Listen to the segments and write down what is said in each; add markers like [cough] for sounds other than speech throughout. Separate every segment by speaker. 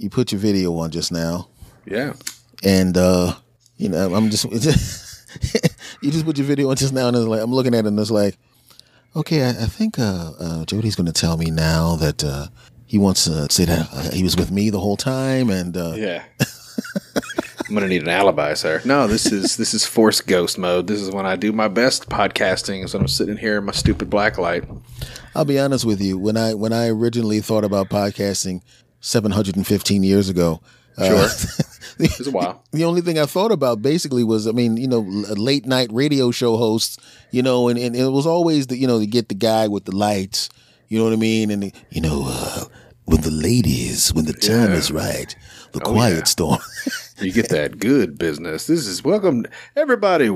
Speaker 1: you put your video on just now,
Speaker 2: Yeah.
Speaker 1: and uh, you know, I'm just [laughs] you just put your video on just now, and it's like I'm looking at it, and it's like, okay, I, I think uh, uh, Jodie's going to tell me now that uh, he wants to say that uh, he was with me the whole time, and uh,
Speaker 2: Yeah. [laughs] I'm gonna need an alibi, sir. No, this is this is forced ghost mode. This is when I do my best podcasting. When I'm sitting here in my stupid black light.
Speaker 1: I'll be honest with you. When I when I originally thought about podcasting 715 years ago, uh, [laughs]
Speaker 2: It was a while.
Speaker 1: the only thing I thought about basically was, I mean, you know, late night radio show hosts, you know, and, and it was always the, you know, to get the guy with the lights, you know what I mean? And, you know, uh, when the ladies, when the time
Speaker 2: Yeah.
Speaker 1: is right, the
Speaker 2: Oh,
Speaker 1: quiet
Speaker 2: yeah.
Speaker 1: storm. [laughs]
Speaker 2: You get that good business. This is welcome, everybody.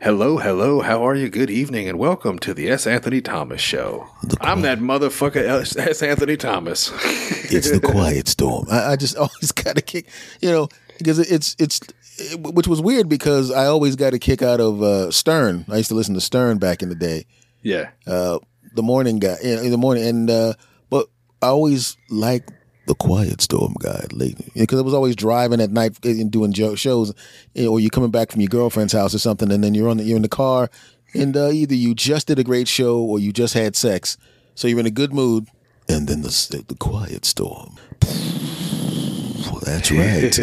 Speaker 2: Hello, hello. How are you? Good evening, and welcome to the S. Anthony Thomas Show. I'm that motherfucker S. S. Anthony Thomas.
Speaker 1: it's the [laughs] quiet storm. I, I just [laughs] always got a kick, you know, because it's it's it, which was weird because I always got a kick out of uh, Stern. I used to listen to Stern back in the day.
Speaker 2: yeah,
Speaker 1: Uh, the morning guy in the morning, and uh, but I always liked the quiet storm guy lately because I was always driving at night and doing shows, or you're coming back from your girlfriend's house or something, and then you're on the, you're in the car, and uh, either you just did a great show or you just had sex, so you're in a good mood, and then the the quiet storm. Well, that's right. [laughs] [laughs]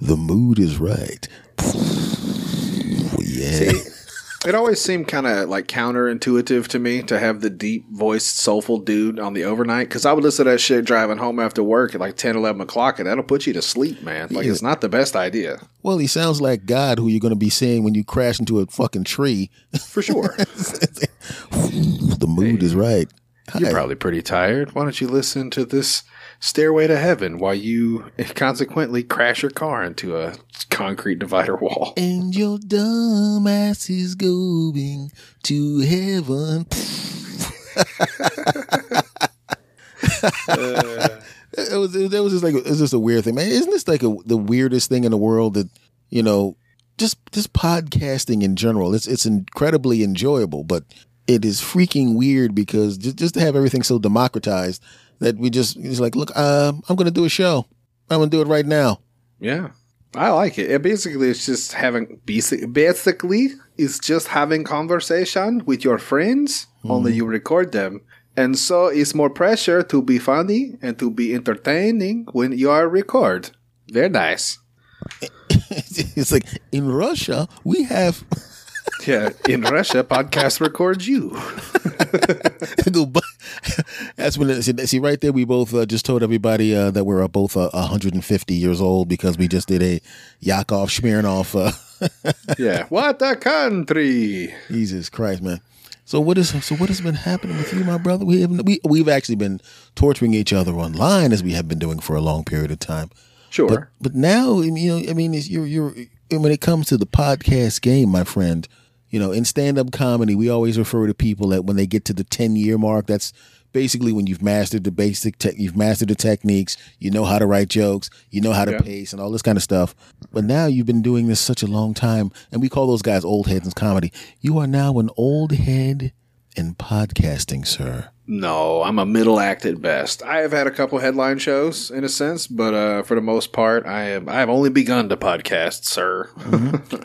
Speaker 1: the mood is right. [laughs] Yeah.
Speaker 2: It always seemed kind of like counterintuitive to me to have the deep voiced, soulful dude on the overnight because I would listen to that shit driving home after work at like 10, 11 o'clock, and that'll put you to sleep, man. Like,
Speaker 1: Yeah.
Speaker 2: it's not the best idea.
Speaker 1: Well, he sounds like God, who you're going to be seeing when you crash into a fucking tree.
Speaker 2: For sure. [laughs]
Speaker 1: the mood is right.
Speaker 2: You're
Speaker 1: Hi.
Speaker 2: probably pretty tired. Why don't you listen to this Stairway to Heaven while you [laughs] consequently crash your car into a concrete divider [laughs] wall?
Speaker 1: And your dumb ass is going to heaven. [laughs] it was it was just like it was just a weird thing, man. Isn't this like a, the weirdest thing in the world that you know? Just just podcasting in general, it's it's incredibly enjoyable, but it is freaking weird because just just to have everything so democratized that we just he's like, look, um, I'm going to do a show. I'm going to do it right now.
Speaker 2: Yeah. I like it. it. Basically, it's just having basic, basically it's just having conversation with your friends. Only you record them, and so it's more pressure to be funny and to be entertaining when you are record. Very nice. [laughs]
Speaker 1: it's like in Russia we have
Speaker 2: Yeah, in Russia, podcast records you. [laughs]
Speaker 1: that's when it, see, see right there we both uh, just told everybody uh, that we're uh, both uh, 150 years old because we just did a Yakov Smirnoff uh, [laughs]
Speaker 2: Yeah, what a country!
Speaker 1: Jesus Christ man so what is so what has been happening with you my brother we haven't we, we've actually been torturing each other online as we have been doing for a long period of time
Speaker 2: Sure.
Speaker 1: But but now you know I mean you're you're when it comes to the podcast game, my friend. You know, in stand up comedy, we always refer to people that when they get to the ten year mark, that's basically when you've mastered the basic tech, you've mastered the techniques, you know how to write jokes, you know how to
Speaker 2: Yeah.
Speaker 1: pace, and all this kind of stuff. But now you've been doing this such a long time, and we call those guys old heads in comedy. You are now an old head in podcasting, sir.
Speaker 2: No, I'm a middle act at best. I have had a couple headline shows in a sense, but uh, for the most part, I am I have only begun to podcast, sir.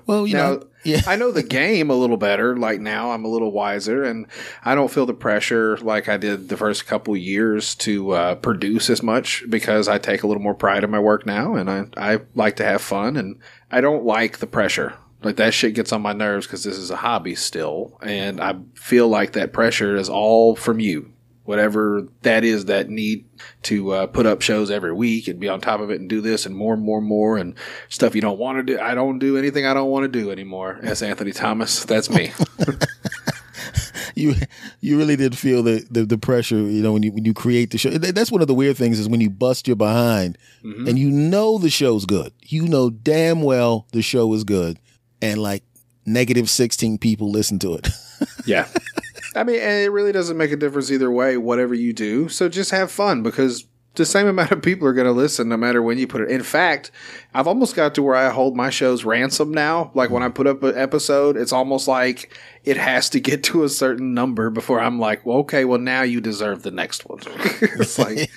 Speaker 1: Well, you
Speaker 2: now,
Speaker 1: know, yeah.
Speaker 2: I know the game a little better. Like now, I'm a little wiser, and I don't feel the pressure like I did the first couple years to uh, produce as much because I take a little more pride in my work now, and I I like to have fun, and I don't like the pressure. Like that shit gets on my nerves because this is a hobby still, and I feel like that pressure is all from you. Whatever that is, that need to uh, put up shows every week and be on top of it and do this and more and more and more and stuff you don't want to do. I don't do anything I don't want to do anymore. S. Anthony Thomas, that's me. [laughs] [laughs]
Speaker 1: you you really did feel the, the the pressure you know when you when you create the show that's one of the weird things is when you bust your behind and you know the show's good you know damn well the show is good and like negative 16 people listen to it [laughs]
Speaker 2: yeah. I mean, it really doesn't make a difference either way, whatever you do. So just have fun because the same amount of people are going to listen no matter when you put it. In fact, I've almost got to where I hold my shows ransom now. Like when I put up an episode, it's almost like it has to get to a certain number before I'm like, well, okay, well now you deserve the next one. [laughs] it's like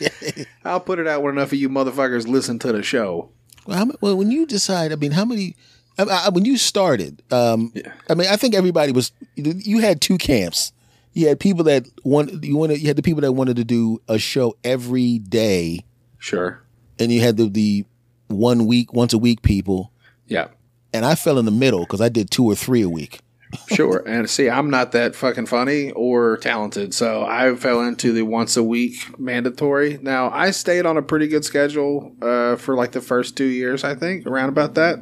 Speaker 2: [laughs] I'll put it out when enough of you motherfuckers listen to the show.
Speaker 1: Well, how, well when you decide, I mean, how many? I, I, when you started, um, I mean, I think everybody was. You had two camps you had people that want you wanted you had the people that wanted to do a show every day.
Speaker 2: Sure.
Speaker 1: And you had the the one week, once a week people.
Speaker 2: Yeah.
Speaker 1: And I fell in the middle because I did two or three a week.
Speaker 2: Sure. And see, I'm not that fucking funny or talented, so I fell into the once a week mandatory. Now I stayed on a pretty good schedule uh, for like the first two years, I think, around about that.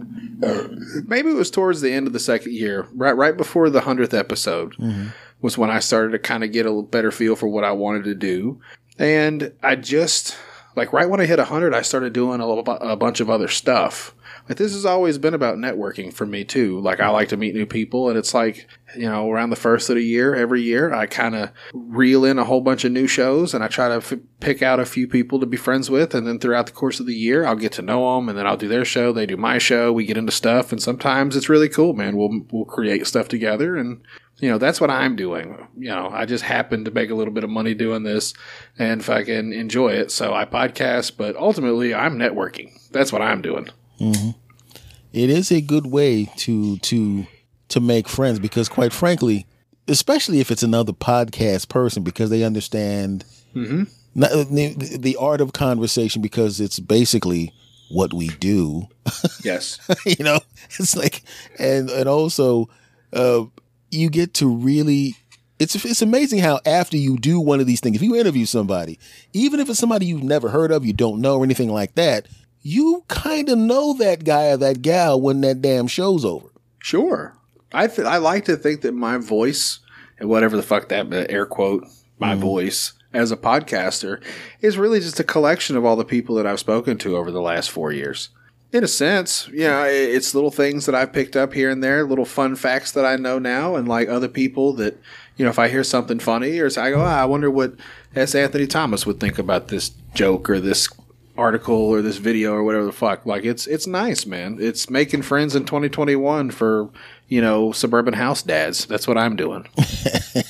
Speaker 2: Maybe it was towards the end of the second year, right right before the hundredth episode. Mm-hmm was when I started to kind of get a better feel for what I wanted to do. And I just, like, right when I hit 100, I started doing a, a bunch of other stuff. Like, this has always been about networking for me, too. Like, I like to meet new people, and it's like, you know, around the first of the year, every year, I kind of reel in a whole bunch of new shows and I try to f- pick out a few people to be friends with. And then throughout the course of the year, I'll get to know them and then I'll do their show. They do my show. We get into stuff. And sometimes it's really cool, man. We'll, we'll create stuff together and you know, that's what I'm doing. You know, I just happen to make a little bit of money doing this and if I can enjoy it. So I podcast, but ultimately I'm networking. That's what I'm doing.
Speaker 1: Mm-hmm. It is a good way to, to, to make friends because quite frankly, especially if it's another podcast person because they understand mm-hmm. the, the art of conversation because it's basically what we do. [laughs]
Speaker 2: Yes.
Speaker 1: you know, it's like, and, and also, uh, you get to really it's it's amazing how after you do one of these things, if you interview somebody, even if it's somebody you've never heard of, you don't know or anything like that, you kind of know that guy or that gal when that damn show's over.
Speaker 2: Sure, I th- I like to think that my voice and whatever the fuck that air quote my mm-hmm. voice as a podcaster is really just a collection of all the people that I've spoken to over the last four years in a sense, you know, it's little things that I've picked up here and there, little fun facts that I know now, and like other people that, you know, if I hear something funny or I go, oh, I wonder what S. Anthony Thomas would think about this joke or this article or this video or whatever the fuck. Like it's it's nice, man. It's making friends in 2021 for you know suburban house dads. That's what I'm doing.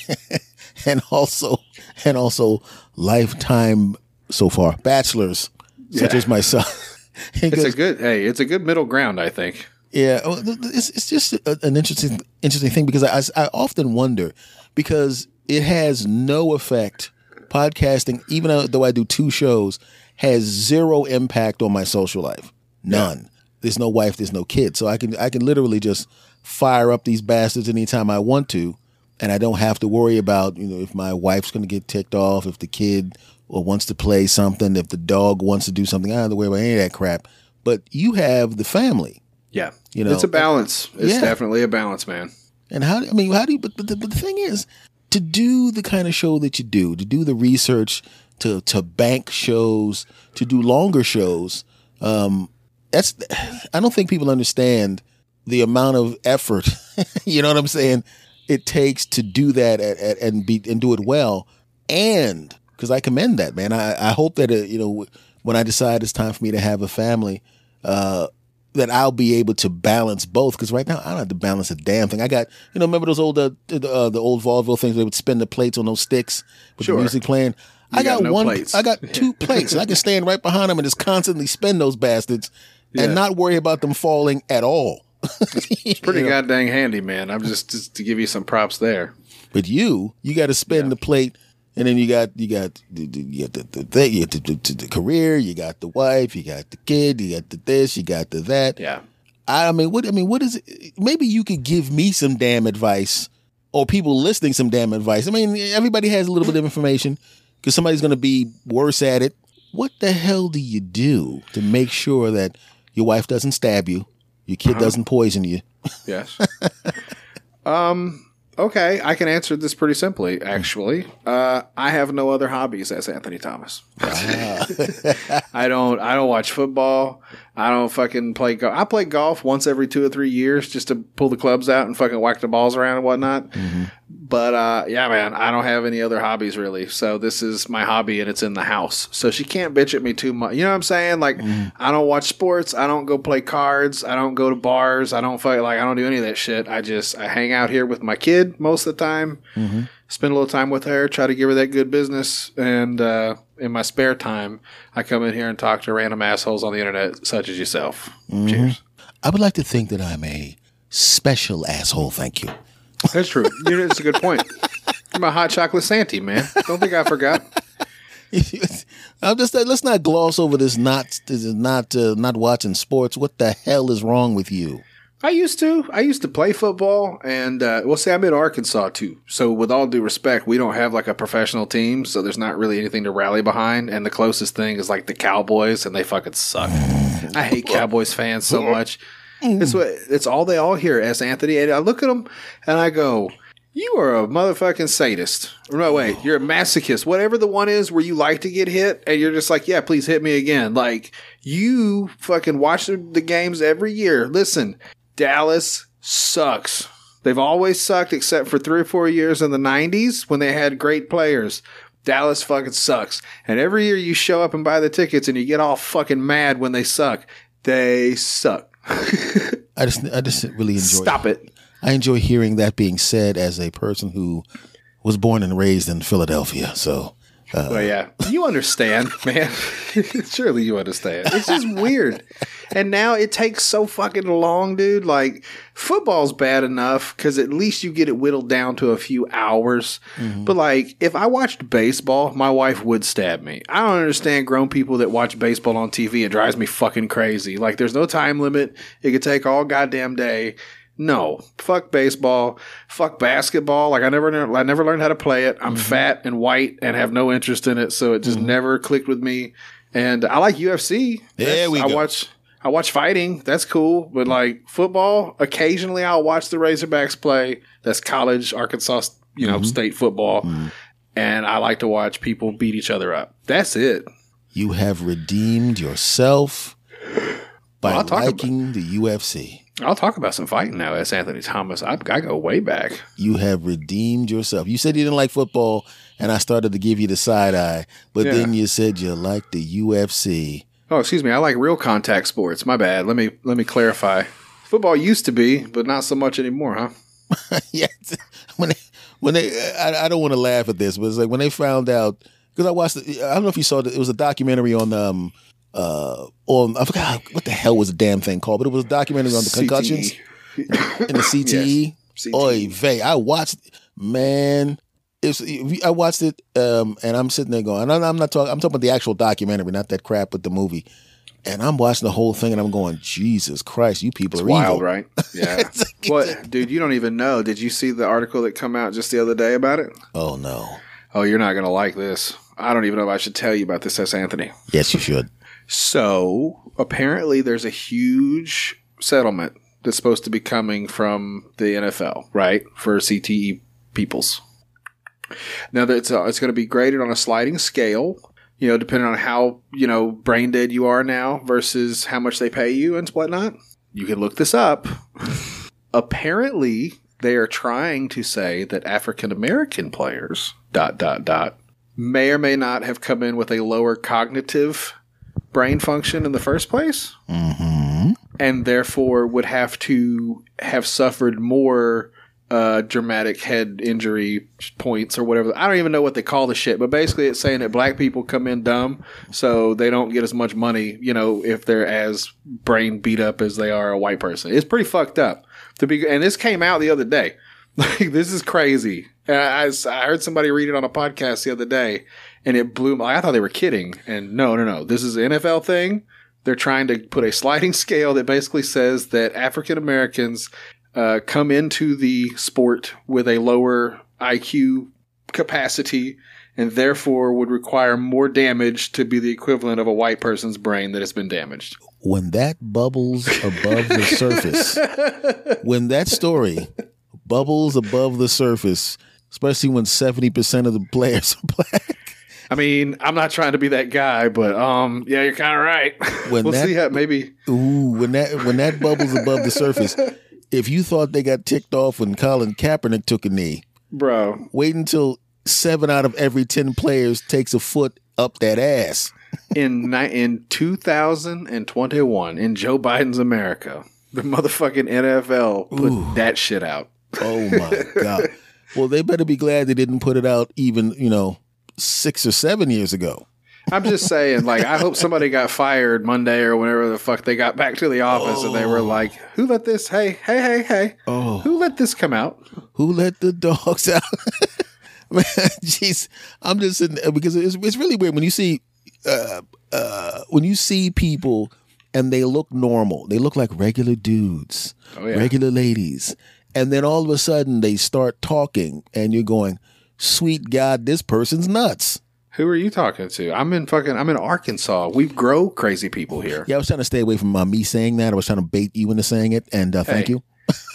Speaker 2: [laughs]
Speaker 1: and also, and also, lifetime so far bachelors such as myself [laughs] [laughs]
Speaker 2: it's goes, a good hey, it's a good middle ground, I think.
Speaker 1: Yeah, oh, it's it's just an interesting interesting thing because I I often wonder because it has no effect. Podcasting, even though I do two shows, has zero impact on my social life. None. Yeah. There's no wife. There's no kid, so I can I can literally just fire up these bastards anytime I want to, and I don't have to worry about you know if my wife's going to get ticked off, if the kid or wants to play something, if the dog wants to do something, I don't have to worry about any of that crap. But you have the family.
Speaker 2: Yeah. You know, it's a balance. It's yeah. definitely a balance, man.
Speaker 1: And how, I mean, how do you, but, but, the, but the thing is, to do the kind of show that you do, to do the research, to, to bank shows, to do longer shows, um, that's, I don't think people understand the amount of effort, [laughs] you know what I'm saying, it takes to do that at, at, and be, and do it well. And because I commend that, man. I, I hope that, uh, you know, when I decide it's time for me to have a family, uh, that I'll be able to balance both. Because right now I don't have to balance a damn thing. I got, you know, remember those old, uh, uh, the old Vaudeville things? They would spin the plates on those sticks with sure. the music playing. You I got, got no one. Plates. I got [laughs] two plates, and I can stand right behind them and just constantly spin those bastards, yeah. and not worry about them falling at all. [laughs]
Speaker 2: it's pretty you know? goddamn handy, man. I'm just just to give you some props there.
Speaker 1: But you, you got to spin yeah. the plate and then you got you got you got the the, the, you got the, the, the, career, you got the wife, you got the kid, you got the this, you got the that.
Speaker 2: Yeah.
Speaker 1: I mean, what I mean, what is it? Maybe you could give me some damn advice, or people listening some damn advice. I mean, everybody has a little bit of information because somebody's going to be worse at it. What the hell do you do to make sure that your wife doesn't stab you, your kid uh-huh. doesn't poison you?
Speaker 2: Yes. [laughs] um Okay, I can answer this pretty simply. Actually, uh, I have no other hobbies S. Anthony Thomas. Ah. [laughs] I don't. I don't watch football. I don't fucking play golf. I play golf once every two or three years just to pull the clubs out and fucking whack the balls around and whatnot. But uh, yeah, man, I don't have any other hobbies really. So this is my hobby and it's in the house. So she can't bitch at me too much. You know what I'm saying? Like I don't watch sports. I don't go play cards. I don't go to bars. I don't fight. Like I don't do any of that shit. I just I hang out here with my kid most of the time. Spend a little time with her. Try to give her that good business. And uh, in my spare time, I come in here and talk to random assholes on the internet, such as yourself. Cheers.
Speaker 1: I would like to think that I'm a special asshole. Thank you.
Speaker 2: That's true. You know, it's a good point. [laughs] I'm a hot chocolate Santy, man. Don't think I forgot. [laughs]
Speaker 1: I'm just let's not gloss over this. Not this is not uh, not watching sports. What the hell is wrong with you?
Speaker 2: I used to. I used to play football, and uh, well, see, I'm in Arkansas too. So, with all due respect, we don't have like a professional team, so there's not really anything to rally behind. And the closest thing is like the Cowboys, and they fucking suck. I hate Cowboys fans so much. It's what it's all they all hear. S. Anthony, and I look at them, and I go, "You are a motherfucking sadist." No, wait, you're a masochist. Whatever the one is where you like to get hit, and you're just like, "Yeah, please hit me again." Like you fucking watch the games every year. Listen, Dallas sucks. They've always sucked except for three or four years in the 90s when they had great players. Dallas fucking sucks. And every year you show up and buy the tickets and you get all fucking mad when they suck. They suck. [laughs]
Speaker 1: I just I just really enjoy.
Speaker 2: Stop it.
Speaker 1: I enjoy hearing that being said as a person who was born and raised in Philadelphia. So Uh,
Speaker 2: well, yeah, you understand, [laughs] man. [laughs] Surely you understand. It's just weird. And now it takes so fucking long, dude. Like football's bad enough because at least you get it whittled down to a few hours. Mm-hmm. But like, if I watched baseball, my wife would stab me. I don't understand grown people that watch baseball on TV. It drives me fucking crazy. Like, there's no time limit. It could take all goddamn day. No, fuck baseball, fuck basketball. Like I never, I never learned how to play it. I'm mm-hmm. fat and white and have no interest in it, so it just mm-hmm. never clicked with me. And I like UFC.
Speaker 1: There
Speaker 2: That's-
Speaker 1: we
Speaker 2: I watch, I watch fighting. That's cool. But mm-hmm. like football, occasionally I'll watch the Razorbacks play. That's college Arkansas, you know, state football. And I like to watch people beat each other up. That's it.
Speaker 1: you have redeemed yourself by
Speaker 2: Well, I'll about-
Speaker 1: liking the UFC.
Speaker 2: I'll talk about some fighting now. S. Anthony Thomas, I, I go way back.
Speaker 1: You have redeemed yourself. You said you didn't like football, and I started to give you the side eye, but
Speaker 2: Yeah.
Speaker 1: then you said you like the UFC.
Speaker 2: Oh, excuse me. I like real contact sports. My bad. Let me let me clarify. Football used to be, but not so much anymore, huh? [laughs]
Speaker 1: yeah, when they, when they, I, I don't want to laugh at this, but it's like when they found out because I watched. The, I don't know if you saw it. It was a documentary on um uh on I forgot what the hell was the damn thing called, but it was a documentary on the concussions [laughs]
Speaker 2: CTE.
Speaker 1: and the CTE.
Speaker 2: CTE.
Speaker 1: Oy vey, I watched. Man, it's I watched it, um, and I'm sitting there going, and I'm I'm not talking. I'm talking about the actual documentary, not that crap with the movie. And I'm watching the whole thing, and I'm going, Jesus Christ, you people are
Speaker 2: Wild,
Speaker 1: evil.
Speaker 2: right? [laughs] Yeah.
Speaker 1: It's like-
Speaker 2: what, dude? You don't even know. Did you see the article that come out just the other day about it?
Speaker 1: Oh no.
Speaker 2: Oh, you're not gonna like this. I don't even know if I should tell you about this, S. Anthony.
Speaker 1: Yes, you should.
Speaker 2: So apparently, there's a huge settlement that's supposed to be coming from the NFL, right, for CTE peoples. Now that it's uh, it's going to be graded on a sliding scale, you know, depending on how you know brain dead you are now versus how much they pay you and whatnot. You can look this up. [laughs] Apparently, they are trying to say that African American players dot dot dot may or may not have come in with a lower cognitive brain function in the first place
Speaker 1: Mm-hmm.
Speaker 2: and therefore would have to have suffered more uh, dramatic head injury points or whatever. I don't even know what they call the shit, but basically it's saying that black people come in dumb, so they don't get as much money, you know, if they're as brain beat up as they are a white person. It's pretty fucked up to be, and this came out the other day. [laughs] Like this is crazy. And I, I, I heard somebody read it on a podcast the other day, and it blew my. I thought they were kidding, and no, no, no. This is an NFL thing they're trying to put a sliding [laughs] scale that basically says that African Americans uh, come into the sport with a lower IQ capacity and therefore would require more damage to be the equivalent of a white person's brain that has been damaged.
Speaker 1: When that bubbles above the surface, [laughs] when that story bubbles above the surface, especially when seventy percent of the players are black,
Speaker 2: I mean, I'm not trying to be that guy, but um, yeah, you're kind of right.
Speaker 1: When
Speaker 2: we'll
Speaker 1: that-
Speaker 2: see how maybe.
Speaker 1: Ooh, when that when that bubbles above the surface, if you thought they got ticked off when Colin Kaepernick took a knee,
Speaker 2: Bro,
Speaker 1: wait until seven out of every ten players takes a foot up that ass.
Speaker 2: in ni- in 2021 in Joe Biden's America, the motherfucking NFL put
Speaker 1: Ooh.
Speaker 2: that shit out.
Speaker 1: Oh my god! Well, they better be glad they didn't put it out even you know six or seven years ago.
Speaker 2: I'm just saying, like, I hope somebody got fired Monday or whenever the fuck they got back to the office and they were like, "Who let this? Hey, hey, hey, hey!
Speaker 1: Oh,
Speaker 2: Who let this come out?"
Speaker 1: who let the dogs [laughs] out? Man, jeez, I'm just sitting there because it's it's really weird when you see uh, uh, when you see people and they look normal. They look like regular dudes,
Speaker 2: Oh yeah,
Speaker 1: regular ladies, and then all of a sudden they start talking, and you're going, "Sweet God, this person's nuts."
Speaker 2: who are you talking to? I'm in fucking. I'm in Arkansas. We grow crazy people here.
Speaker 1: Yeah, I was trying to stay away from uh, me saying that. I was trying to bait you into saying it, and uh, thank
Speaker 2: Hey.
Speaker 1: you.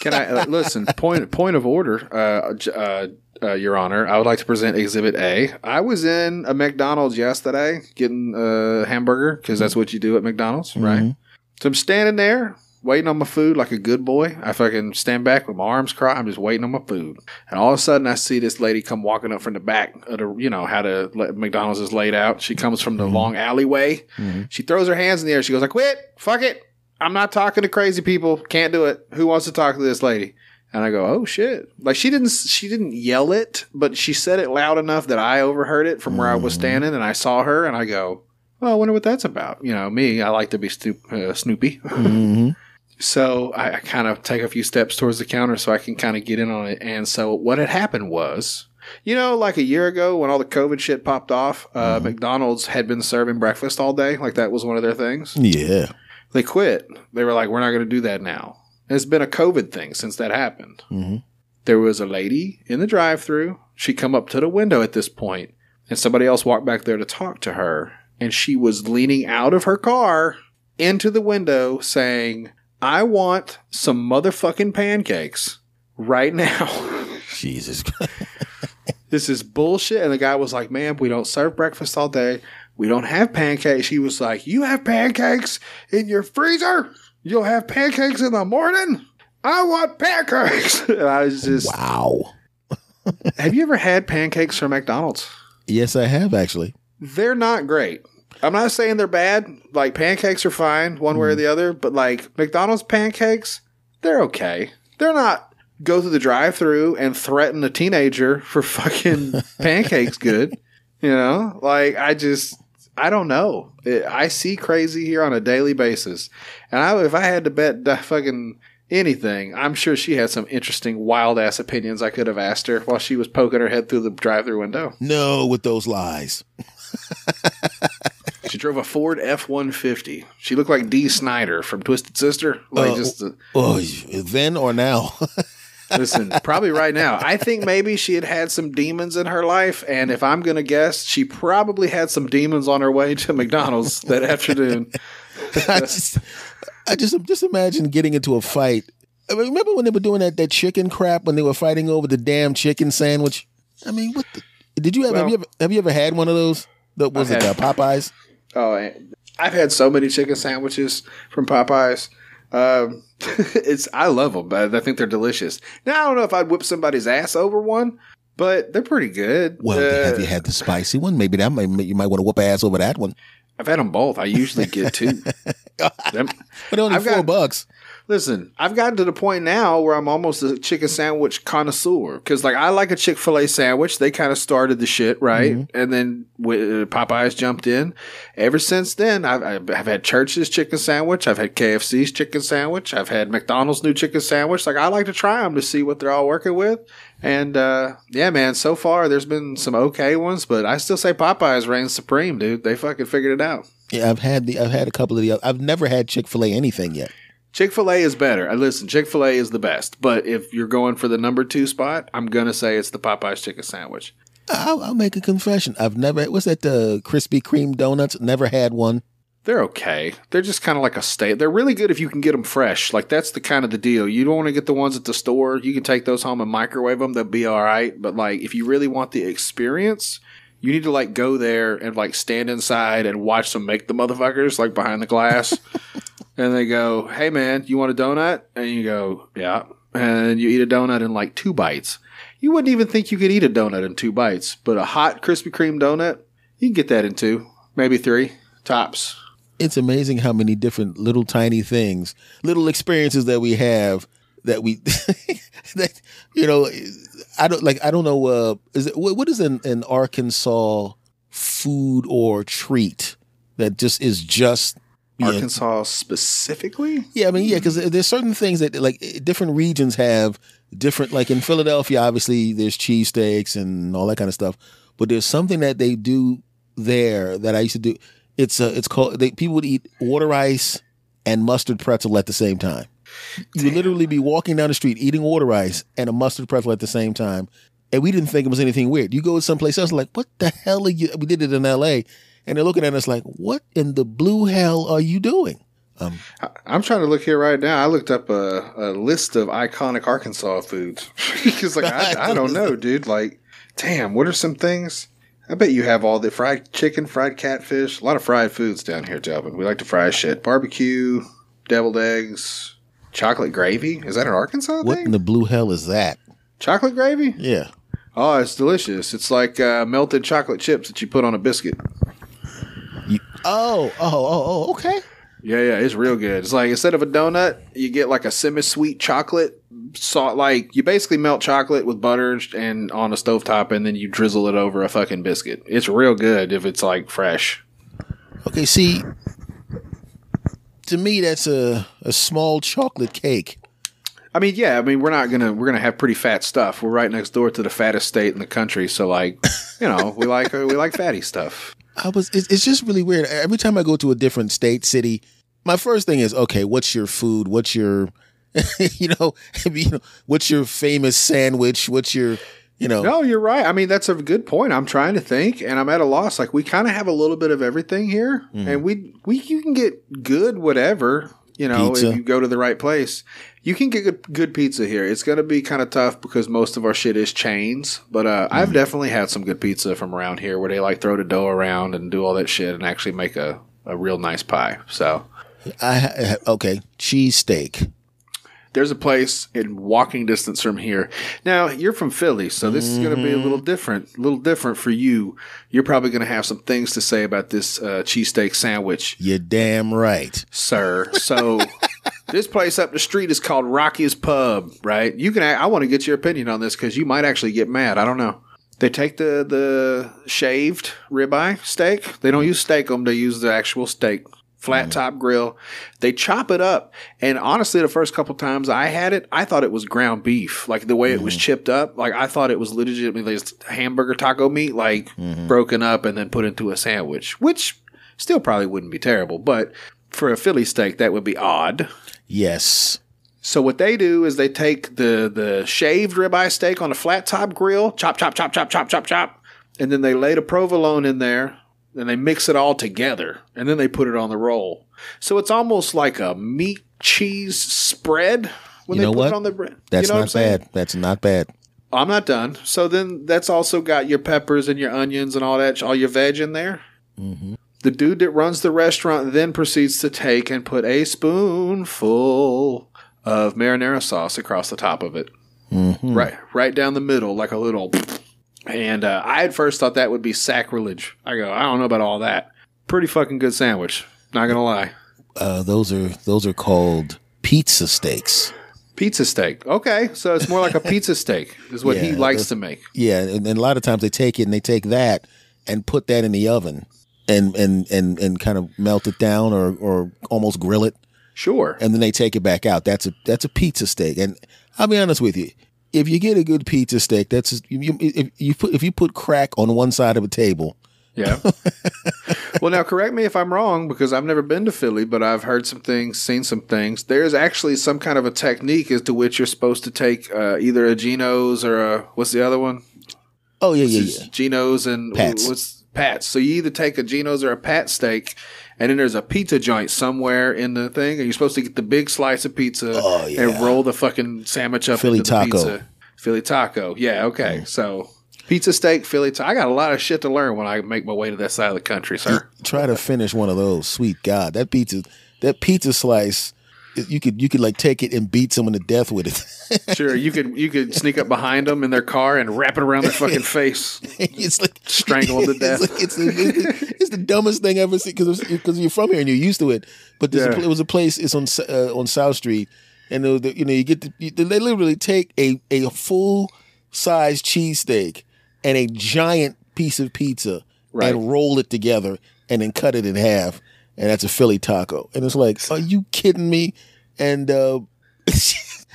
Speaker 2: Can I uh, listen? [laughs] Point point of order, uh, uh, uh, Your Honor. I would like to present Exhibit A. I was in a McDonald's yesterday getting a hamburger because that's what you do at McDonald's, right? So I'm standing there waiting on my food like a good boy. I fucking stand back with my arms crossed. I'm just waiting on my food, and all of a sudden I see this lady come walking up from the back of the, you know how the McDonald's is laid out. She comes from the long alleyway. She throws her hands in the air. She goes like, "Quit! Fuck it! I'm not talking to crazy people. Can't do it. Who wants to talk to this lady?" And I go, "Oh shit!" Like she didn't she didn't yell it, but she said it loud enough that I overheard it from where I was standing, and I saw her, and I go, "Well, I wonder what that's about." You know, me, I like to be stu- uh, Snoopy. [laughs]
Speaker 1: hmm
Speaker 2: So I, I kind of take a few steps towards the counter so I can kind of get in on it. And so what had happened was, you know, like a year ago when all the COVID shit popped off, uh, McDonald's had been serving breakfast all day. Like that was one of their things.
Speaker 1: Yeah.
Speaker 2: They quit. They were like, we're not going to do that now. It's been a COVID thing since that happened.
Speaker 1: hmm
Speaker 2: There was a lady in the drive through. She come up to the window at this point, and somebody else walked back there to talk to her. And she was leaning out of her car into the window saying, I want some motherfucking pancakes right now.
Speaker 1: Jesus. [laughs]
Speaker 2: this is bullshit. And the guy was like, ma'am, we don't serve breakfast all day. We don't have pancakes. He was like, You have pancakes in your freezer? You'll have pancakes in the morning? I want pancakes. [laughs] and I was just,
Speaker 1: wow. [laughs]
Speaker 2: have you ever had pancakes from McDonald's?
Speaker 1: Yes, I have actually.
Speaker 2: They're not great. I'm not saying they're bad. Like pancakes are fine one way or mm-hmm. the other, but like McDonald's pancakes, they're okay. They're not go through the drive-through and threaten a teenager for fucking [laughs] pancakes good. You know? Like I just I don't know. It, I see crazy here on a daily basis. And I, if I had to bet the fucking anything, I'm sure she had some interesting wild ass opinions I could have asked her while she was poking her head through the drive-through window.
Speaker 1: No, with those lies. [laughs]
Speaker 2: She drove a Ford F one fifty. She looked like Dee Snider from Twisted Sister. Like
Speaker 1: Oh.
Speaker 2: just uh,
Speaker 1: Oh, then or now? [laughs]
Speaker 2: listen, probably right now. I think maybe she had had some demons in her life, and if I'm gonna guess, she probably had some demons on her way to McDonald's that afternoon. [laughs]
Speaker 1: I just, I just, just imagine getting into a fight. I mean, remember when they were doing that that chicken crap when they were fighting over the damn chicken sandwich? I mean, what? The, did you have? have you ever? Have you ever had one of those? That was
Speaker 2: I've
Speaker 1: it uh, Popeyes?
Speaker 2: Oh, I've had so many chicken sandwiches from Popeyes. Um, [laughs] it's I love them, but I think they're delicious. Now I don't know if I'd whip somebody's ass over one, but they're pretty good.
Speaker 1: Well,
Speaker 2: Uh,
Speaker 1: have you had the spicy one? Maybe that might you might want to whoop ass over that one.
Speaker 2: I've had them both. I usually get two. [laughs]
Speaker 1: But only
Speaker 2: I've
Speaker 1: four
Speaker 2: got-
Speaker 1: bucks.
Speaker 2: Listen, I've gotten to the point now where I'm almost a chicken sandwich connoisseur because, like, I like a Chick Fil A sandwich. They kind of started the shit, right? And then uh, Popeyes jumped in. Ever since then, I've, I've I've had Church's chicken sandwich. I've had KFC's chicken sandwich. I've had McDonald's new chicken sandwich. Like, I like to try them to see what they're all working with. And uh, yeah, man, so far there's been some okay ones, but I still say Popeyes reigns supreme, dude. They fucking figured it out.
Speaker 1: Yeah, I've had the I've had a couple of the. I've never had Chick Fil A anything yet.
Speaker 2: Chick fil A is better. I listen, Chick fil A is the best. But if you're going for the number two spot, I'm going to say it's the Popeyes chicken sandwich.
Speaker 1: I'll, I'll make a confession. I've never. What's that? The Krispy Kreme donuts. Never had one.
Speaker 2: They're okay. They're just kind of like a steak. They're really good if you can get them fresh. Like that's the kind of the deal. You don't want to get the ones at the store. You can take those home and microwave them. They'll be all right. But like if you really want the experience, You need to like go there and like stand inside and watch them make the motherfuckers like behind the glass. [laughs] and they go, "Hey man, you want a donut?" And you go, "Yeah." And you eat a donut in like two bites. You wouldn't even think you could eat a donut in two bites, but a hot Krispy Kreme donut, you can get that in two, maybe three tops.
Speaker 1: It's amazing how many different little tiny things, little experiences that we have that we [laughs] that you know I don't like I don't know uh is it what is an, an Arkansas food or treat that just is just
Speaker 2: Arkansas specifically?
Speaker 1: yeah, I mean, yeah, because there's certain things that like different regions have different. Like in Philadelphia, obviously there's cheesesteaks and all that kind of stuff. But there's something that they do there that I used to do. It's uh, it's called. They, people would eat water ice and mustard pretzel at the same time. You would literally be walking down the street eating water ice and a mustard pretzel at the same time, and we didn't think it was anything weird. You go to someplace else, like, what the hell are you? We did it in L.A. And they're looking at us like, what in the blue hell are you doing? Um,
Speaker 2: I'm trying to look here right now. I looked up a, a list of iconic Arkansas foods [laughs] because, like, I, I don't know, dude. Like, damn, what are some things? I bet you have all the fried chicken, fried catfish, a lot of fried foods down here, Delvin. We like to fry shit. Barbecue, deviled eggs, chocolate gravy. Is that an Arkansas thing?
Speaker 1: what
Speaker 2: thing?
Speaker 1: in the blue hell is that?
Speaker 2: chocolate gravy?
Speaker 1: Yeah.
Speaker 2: Oh, it's delicious. It's like uh, melted chocolate chips that you put on a biscuit.
Speaker 1: Oh, oh, oh, oh, okay.
Speaker 2: Yeah, yeah, it's real good. It's like instead of a donut, you get like a semi-sweet chocolate salt. Like you basically melt chocolate with butter and on a stovetop, and then you drizzle it over a fucking biscuit. It's real good if it's like fresh.
Speaker 1: Okay, see, to me, that's a, a small chocolate cake.
Speaker 2: I mean, yeah, I mean we're not gonna we're gonna have pretty fat stuff. We're right next door to the fattest state in the country, so like, you know, we like we like fatty stuff.
Speaker 1: I was, it's, it's just really weird. Every time I go to a different state, city, my first thing is, okay, what's your food? What's your, [laughs] you know, [laughs] you know, what's your famous sandwich? What's your, you know,
Speaker 2: No, you're right. I mean, that's a good point. I'm trying to think, and I'm at a loss. Like we kind of have a little bit of everything here, mm-hmm. and we we you can get good whatever. You know,
Speaker 1: Pizza.
Speaker 2: if you go to the right place, you can get good, good pizza here. It's going to be kind of tough because most of our shit is chains, but uh, I've definitely had some good pizza from around here where they like throw the dough around and do all that shit and actually make a, a real nice pie. So
Speaker 1: I, okay, cheesesteak.
Speaker 2: There's a place in walking distance from here. Now you're from Philly, so this is going to be a little different. A little different for you. You're probably going to have some things to say about this uh, cheesesteak sandwich,
Speaker 1: You're damn right.
Speaker 2: sir. So [laughs] this place up the street is called Rocky's Pub, right? You can. I want to get your opinion on this because you might actually get mad. I don't know. They take the the shaved ribeye steak. They don't use Steak-umm. They use the actual steak. Flat mm-hmm. top grill. They chop it up. And honestly, the first couple times I had it, I thought it was ground beef. Like the way it was mm-hmm. chipped up. Like I thought it was legitimately just hamburger taco meat, like mm-hmm. broken up and then put into a sandwich, which still probably wouldn't be terrible. But for a Philly steak, that would be odd.
Speaker 1: Yes.
Speaker 2: So what they do is they take the the shaved ribeye steak on a flat top grill, chop, chop, chop, chop, chop, chop, chop, and then they lay the provolone in there, and they mix it all together, and then they put it on the roll. So it's almost like a meat cheese spread when
Speaker 1: You
Speaker 2: they put
Speaker 1: what?
Speaker 2: it on the bread.
Speaker 1: That's
Speaker 2: you know
Speaker 1: not bad. That's not bad.
Speaker 2: I'm not done. So then that's also got your peppers and your onions and all that, all your veg in there.
Speaker 1: Mm-hmm.
Speaker 2: The dude that runs the restaurant then proceeds to take and put a spoonful of marinara sauce across the top of it,
Speaker 1: Mm-hmm.
Speaker 2: right, right down the middle, like a little. And uh, I at first thought that would be sacrilege. I go, I don't know about all that. Pretty fucking good sandwich. Not gonna lie.
Speaker 1: Uh, those are those are called pizza steaks.
Speaker 2: Pizza steak. Okay, so it's more like a pizza steak, is what he likes to make.
Speaker 1: Yeah, and, and a lot of times they take it and they take that and put that in the oven and and and and kind of melt it down or or almost grill it
Speaker 2: Sure.
Speaker 1: and then they take it back out. That's a that's a pizza steak. And I'll be honest with you, if you get a good pizza steak, that's just, you, if you put if you put crack on one side of a table,
Speaker 2: Yeah. [laughs] well, now correct me if I'm wrong because I've never been to Philly, but I've heard some things, seen some things. There's actually some kind of a technique as to which you're supposed to take uh, either a Geno's or a what's the other one?
Speaker 1: oh yeah, yeah, yeah.
Speaker 2: Geno's and
Speaker 1: Pat's.
Speaker 2: what's Pat's. So you either take a Geno's or a Pat steak, and then there's a pizza joint somewhere in the thing, and you're supposed to get the big slice of pizza
Speaker 1: Oh,
Speaker 2: and roll the fucking sandwich up
Speaker 1: Philly
Speaker 2: into the
Speaker 1: taco.
Speaker 2: pizza. Philly taco. Yeah. Okay. So Pizza steak, Philly. taco. I got a lot of shit to learn when I make my way to that side of the country, sir.
Speaker 1: Try to finish one of those. Sweet God, that pizza, that pizza slice, you could you could like take it and beat someone to death with it. [laughs]
Speaker 2: Sure, you could you could sneak up behind them in their car and wrap it around their fucking face. [laughs]
Speaker 1: it's like
Speaker 2: Strangle 'em to death.
Speaker 1: It's, like, it's, the, it's, it's the dumbest thing I ever seen because because you're from here and you're used to it. But a,
Speaker 2: Yeah.
Speaker 1: pl- it was a place. It's on uh, on South Street, and was you know you get the, you, they literally take a a full size cheesesteak and a giant piece of pizza
Speaker 2: Right.
Speaker 1: and roll it together and then cut it in half, and that's a Philly taco. And it's like, are you kidding me? And uh, [laughs]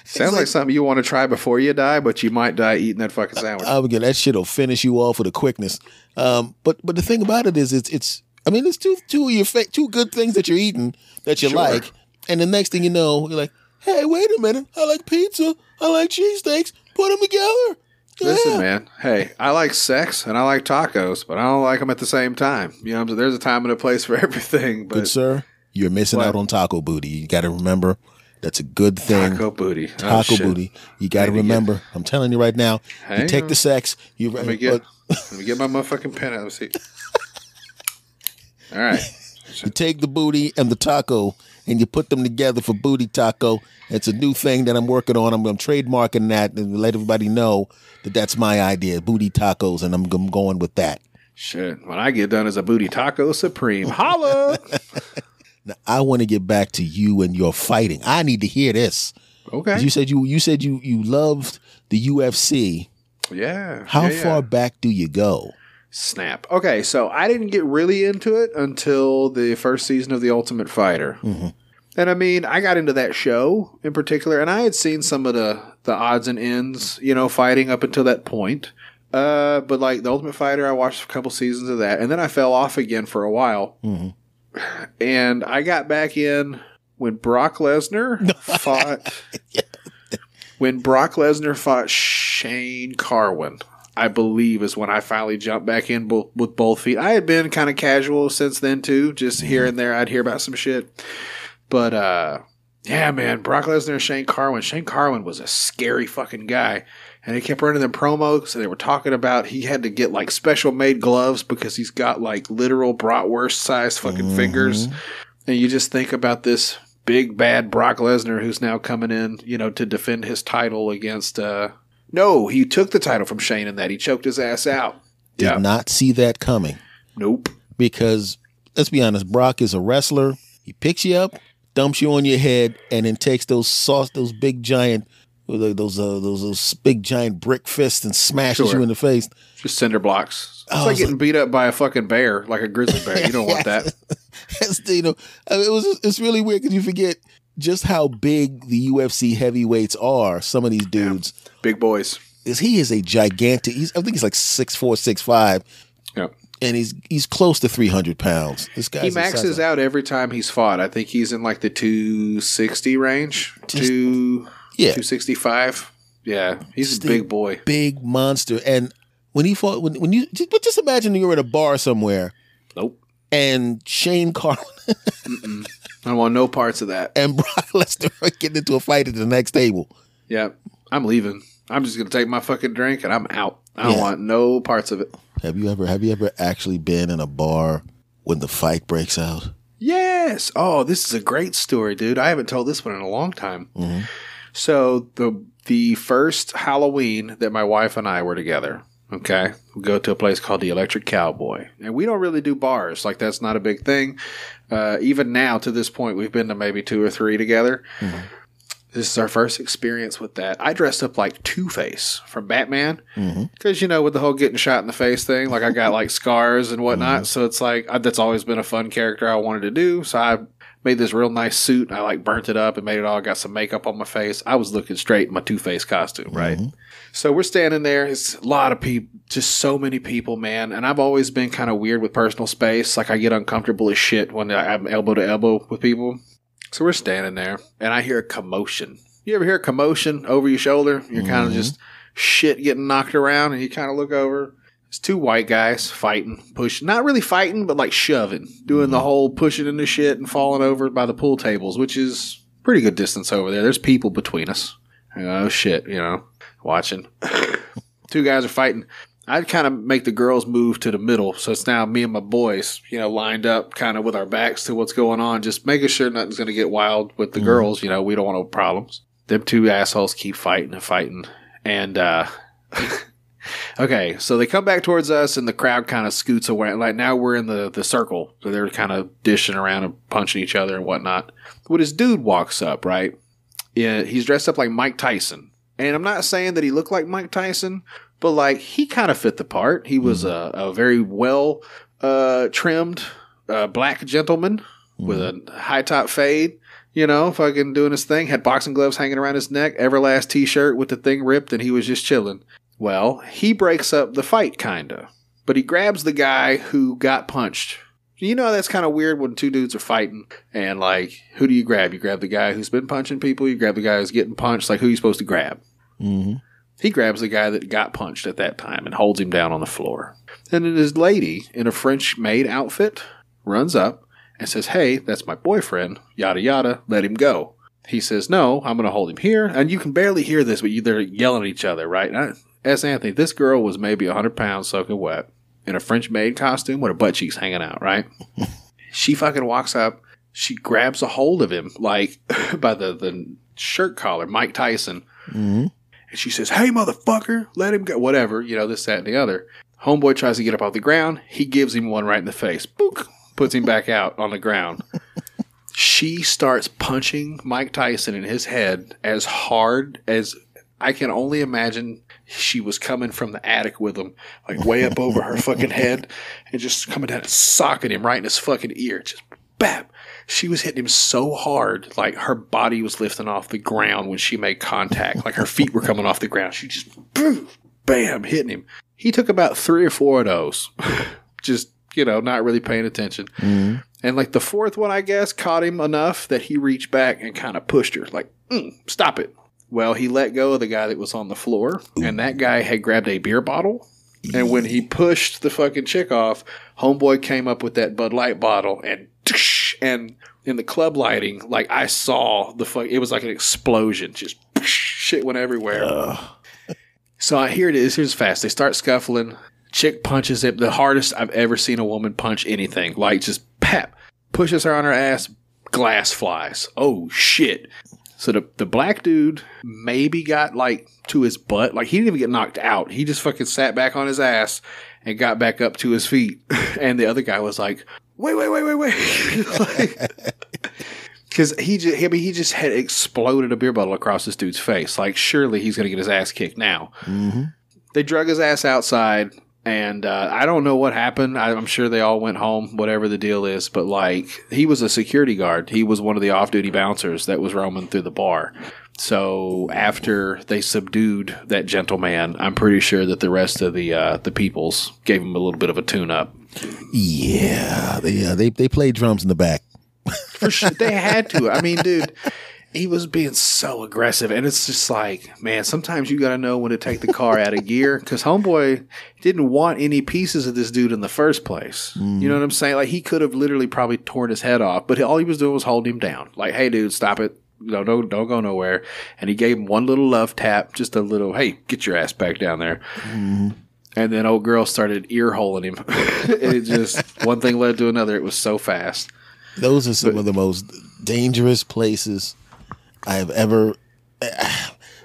Speaker 2: Sounds like, something you want to try before you die, but you might die eating that fucking sandwich.
Speaker 1: I would get that shit'll finish you off with a quickness. Um, but but the thing about it is, it's it's. I mean, it's two two of your fa- two good things that you're eating that you
Speaker 2: Sure.
Speaker 1: like, and the next thing you know, you're like, hey, wait a minute, I like pizza, I like cheesesteaks, put them together. Yeah.
Speaker 2: Listen, man. Hey, I like sex and I like tacos, but I don't like them at the same time. You know, I'm saying? there's a time and a place [laughs] for everything. But
Speaker 1: Good sir, you're missing
Speaker 2: What?
Speaker 1: out on taco booty. You got to remember that's a good thing.
Speaker 2: taco booty, Oh,
Speaker 1: Taco
Speaker 2: shit.
Speaker 1: booty. You got to
Speaker 2: Maybe get-
Speaker 1: remember. I'm telling you right now. you
Speaker 2: Hang
Speaker 1: take
Speaker 2: on.
Speaker 1: the sex. You
Speaker 2: Let me get let me get my motherfucking pen out. Let's see. [laughs] All right.
Speaker 1: You take the booty and the taco and you put them together for booty taco. It's a new thing that I'm working on. I'm, I'm trademarking that and let everybody know that that's my idea, booty tacos, and I'm, I'm going with that.
Speaker 2: Shit. When I get done as a booty taco supreme, holla. [laughs]
Speaker 1: Now I want to get back to you and your fighting. I need to hear this.
Speaker 2: Okay.
Speaker 1: You said you you said you you loved the UFC.
Speaker 2: yeah.
Speaker 1: How
Speaker 2: yeah, yeah.
Speaker 1: far back do you go?
Speaker 2: Snap. Okay, so I didn't get really into it until the first season of The Ultimate Fighter.
Speaker 1: Mm-hmm.
Speaker 2: And I mean, I got into that show in particular, and I had seen some of the, the odds and ends, you know, fighting up until that point. Uh, but like The Ultimate Fighter, I watched a couple seasons of that, and then I fell off again for a while.
Speaker 1: Mhm.
Speaker 2: And I got back in when Brock Lesnar [laughs] fought. [laughs] When Brock Lesnar fought Shane Carwin, I believe is when I finally jumped back in bo- with both feet. I had been kind of casual since then too, just here and there. I'd hear about some shit, but uh, yeah, man, Brock Lesnar and Shane Carwin. Shane Carwin was a scary fucking guy, and he kept running them promos. And they were talking about he had to get like special made gloves because he's got like literal bratwurst sized fucking fingers. And you just think about this big bad Brock Lesnar who's now coming in, you know, to defend his title against. uh No, he took the title from Shane in that he choked his ass out.
Speaker 1: Did not see that coming
Speaker 2: Nope.
Speaker 1: because let's be honest, Brock is a wrestler. He picks you up, dumps you on your head, and then takes those sauce, those big giant, those uh, those those big giant brick fists and smashes
Speaker 2: Sure.
Speaker 1: you in the face.
Speaker 2: Just cinder blocks. It's
Speaker 1: Oh,
Speaker 2: like getting beat up by a fucking bear, like a grizzly bear. You don't want [laughs] that.
Speaker 1: You know, I mean, it was it's really weird because you forget just how big the UFC heavyweights are. Some of these dudes,
Speaker 2: Big boys.
Speaker 1: is he is a gigantic. He's I think he's like six four, six five,
Speaker 2: Yep.
Speaker 1: and he's he's close to three hundred pounds. This guy
Speaker 2: He maxes out every time he's fought. I think he's in like the 260 range. Two,
Speaker 1: Yeah.
Speaker 2: 265. Yeah, he's
Speaker 1: Just
Speaker 2: a big boy.
Speaker 1: big monster. And when he fought, when when you just, but just imagine you're at a bar somewhere
Speaker 2: Nope.
Speaker 1: and Shane Carwin [laughs]
Speaker 2: I don't want no parts of that.
Speaker 1: and [laughs] Brock Lesnar getting into a fight at the next table.
Speaker 2: Yeah, I'm leaving. I'm just gonna take my fucking drink and I'm out. I don't
Speaker 1: Yeah.
Speaker 2: want no parts of it.
Speaker 1: Have you ever have you ever actually been in a bar when the fight breaks out?
Speaker 2: Yes. Oh, this is a great story, dude. I haven't told this one in a long time. Mm-hmm. So the the first Halloween that my wife and I were together, okay, we go to a place called the Electric Cowboy, and we don't really do bars. Like that's not a big thing. Uh, even now, to this point, we've been to maybe two or three together. Mm-hmm. This is our first experience with that. I dressed up like Two Face from Batman mm-hmm. because you know with the whole getting shot in the face thing, like I got like [laughs] scars and whatnot. Mm-hmm. So it's like I, that's always been a fun character I wanted to do. So I made this real nice suit. I like burnt it up and made it all. Got some makeup on my face. I was looking straight in my Two Face costume, right? Mm-hmm. So we're standing there. It's a lot of people, just so many people, man. And I've always been kind of weird with personal space. Like I get uncomfortable as shit when I'm elbow to elbow with people. So we're standing there, and I hear a commotion. You ever hear a commotion over your shoulder? You're kind of mm-hmm. just shit getting knocked around, and you kind of look over. It's two white guys fighting, pushing, not really fighting, but like shoving, doing the whole pushing into shit and falling over by the pool tables, which is pretty good distance over there. There's people between us. Oh shit, you know, watching. [laughs] two guys are fighting. I'd kind of make the girls move to the middle. So it's now me and my boys, you know, lined up kind of with our backs to what's going on, just making sure nothing's going to get wild with the girls. You know, we don't want no problems. Them two assholes keep fighting and fighting. And, uh, [laughs] okay, so they come back towards us and the crowd kind of scoots away. Like now we're in the, the circle. So they're kind of dishing around and punching each other and whatnot. When this dude walks up, right? Yeah, he's dressed up like Mike Tyson. And I'm not saying that he looked like Mike Tyson, but like he kind of fit the part. He was a, a very well uh, trimmed uh, black gentleman with a high top fade. You know, fucking doing his thing. Had boxing gloves hanging around his neck. Everlast t-shirt with the thing ripped, and he was just chilling. Well, he breaks up the fight, kinda, but he grabs the guy who got punched. You know that's kind of weird when two dudes are fighting, and like, who do you grab? You grab the guy who's been punching people. You grab the guy who's getting punched. Like, who are you supposed to grab?
Speaker 1: Mm-hmm.
Speaker 2: He grabs the guy that got punched at that time and holds him down on the floor. And then his lady in a French maid outfit runs up and says, Hey, that's my boyfriend, yada yada, let him go. He says, No, I'm going to hold him here. And you can barely hear this, but you, they're yelling at each other, right? And I, S. Anthony, this girl was maybe 100 pounds soaking wet in a French maid costume with her butt cheeks hanging out, right? [laughs] she fucking walks up. She grabs a hold of him, like [laughs] by the, the shirt collar, Mike Tyson.
Speaker 1: Mm-hmm.
Speaker 2: And she says, Hey, motherfucker, let him go. Whatever, you know, this, that, and the other. Homeboy tries to get up off the ground. He gives him one right in the face. Book. Puts him back out on the ground. [laughs] she starts punching Mike Tyson in his head as hard as I can only imagine she was coming from the attic with him, like way up over her fucking head, and just coming down and socking him right in his fucking ear. Just bam. She was hitting him so hard, like her body was lifting off the ground when she made contact. Like her feet were coming off the ground. She just boom, bam, hitting him. He took about three or four of those, [laughs] just you know, not really paying attention.
Speaker 1: Mm-hmm.
Speaker 2: And like the fourth one, I guess, caught him enough that he reached back and kind of pushed her, like, mm, stop it. Well, he let go of the guy that was on the floor, and that guy had grabbed a beer bottle. And when he pushed the fucking chick off, Homeboy came up with that Bud Light bottle and and in the club lighting, like I saw the fuck, it was like an explosion. Just shit went everywhere. So I here it is. Here's fast. They start scuffling. Chick punches it. The hardest I've ever seen a woman punch anything. Like just pap. Pushes her on her ass. Glass flies. Oh shit. So the the black dude maybe got like to his butt. Like he didn't even get knocked out. He just fucking sat back on his ass and got back up to his feet. [laughs] And the other guy was like, "Wait, wait, wait, wait, wait!" [laughs] Because [laughs] he just, I mean, he just had exploded a beer bottle across this dude's face. Like, surely he's going to get his ass kicked now.
Speaker 1: Mm-hmm.
Speaker 2: They drug his ass outside, and uh, I don't know what happened. I, I'm sure they all went home, whatever the deal is. But like, he was a security guard. He was one of the off-duty bouncers that was roaming through the bar. So after they subdued that gentleman, I'm pretty sure that the rest of the uh, the peoples gave him a little bit of a tune-up.
Speaker 1: Yeah, they, uh, they they played drums in the back.
Speaker 2: For sure, they had to. I mean, dude, he was being so aggressive, and it's just like, man, sometimes you got to know when to take the car out of gear because homeboy didn't want any pieces of this dude in the first place. You know mm. what I'm saying? Like he could have literally probably torn his head off, but all he was doing was holding him down. Like, hey, dude, stop it. No, don't don't go nowhere. And he gave him one little love tap, just a little, hey, get your ass back down there. Mm-hmm. And then old girl started ear holing him. [laughs] it just one thing led to another. It was so fast.
Speaker 1: Those are some of the most dangerous places I have ever. [sighs]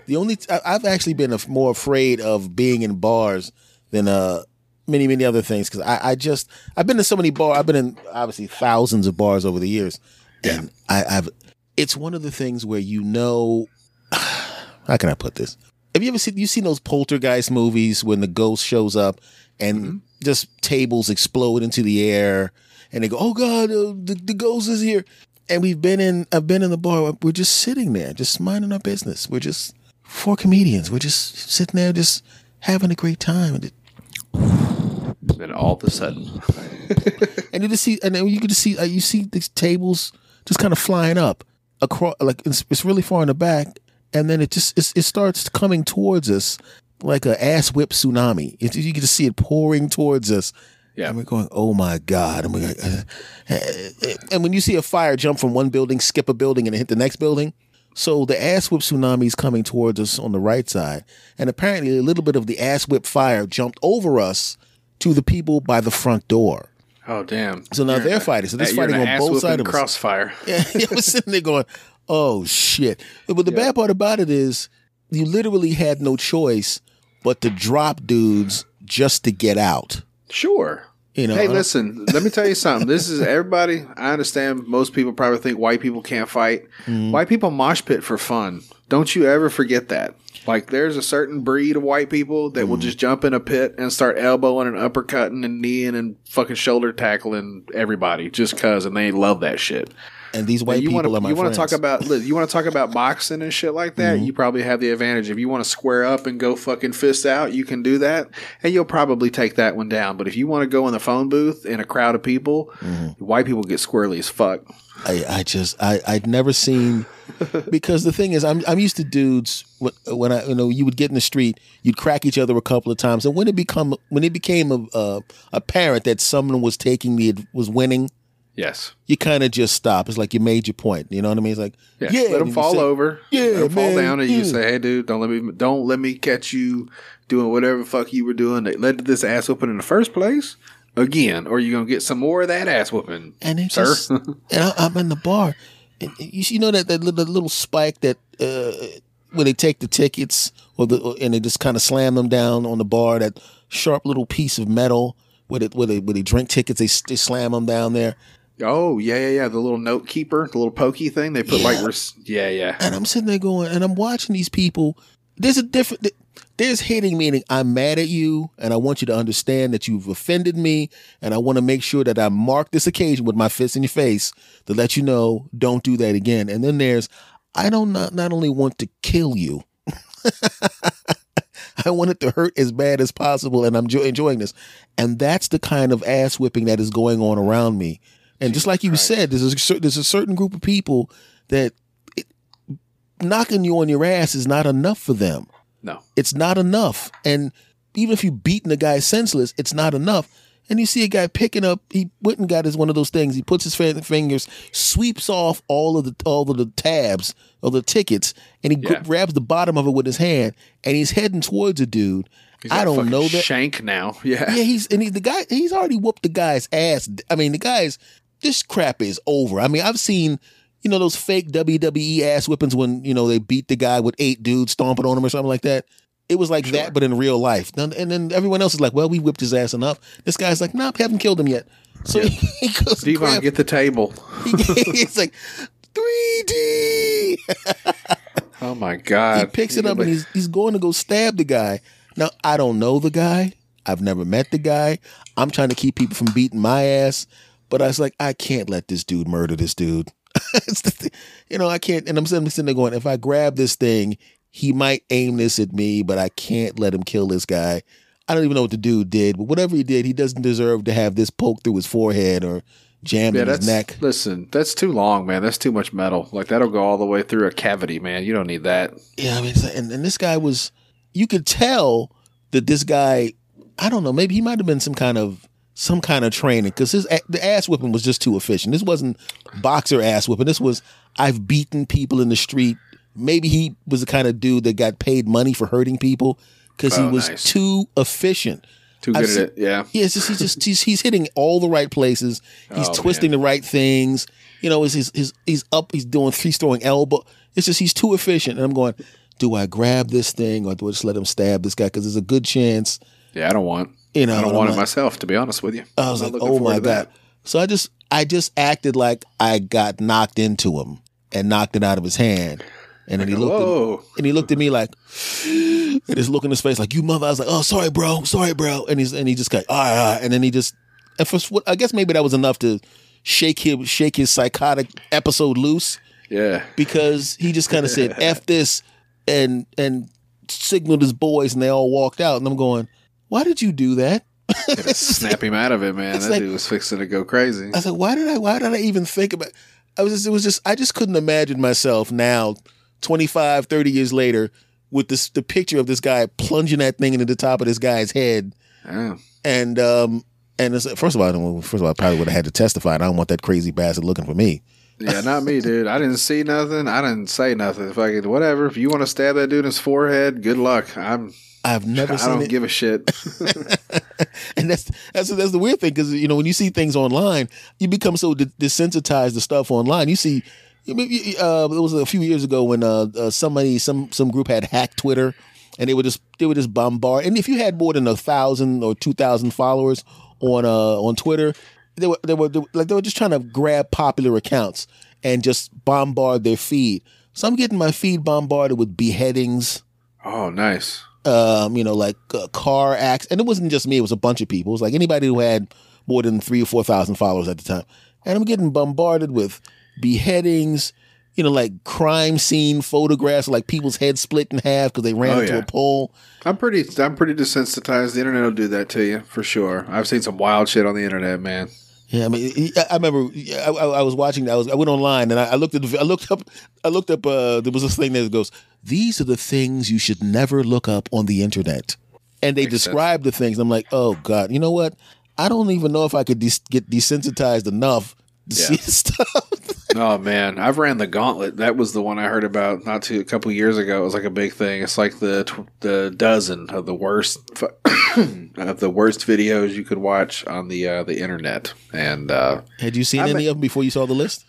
Speaker 1: The only I- I've actually been more afraid of being in bars than uh many many other things because I, I just I've been to so many bars. I've been in obviously thousands of bars over the years, and I, I've it's one of the things where you know [sighs] how can I put this? Have you ever seen you seen those poltergeist movies when the ghost shows up and just tables explode into the air and they go, "Oh God, uh, the, the ghost is here!" And we've been in, I've been in the bar. We're just sitting there, just minding our business. We're just four comedians. We're just sitting there, just having a great time. And, it, [sighs]
Speaker 2: Then all of a sudden, [laughs]
Speaker 1: and you just see, and then you can just see, uh, you see these tables just kind of flying up across, like it's, it's really far in the back, and then it just it's, it starts coming towards us like a ass whip tsunami. It, you can just see it pouring towards us.
Speaker 2: Yeah.
Speaker 1: and we're going, oh my god! And we're like, uh, and when you see a fire jump from one building, skip a building, and hit the next building, So the ass whip tsunami is coming towards us on the right side, and apparently a little bit of the ass whip fire jumped over us to the people by the front door.
Speaker 2: Oh damn!
Speaker 1: So now
Speaker 2: You're
Speaker 1: they're
Speaker 2: a-
Speaker 1: fighting. So this
Speaker 2: you're
Speaker 1: fighting on both sides of us.
Speaker 2: crossfire. [laughs]
Speaker 1: Yeah, [laughs] I was sitting there going, "Oh shit!" But the bad part about it is, you literally had no choice but to drop dudes just to get out.
Speaker 2: Sure.
Speaker 1: You know,
Speaker 2: hey, listen. let me tell you something. This is everybody. I understand. Most people probably think white people can't fight.
Speaker 1: Mm-hmm.
Speaker 2: White people mosh pit for fun. Don't you ever forget that. Like, there's a certain breed of white people that
Speaker 1: Mm-hmm.
Speaker 2: will just jump in a pit and start elbowing and uppercutting and kneeing and fucking shoulder tackling everybody just cause, and they love that shit.
Speaker 1: And these white
Speaker 2: you
Speaker 1: people
Speaker 2: wanna,
Speaker 1: are my
Speaker 2: you
Speaker 1: friends. Mm-hmm.
Speaker 2: talk about look, you want to talk about boxing and shit like that you probably have the advantage if you want to square up and go fucking fist out you can do that and you'll probably take that one down but if you want to go in the phone booth in a crowd of people
Speaker 1: Mm-hmm.
Speaker 2: white people get squirrely as fuck
Speaker 1: I, I just I I'd never seen [laughs] because the thing is I'm I'm used to dudes when, when I you know you would get in the street you'd crack each other a couple of times and when it become when it became a uh, apparent that someone was taking the was winning
Speaker 2: yes.
Speaker 1: You kind of just stop. It's like you made your point. You know what I mean? It's like
Speaker 2: yeah,
Speaker 1: yeah,
Speaker 2: let them fall
Speaker 1: say-
Speaker 2: over.
Speaker 1: Yeah,
Speaker 2: let 'em fall
Speaker 1: man,
Speaker 2: down and
Speaker 1: yeah.
Speaker 2: you say hey dude don't let me don't let me catch you doing whatever the fuck you were doing that led to this ass whooping in the first place again or you gonna get some more of that ass whooping
Speaker 1: and it
Speaker 2: sir?
Speaker 1: just [laughs] and I, I'm in the bar. And you, you know that that little, little spike that uh, when they take the tickets or the or- and they just kind of slam them down on the bar that sharp little piece of metal where they, where they, where they drink tickets they, they slam them down there
Speaker 2: Oh yeah, yeah, yeah. The little note keeper, the little pokey thing they put like,
Speaker 1: Yeah.
Speaker 2: res- yeah, yeah.
Speaker 1: and I'm sitting there going and I'm watching these people there's a different there's hitting meaning I'm mad at you and I want you to understand that you've offended me and I want to make sure that I mark this occasion with my fist in your face to let you know don't do that again. And then there's I don't not, not only want to kill you, [laughs] I want it to hurt as bad as possible and I'm enjoying this. And that's the kind of ass whipping that is going on around me. And just like you
Speaker 2: Christ.
Speaker 1: said, there's a, there's a certain group of people that it, knocking you on your ass is not enough for them.
Speaker 2: No,
Speaker 1: It's not enough. And even if you beating the guy senseless, it's not enough. And you see a guy picking up, he went and got his one of those things. He puts his fingers, sweeps off all of the all of the tabs of the tickets, and he
Speaker 2: Yeah.
Speaker 1: grabs the bottom of it with his hand, and he's heading towards a dude. I don't know that.
Speaker 2: shank now. [laughs] Yeah,
Speaker 1: Yeah, he's and he's the guy. He's already whooped the guy's ass. I mean, the guy's this crap is over. I mean, I've seen you know those fake WWE ass whippings when you know they beat the guy with eight dudes stomping on him or something like that. It was like that, but in real life. And and then everyone else is like, "Well, we whipped his ass enough." This guy's like, "Nope, haven't killed him yet." So [laughs] he goes, grab,
Speaker 2: get the table. [laughs]
Speaker 1: he's like, 3D.
Speaker 2: Oh my god,
Speaker 1: he picks it up and he's he's going to go stab the guy. Now I don't know the guy. I've never met the guy. I'm trying to keep people from beating my ass, but I was like, I can't let this dude murder this dude. [laughs] it's the thing. You know, I can't. And I'm sitting, sitting there going, if I grab this thing, he might aim this at me, but I can't let him kill this guy. I don't even know what the dude did, but whatever he did, he doesn't deserve to have this poke through his forehead or jammed
Speaker 2: yeah,
Speaker 1: in his neck.
Speaker 2: listen. That's too long, man. That's too much metal. Like that'll go all the way through a cavity, man. You don't need that.
Speaker 1: Yeah, I mean, and, and this guy was, you could tell that this guy, I don't know, maybe he might have been some kind of some kind of training because his the ass whipping was just too efficient. This wasn't boxer ass whipping. This was I've beaten people in the street. Maybe he was the kind of dude that got paid money for hurting people because he
Speaker 2: Oh,
Speaker 1: was
Speaker 2: nice.
Speaker 1: too efficient.
Speaker 2: Too good
Speaker 1: seen-
Speaker 2: at it. Yeah.
Speaker 1: Yeah, just he's just he's, he's hitting all the right places. He's
Speaker 2: Oh,
Speaker 1: twisting the right things. You know, he's, he's he's he's up. He's doing he's throwing elbow. It's just he's too efficient. And I'm going, do I grab this thing or do I just let him stab this guy? Because there's a good chance.
Speaker 2: Yeah, I don't want.
Speaker 1: You know,
Speaker 2: I don't want it
Speaker 1: like-
Speaker 2: myself, to be honest with you.
Speaker 1: I was
Speaker 2: I'm
Speaker 1: like, oh my god.
Speaker 2: that.
Speaker 1: So I just I just acted like I got knocked into him and knocked it out of his hand. And then he looked at, and he looked at me like, [gasps] and his look in his face like, "You mother." I was like, "Oh, sorry, bro, sorry, bro." And he's and he just got, all right, all right. and then he just, and for what I guess maybe that was enough to shake him, shake his psychotic episode loose
Speaker 2: Yeah.
Speaker 1: because he just kind of said [laughs] "f this" and and signaled his boys, and they all walked out. And I'm going, "Why did you do that?"
Speaker 2: Snap him out of it, man.
Speaker 1: It's
Speaker 2: That
Speaker 1: like-
Speaker 2: dude was fixing to go crazy.
Speaker 1: I said, "Why did I? Why did I even think about?" I was just, it was just I just couldn't imagine myself now, 25, 30 years later, with this the picture of this guy plunging that thing into the top of this guy's head,
Speaker 2: Yeah.
Speaker 1: and um and it's, first of all, I don't, first of all, I probably would have had to testify. And I don't want that crazy bastard looking for me.
Speaker 2: Yeah, not me, dude. I didn't see nothing. I didn't say nothing. Fucking whatever. If you want to stab that dude in his forehead, good luck. I'm.
Speaker 1: I've never
Speaker 2: I
Speaker 1: seen
Speaker 2: don't
Speaker 1: it.
Speaker 2: give a shit. [laughs]
Speaker 1: and that's that's that's the weird thing because you know when you see things online, you become so de- desensitized to stuff online. You see, you- uh, it was a few years ago when uh, uh, somebody some some group had hacked Twitter, and they would just they would just bombard. And if you had more than a thousand or two thousand followers on uh on Twitter, they were they were they were- like they were just trying to grab popular accounts and just bombard their feed. So I'm getting my feed bombarded with beheadings
Speaker 2: Oh, nice.
Speaker 1: Um, you know, like uh, car acts, and it wasn't just me; it was a bunch of people. It was like anybody who had more than three or four thousand followers at the time, and I'm getting bombarded with beheadings, you know, like crime scene photographs, like people's heads split in half because they ran
Speaker 2: Oh,
Speaker 1: into
Speaker 2: yeah.
Speaker 1: a pole.
Speaker 2: I'm pretty. I'm pretty desensitized. The internet will do that to you for sure. I've seen some wild shit on the internet, man.
Speaker 1: Yeah, I mean, I- remember I, I was watching. I was I went online and I, looked at. the- I looked up. I looked up. Uh, there was this thing that goes. These are the things you should never look up on the internet, and they
Speaker 2: Makes sense.
Speaker 1: describe the things. I'm like, oh god, you know what? I don't even know if I could get desensitized enough
Speaker 2: Yeah.
Speaker 1: see stuff. [laughs]
Speaker 2: Oh man, I've ran the gauntlet. That was the one I heard about not too a couple years ago. It was like a big thing. It's like the tw- the dozen of the worst fu- [coughs] of the worst videos you could watch on the uh, the internet. And uh,
Speaker 1: Had you seen
Speaker 2: I
Speaker 1: any
Speaker 2: mean-
Speaker 1: of them before you saw the list?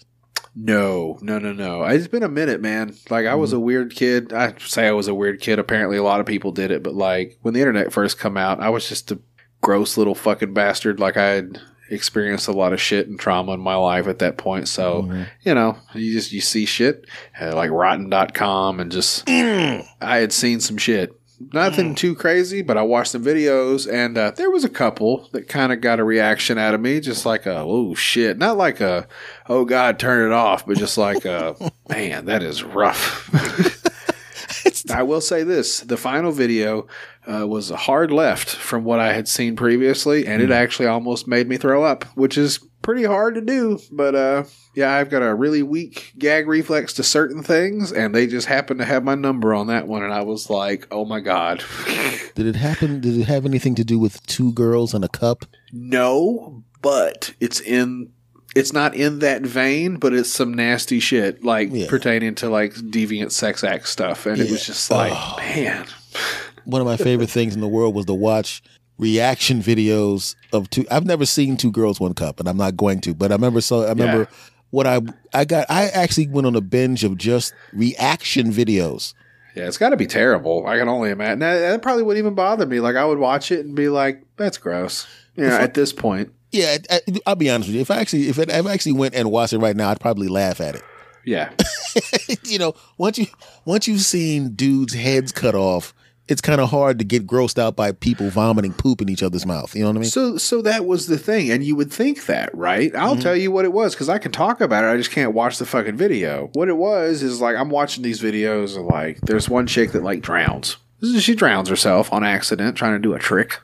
Speaker 2: no, no, no, no. It's been a minute, man. Like I was a weird kid. I say I was a weird kid. Apparently, a lot of people did it. But like when the internet first come out, I was just a gross little fucking bastard. Like I had experienced a lot of shit and trauma in my life at that point. So you know, you just you see shit uh, like rotten.com and just [clears throat] I had seen some shit. Nothing too crazy, but I watched some videos and uh, there was a couple that kind of got a reaction out of me, just like a oh shit, not like a oh god, turn it off, but just like a [laughs] man, that is rough. [laughs] I will say this: the final video uh, was a hard left from what I had seen previously, and it actually almost made me throw up, which is pretty hard to do. But uh, yeah, I've got a really weak gag reflex to certain things, and they just happened to have my number on that one, and I was like, "Oh my god." [laughs]
Speaker 1: Did it happen? Did it have anything to do with two girls and a cup?
Speaker 2: No, but it's in it's not in that vein, but it's some nasty shit like
Speaker 1: Yeah.
Speaker 2: pertaining to like deviant sex act stuff and it was just like,
Speaker 1: Oh.
Speaker 2: man.
Speaker 1: One of my favorite [laughs] things in the world was to watch reaction videos of two. I've never seen two girls one cup, and I'm not going to. But I remember. So I remember
Speaker 2: Yeah.
Speaker 1: what I I got. I actually went on a binge of just reaction videos.
Speaker 2: Yeah, it's got to be terrible. I can only imagine. That, that probably wouldn't even bother me. Like I would watch it and be like, "That's gross." You know, at this point,
Speaker 1: Yeah, I, I'll be honest with you. If I actually, if, it, if I actually went and watched it right now, I'd probably laugh at it.
Speaker 2: yeah, [laughs]
Speaker 1: you know, once you once you've seen dudes' heads cut off, it's kind of hard to get grossed out by people vomiting poop in each other's mouth. You know what I mean?
Speaker 2: So, so that was the thing, and you would think that, right? I'll mm-hmm. tell you what it was because I can talk about it. I just can't watch the fucking video. What it was is like I'm watching these videos, and like there's one chick that like drowns. She drowns herself on accident trying to do a trick.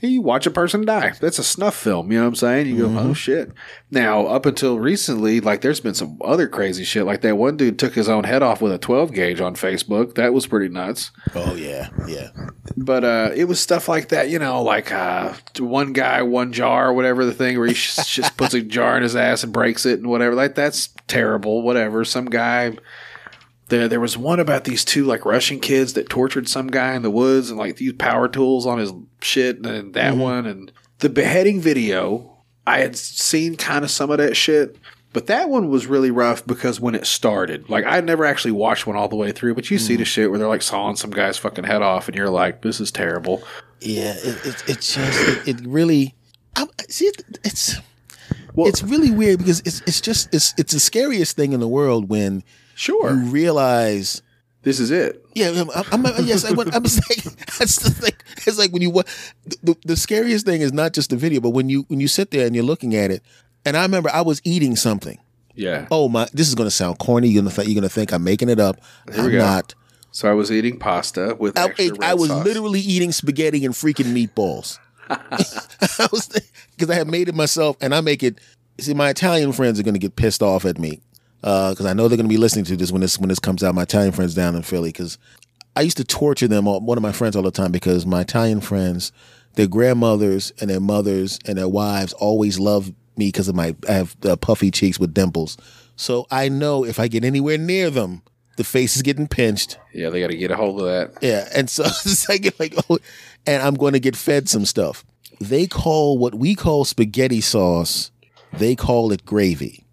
Speaker 2: And you watch a person die. That's a snuff film. You know what I'm saying? You go, oh shit. Now, up until recently, like there's been some other crazy shit. Like that one dude took his own head off with a 12 gauge on Facebook. That was pretty nuts
Speaker 1: oh yeah, yeah.
Speaker 2: but uh, it was stuff like that, you know, like uh, one guy, one jar, or whatever the thing where he [laughs] just puts a jar in his ass and breaks it and whatever. Like that's terrible. Whatever. Some guy. There, there was one about these two like Russian kids that tortured some guy in the woods and like used power tools on his shit and then that mm-hmm. one and the beheading video. I had seen kind of some of that shit, but that one was really rough because when it started, like I never actually watched one all the way through, but you see mm-hmm. the shit where they're like sawing some guy's fucking head off, and you're like, this is terrible.
Speaker 1: Yeah, it, it, it just it, it really. I, see, it, it's
Speaker 2: Well-
Speaker 1: it's really weird because it's it's just it's it's the scariest thing in the world when
Speaker 2: Sure,
Speaker 1: you realize.
Speaker 2: this is it.
Speaker 1: Yeah, I'm, I'm, yes, [laughs] I, I'm saying that's the thing. It's like when you wa- the, the scariest thing is not just the video, but when you when you sit there and you're looking at it. And I remember I was eating something.
Speaker 2: Yeah.
Speaker 1: Oh my! This is going to sound corny. You're going to th- you're going to think I'm making it up.
Speaker 2: we
Speaker 1: I'm
Speaker 2: go.
Speaker 1: not.
Speaker 2: So I was eating pasta with
Speaker 1: I,
Speaker 2: extra red
Speaker 1: I was
Speaker 2: sauce.
Speaker 1: literally eating spaghetti and freaking meatballs. [laughs] I was because I had made it myself, and I make it. See, my Italian friends are going to get pissed off at me because I know they're going to be listening to this when this when this comes out. My Italian friends down in Philly because I used to torture them. all- One of my friends all the time because my Italian friends, their grandmothers and their mothers and their wives always love me because of my I have uh, puffy cheeks with dimples. So I know if I get anywhere near them, the face is getting pinched.
Speaker 2: Yeah, they got to get a hold of that.
Speaker 1: Yeah, and so [laughs] it's like, like oh, and I'm going to get fed some stuff. They call what we call spaghetti sauce, they call it gravy,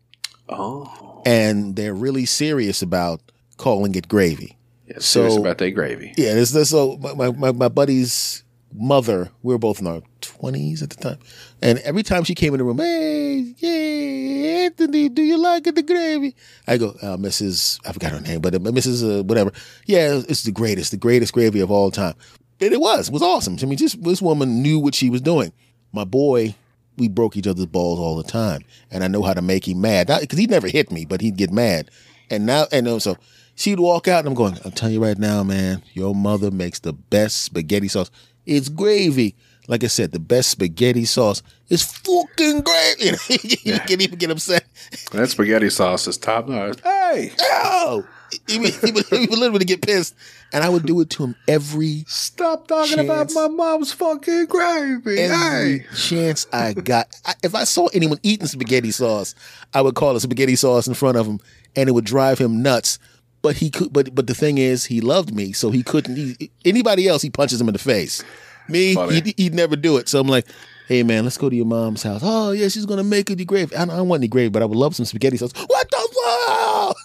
Speaker 2: Oh,
Speaker 1: and they're really serious about calling it gravy.
Speaker 2: yeah, serious about that gravy.
Speaker 1: Yeah, this, this so my, my my buddy's mother, we were both in our twenties at the time, and every time she came in the room, hey, yeah, Anthony, do you like it, the gravy? I go, uh, Mrs. I forgot her name, but uh, Mrs. Uh, whatever. Yeah, it's the greatest, the greatest gravy of all time. And it was, it was awesome. I mean, just this woman knew what she was doing. My boy, we broke each other's balls all the time, and I know how to make him mad because he never hit me, but he'd get mad. And now, and uh, so she'd walk out, and I'm going, I'm telling you right now, man, your mother makes the best spaghetti sauce. It's gravy. Like I said, the best spaghetti sauce is fucking gravy. [laughs] You, know, you can't even get upset.
Speaker 2: That spaghetti sauce is top notch. Hey,
Speaker 1: Oh, he would, he, would, he would literally get pissed, and I would do it to him every
Speaker 2: stop talking about my mom's fucking gravy.
Speaker 1: every
Speaker 2: Hey,
Speaker 1: chance I got. I, if I saw anyone eating spaghetti sauce, I would call it spaghetti sauce in front of him, and it would drive him nuts. But he could. But but the thing is, he loved me, so he couldn't. He, anybody else, he punches him in the face. Me, he'd, he'd never do it. So I'm like, hey man, let's go to your mom's house. Oh yeah, she's gonna make gravy. I don't, I don't want any gravy, but I would love some spaghetti sauce. What the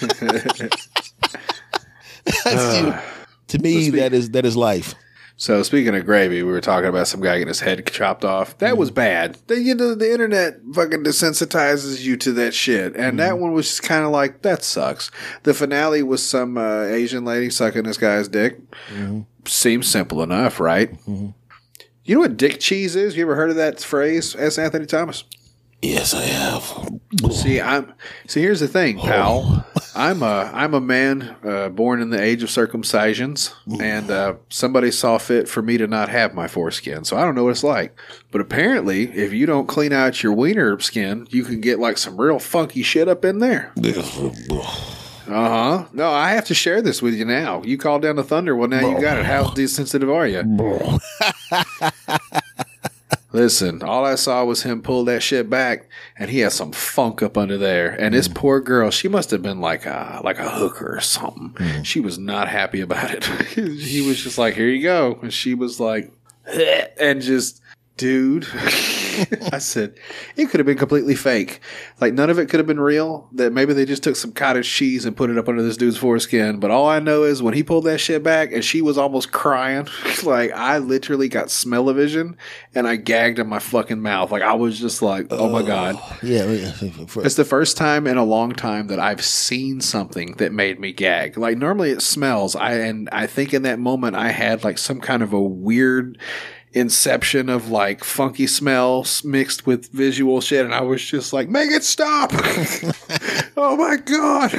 Speaker 1: fuck? [laughs] That's- uh, to me,
Speaker 2: speak-
Speaker 1: that is that is life.
Speaker 2: So speaking of gravy, we were talking about some guy getting his head chopped off. That mm-hmm. was bad. The, you know, the internet fucking desensitizes you to that shit, and that mm-hmm. one was just kind of like that sucks. The finale was some uh, Asian lady sucking this guy's dick. Mm-hmm. Seems simple enough, right? You know what dick cheese is? You ever heard of that phrase? S. Anthony Thomas.
Speaker 1: Yes, I have.
Speaker 2: See, I'm. See, here's the thing, pal. I'm a I'm a man uh, born in the age of circumcisions, and uh, somebody saw fit for me to not have my foreskin, so I don't know what it's like. But apparently, if you don't clean out your wiener skin, you can get like some real funky shit up in there. Uh huh. No, I have to share this with you now. You called down the thunder. Well, now you got it. How sensitive are you? Listen, all I saw was him pull that shit back, and he had some funk up under there. And this poor girl, she must have been like a like a hooker or something. She was not happy about it. [laughs] he was just like, "Here you go," and she was like, [laughs] and just, dude. [laughs] I said it could have been completely fake. Like none of it could have been real. That maybe they just took some cottage cheese and put it up under this dude's foreskin. But all I know is when he pulled that shit back and she was almost crying, [laughs] like I literally got smell-o-vision and I gagged in my fucking mouth. Like I was just like, oh my god.
Speaker 1: Oh, yeah, yeah.
Speaker 2: It's the first time in a long time that I've seen something that made me gag. Like normally it smells. I and I think in that moment I had like some kind of a weird inception of like funky smells mixed with visual shit and I was just like, "Make it stop." [laughs] oh my god.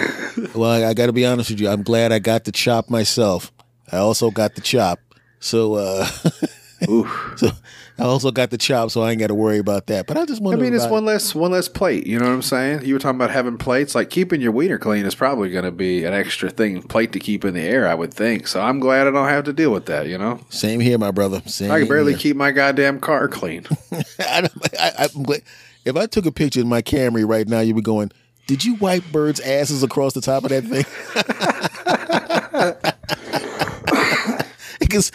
Speaker 1: Well, I, I got to be honest with you. I'm glad I got the chop myself. I also got the chop. So, uh, [laughs]
Speaker 2: Oof.
Speaker 1: so I also got the chop, so I ain't got to worry about that. But I just
Speaker 2: want.
Speaker 1: I
Speaker 2: mean, it's one less one less plate. You know what I'm saying? You were talking about having plates. Like keeping your wiener clean is probably going to be an extra thing plate to keep in the air. I would think. So I'm glad I don't have to deal with that. You know,
Speaker 1: Same here, my brother. Same.
Speaker 2: I can barely
Speaker 1: here.
Speaker 2: keep my goddamn car clean. [laughs]
Speaker 1: I, I, I'm glad. If I took a picture in my Camry right now, you'd be going, "Did you wipe birds' asses across the top of that thing?" [laughs]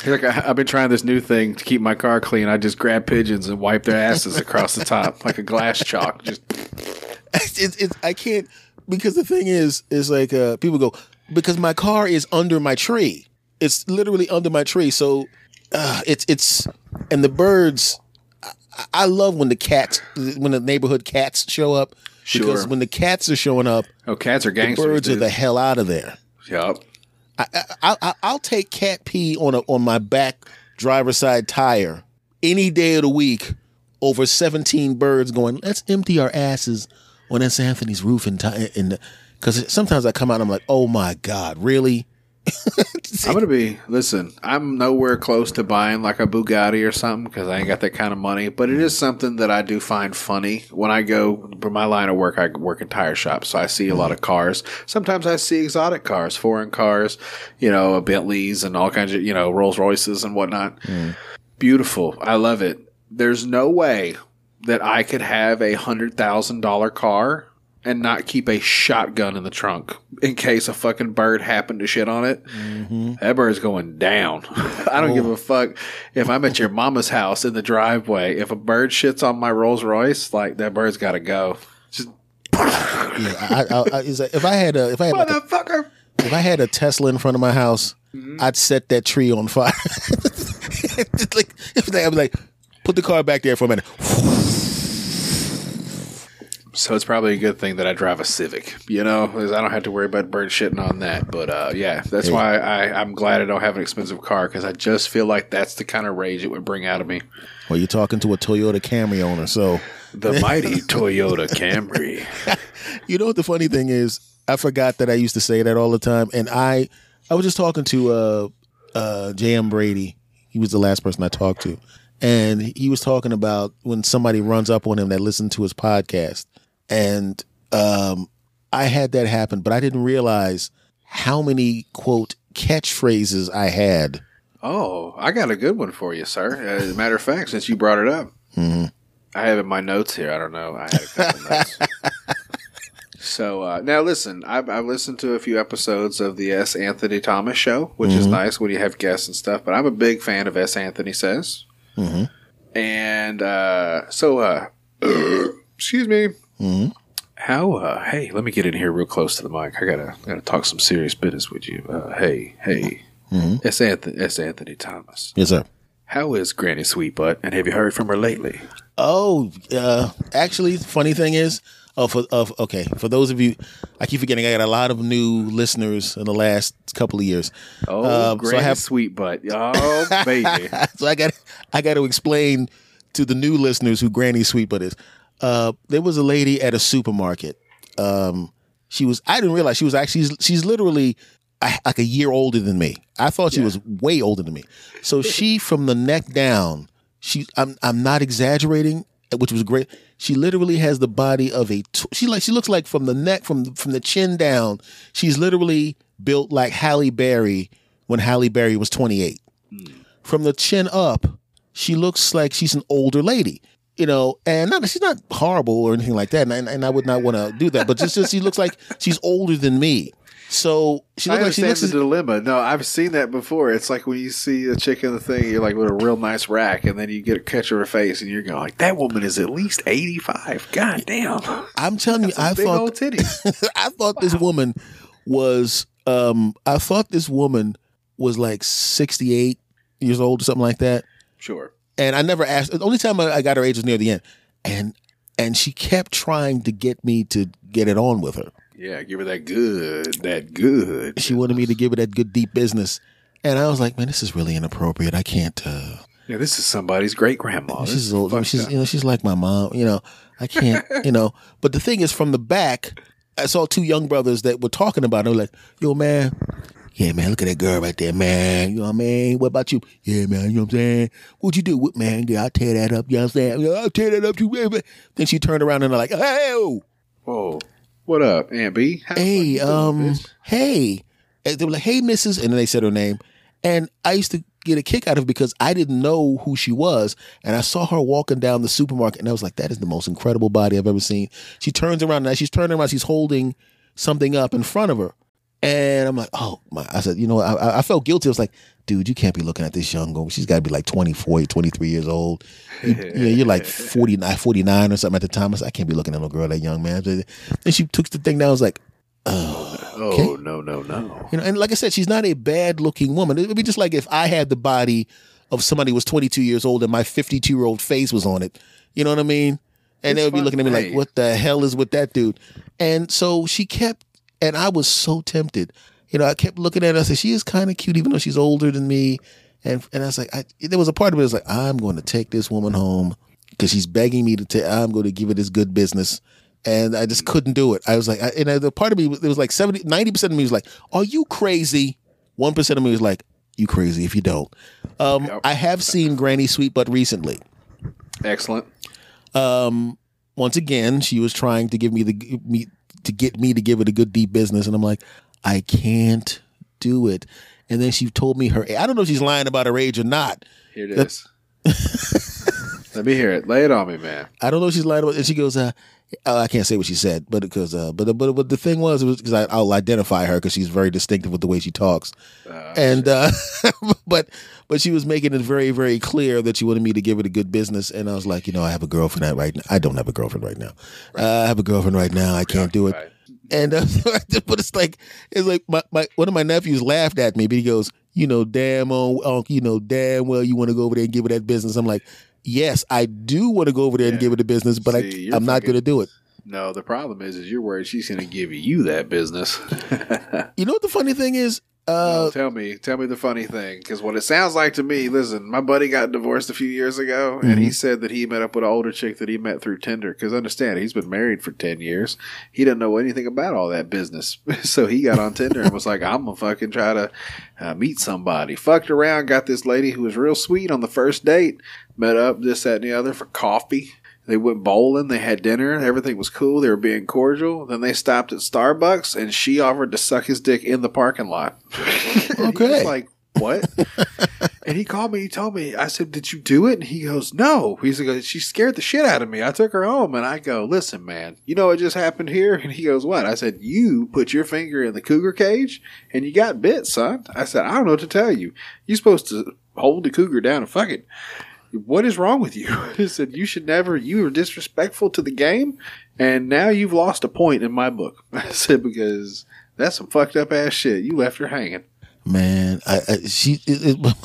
Speaker 2: Like I've been trying this new thing to keep my car clean. I just grab pigeons and wipe their asses across the top like a glass chalk. Just [laughs]
Speaker 1: it's, it's I can't because the thing is is like uh, people go because my car is under my tree. It's literally under my tree, so uh, it's it's and the birds. I, I love when the cats when the neighborhood cats show up because when the cats are showing up,
Speaker 2: oh, cats are gangsters.
Speaker 1: the birds are the hell out of there.
Speaker 2: Yup.
Speaker 1: I, I, I, I'll take cat pee on a, on my back driver's side tire any day of the week over 17 birds going, let's empty our asses on S. Anthony's roof and because sometimes I come out and I'm like, oh my God, really? [laughs]
Speaker 2: I'm gonna be. Listen, I'm nowhere close to buying like a Bugatti or something because I ain't got that kind of money. But it is something that I do find funny when I go for my line of work. I work in tire shops, so I see a lot of cars. Sometimes I see exotic cars, foreign cars, you know, Bentleys and all kinds of you know Rolls Royces and whatnot. Mm. Beautiful. I love it. There's no way that I could have a hundred thousand dollar car and not keep a shotgun in the trunk in case a fucking bird happened to shit on it, mm-hmm. that bird's going down. [laughs] I don't give oh. a fuck if I'm at your mama's house in the driveway. If a bird shits on my Rolls Royce, like that bird's got to go. Just [laughs]
Speaker 1: Yeah, I, I, I, like, if I had a if I had like a, if I had a Tesla in front of my house, mm-hmm. I'd set that tree on fire. [laughs] Like if they, I'd be like, put the car back there for a minute.
Speaker 2: So it's probably a good thing that I drive a Civic, you know, because I don't have to worry about bird shitting on that. But uh, yeah, that's why I, I'm glad I don't have an expensive car because I just feel like that's the kind of rage it would bring out of me.
Speaker 1: Well, you're talking to a Toyota Camry owner, so [laughs]
Speaker 2: The mighty Toyota Camry. [laughs]
Speaker 1: you know what the funny thing is? I forgot that I used to say that all the time, and I I was just talking to uh uh J.M. Brady. He was the last person I talked to, and he was talking about when somebody runs up on him that listened to his podcast, and um I had that happen, but I didn't realize how many quote catchphrases I had.
Speaker 2: Oh, I got a good one for you, sir. As a matter of fact, since you brought it up, I have it in my notes here. I don't know. I had a couple notes. [laughs] So uh, now listen, I've, I've listened to a few episodes of the S. Anthony Thomas show, which is nice when you have guests and stuff. But I'm a big fan of S. Anthony Says, and uh, so uh, [coughs] excuse me. How? Uh, hey, let me get in here real close to the mic. I gotta gotta talk some serious business with you. Uh, hey, hey, S. Anthony S. Anthony Thomas.
Speaker 1: Yes, sir.
Speaker 2: How is Granny Sweetbutt? And have you heard from her lately?
Speaker 1: Oh, uh, actually, funny thing is, oh, for of okay, for those of you, I keep forgetting, I got a lot of new listeners in the last couple of years.
Speaker 2: Oh, Granny
Speaker 1: so I have,
Speaker 2: Sweetbutt. Oh, baby. [laughs]
Speaker 1: so I got, I got to explain to the new listeners who Granny Sweetbutt is. Uh, there was a lady at a supermarket. Um, she was, I didn't realize she was actually, she's, she's literally a- like a year older than me. I thought she was way older than me. So she, [laughs] from the neck down, she, I'm, I'm not exaggerating, which was great. She literally has the body of a, she like, she looks like from the neck, from from the chin down, she's literally built like Halle Berry when Halle Berry was 28 from the chin up, she looks like she's an older lady. You know, and not she's not horrible or anything like that, and, and I would not want to do that. But just, just she looks like she's older than me. So she
Speaker 2: I
Speaker 1: looks like she looks.
Speaker 2: the dilemma. No, I've seen that before. It's like when you see a chick in the thing, you're like with a real nice rack, and then you get a catch of her face, and you're going like, "That woman is at least 85. God damn,
Speaker 1: I'm telling you, I
Speaker 2: big old
Speaker 1: thought
Speaker 2: titties." [laughs]
Speaker 1: I thought this woman was. Um, I thought this woman was like 68 years old or something like that.
Speaker 2: sure.
Speaker 1: And I never asked. The only time I, I got her age was near the end, and and she kept trying to get me to get it on with her.
Speaker 2: Yeah, give her that good, that good.
Speaker 1: She wanted me to give her that good deep business, and I was like, man, this is really inappropriate. I can't. uh
Speaker 2: Yeah, this is somebody's great grandma.
Speaker 1: She's old. She's you know she's like my mom. You know I can't. [laughs] you know. But the thing is, from the back, I saw two young brothers that were talking about. it. They were like, yo, man. Yeah, man, look at that girl right there, man. You know what I mean? What about you? Yeah, man, you know what I'm saying? What'd you do? What, man, yeah, I'll tear that up. You know what I'm saying? Yeah, I'll tear that up too, baby. Then she turned around and they're like, hey,
Speaker 2: Whoa, what up, Aunt B? How
Speaker 1: hey,
Speaker 2: doing,
Speaker 1: um, hey. And they were like, hey, Mrs. And then they said her name. And I used to get a kick out of it because I didn't know who she was. And I saw her walking down the supermarket and I was like, that is the most incredible body I've ever seen. She turns around and as she's turning around, she's holding something up in front of her. And I'm like, oh my, I said, you know, I- I, felt guilty. I was like, dude, you can't be looking at this young girl. She's got to be like 24, 23 years old. You, you know, you're like 49, 49 or something at the time. I said, I can't be looking at no girl that young, man. And she took the thing down. I was like,
Speaker 2: Oh
Speaker 1: okay.
Speaker 2: Oh, no, no, no.
Speaker 1: you know, and like I said, she's not a bad looking woman. It would be just like if I had the body of somebody who was 22 years old and my 52 year old face was on it. You know what I mean? And they would be looking at me like, what the hell is with that dude? And so she kept, and I was so tempted. You know, I kept looking at her. I said, she is kind of cute, even though she's older than me. And and I was like, I, there was a part of it that was like, I'm going to take this woman home because she's begging me to take. I'm going to give her this good business. And I just couldn't do it. I was like, I, and the part of me, it was like 70, 90% of me was like, are you crazy? 1% of me was like, you crazy if you don't. Um,
Speaker 2: Yep.
Speaker 1: I have seen Granny Sweet Sweetbutt recently.
Speaker 2: Excellent.
Speaker 1: Um, once again, she was trying to give me the me to get me to give it a good deep business, and I'm like, I can't do it. And then she told me her. I don't know if she's lying about her age or not.
Speaker 2: Here it is. [laughs] Let me hear it. Lay it on me, man.
Speaker 1: I don't know if she's lying about. And she goes, Uh, I can't say what she said, but because uh, but but but the thing was, it was because I'll identify her because she's very distinctive with the way she talks, and uh, [laughs] but but she was making it very very clear that she wanted me to give it a good business, and I was like, you know, I have a girlfriend right now. I don't have a girlfriend right now. Uh, I have a girlfriend right now. I can't do it.
Speaker 2: Right.
Speaker 1: And uh, [laughs] but it's like it's like my, my one of my nephews laughed at me, but he goes, you know, damn on, you know, damn well you want to go over there and give it that business. I'm like, yes, I do want to go over there and give it a business, but
Speaker 2: See,
Speaker 1: I, I'm not going to do it.
Speaker 2: No, the problem is, is you're worried she's going to give you that business. [laughs]
Speaker 1: You know what the funny thing is? Uh,
Speaker 2: tell me, tell me the funny thing, because what it sounds like to me. Listen, my buddy got divorced a few years ago, and
Speaker 1: Mm-hmm.
Speaker 2: he said that he met up with an older chick that he met through Tinder. Because understand, he's been married for ten years. He doesn't know anything about all that business, [laughs] so he got on Tinder and was like, "I'm gonna fucking try to uh, meet somebody." Fucked around, got this lady who was real sweet on the first date. Met up, this, that, and the other for coffee. They went bowling. They had dinner. Everything was cool. They were being cordial. Then they stopped at Starbucks, and she offered to suck his dick in the parking lot. [laughs] And he was
Speaker 1: Okay.
Speaker 2: like, what? [laughs] and he called me. He told me. I said, "Did you do it?" And he goes, "No." He's like, "She scared the shit out of me." I took her home, and I go, "Listen, man, you know what just happened here?" And he goes, "What?" I said, "You put your finger in the cougar cage, and you got bit, son." I said, "I don't know what to tell you. You're supposed to hold the cougar down and fuck it." What is wrong with you? [laughs] He said, You should never, you were disrespectful to the game, and now you've lost a point in my book. [laughs] I said, Because that's some fucked up ass shit. You left her hanging.
Speaker 1: man, I, I she it, it, [laughs]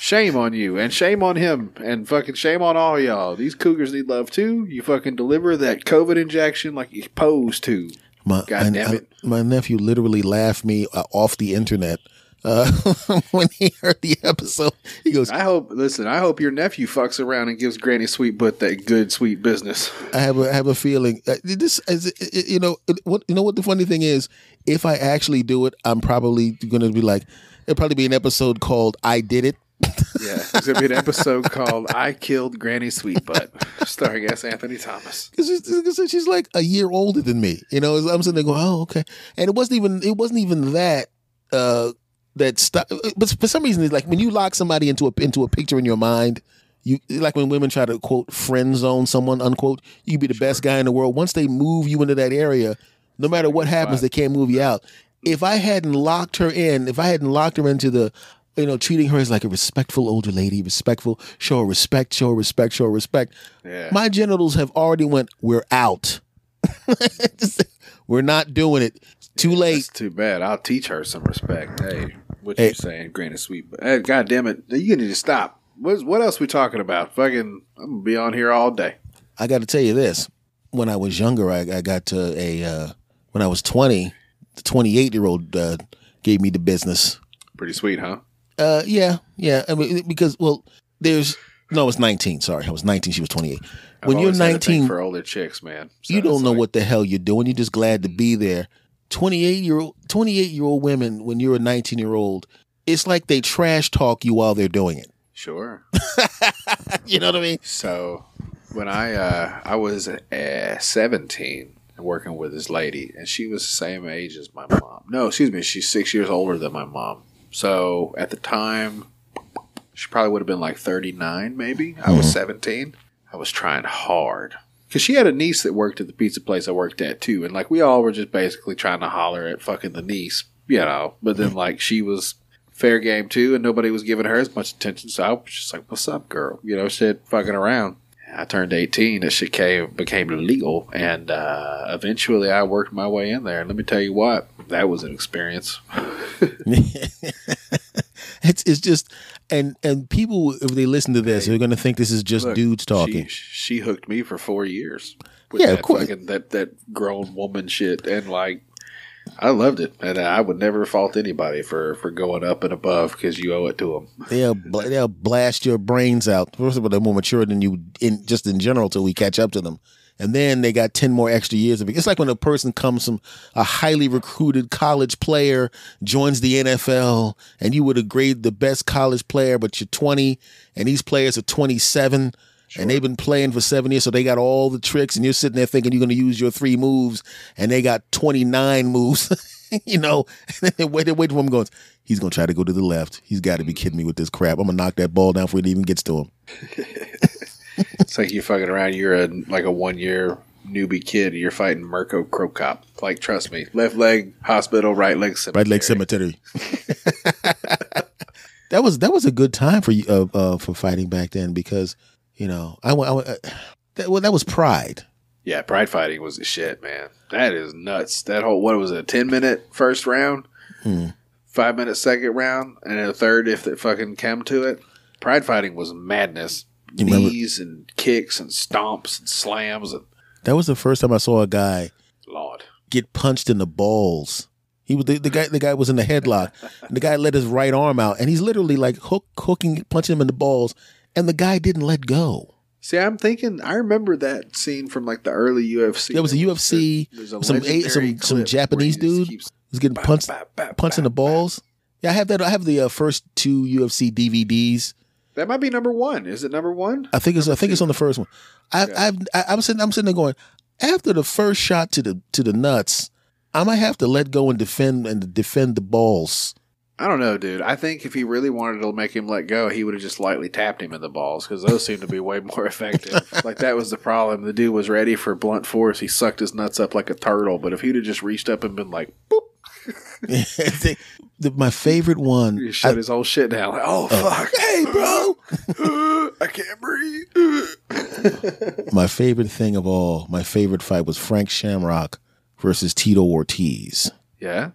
Speaker 2: Shame on you, and shame on him, and fucking shame on all y'all. These cougars need love too. You fucking deliver that COVID injection like you're supposed to.
Speaker 1: my
Speaker 2: God
Speaker 1: I-
Speaker 2: damn
Speaker 1: I-
Speaker 2: it.
Speaker 1: my nephew literally laughed me uh, off the internet uh, [laughs] when he heard the episode. He goes,
Speaker 2: I hope, listen, I hope your nephew fucks around and gives Granny Sweet Butt that good, sweet business.
Speaker 1: I have a I have a feeling uh, this is you know what you know what the funny thing is if I actually do it I'm probably going to be like it'll probably be an episode called I did it
Speaker 2: Yeah, there's gonna be an episode called "I Killed Granny Sweet Butt," starring S. Anthony Thomas. [laughs]
Speaker 1: because she's, she's like a year older than me you know I'm sitting there going oh okay and it wasn't even it wasn't even that uh that stuff but for some reason it's like when you lock somebody into a into a picture in your mind you like when women try to quote friend zone someone unquote you be the best guy in the world. Once they move you into that area no matter what happens they can't move you out. Mm-hmm. If i hadn't locked her in if i hadn't locked her into the you know treating her as like a respectful older lady respectful show her respect show her respect show her respect
Speaker 2: Yeah.
Speaker 1: my genitals have already went we're out. [laughs] We're not doing it. Too late.
Speaker 2: too bad. I'll teach her some respect. Hey, what
Speaker 1: Hey.
Speaker 2: you saying, Granny Sweet Butt? Hey, God damn it! You need to stop. What what else we talking about? Fucking, I'm gonna be on here all day.
Speaker 1: I got to tell you this. When I was younger, I, I got to a, uh, when I was 20, the 28 year old uh, gave me the business.
Speaker 2: Pretty sweet, huh?
Speaker 1: Uh, yeah, yeah. I mean, because, well, there's, no, I was 19. Sorry. I was 19. She was 28.
Speaker 2: I've
Speaker 1: when you're
Speaker 2: always had a thing
Speaker 1: 19,
Speaker 2: for older chicks, man. So
Speaker 1: you don't know
Speaker 2: like-
Speaker 1: what the hell you're doing. You're just glad to be there. 28 year old, 28 year old women, when you're a 19 year old, it's like they trash talk you while they're doing it.
Speaker 2: Sure. [laughs]
Speaker 1: You know what I mean?
Speaker 2: So when I uh, I was uh, seventeen working with this lady, and she was the same age as my mom. No, excuse me, she's six years older than my mom. So at the time, she probably would have been like thirty nine, maybe. I was seventeen. I was trying hard because she had a niece that worked at the pizza place I worked at too, and like we all were just basically trying to holler at fucking the niece, you know. But then [laughs] like she was fair game too, and nobody was giving her as much attention. So I was just like, "What's up, girl?" You know, shit, fucking around. I turned eighteen. That shit came became legal, and uh, eventually I worked my way in there. And let me tell you what, that was an experience. [laughs] [laughs]
Speaker 1: it's it's just and and people if they listen to this, they're gonna think this is just
Speaker 2: Look,
Speaker 1: dudes talking.
Speaker 2: She, she hooked me for four years. With
Speaker 1: Yeah, of
Speaker 2: that
Speaker 1: course.
Speaker 2: Fucking, that that grown woman shit, and like. I loved it, and I would never fault anybody for, for going up and above because you owe it to them.
Speaker 1: They'll [laughs] bl- they'll blast your brains out. First of all, they're more mature than you in just in general till we catch up to them. And then they got ten more extra years of it. It's like when a person comes from a highly recruited college player joins the NFL, and you would have graded the best college player, but you're 20, and these players are 27, and they've been playing for seven years, so they got all the tricks, and you're sitting there thinking you're going to use your three moves, and they got 29 moves, [laughs] you know. [laughs] And then wait, wait for him going. He's going to try to go to the left. He's got to be kidding me with this crap. I'm going to knock that ball down before it even gets to him. [laughs]
Speaker 2: It's like you're fucking around. You're a like a one year newbie kid you're fighting Mirko Cro Cop. Like, trust me, left leg hospital, right leg cemetery.
Speaker 1: Right leg cemetery. [laughs] that was that was a good time for you uh, uh, for fighting back then because you know I, went- I went, uh, that well that was pride.
Speaker 2: Yeah, pride fighting was the shit, man. That is nuts. That whole what was it? A ten minute first round,
Speaker 1: Hmm.
Speaker 2: five minute second round, and then a third if it fucking came to it. Pride fighting was madness.
Speaker 1: You remember-
Speaker 2: Knees and kicks and stomps and slams and
Speaker 1: That was the first time I saw a guy
Speaker 2: lord.
Speaker 1: get punched in the balls. He was the, the guy. The guy was in the headlock. And [laughs] the guy let his right arm out, and he's literally like hook, hooking, punching him in the balls, and the guy didn't let go.
Speaker 2: See, I'm thinking. I remember that scene from like the early UFC.
Speaker 1: There was a UFC,
Speaker 2: There's a
Speaker 1: some
Speaker 2: legendary
Speaker 1: some some Japanese
Speaker 2: where he just
Speaker 1: dude was getting punched
Speaker 2: bap, bap,
Speaker 1: punched in the balls. Yeah, I have that. I have the uh, first two UFC DVDs.
Speaker 2: That might be number one. Is it number one?
Speaker 1: I think it's I think it's on the first one. I,
Speaker 2: Yeah.
Speaker 1: I've I, I'm sitting I'm sitting there going after the first shot to the to the nuts, I might have to let go and defend and defend the balls.
Speaker 2: I don't know, dude. I think if he really wanted to make him let go, he would have just lightly tapped him in the balls because those seem to be way more [laughs] effective. like that was the problem. The dude was ready for blunt force. He sucked his nuts up like a turtle. But if he'd have just reached up and been like, boop, [laughs]
Speaker 1: my favorite one.
Speaker 2: he shut his whole shit down. Like, oh, oh. fuck,
Speaker 1: hey, bro.
Speaker 2: I can't breathe.
Speaker 1: My favorite thing of all, my favorite fight was Frank Shamrock versus Tito Ortiz.
Speaker 2: yeah,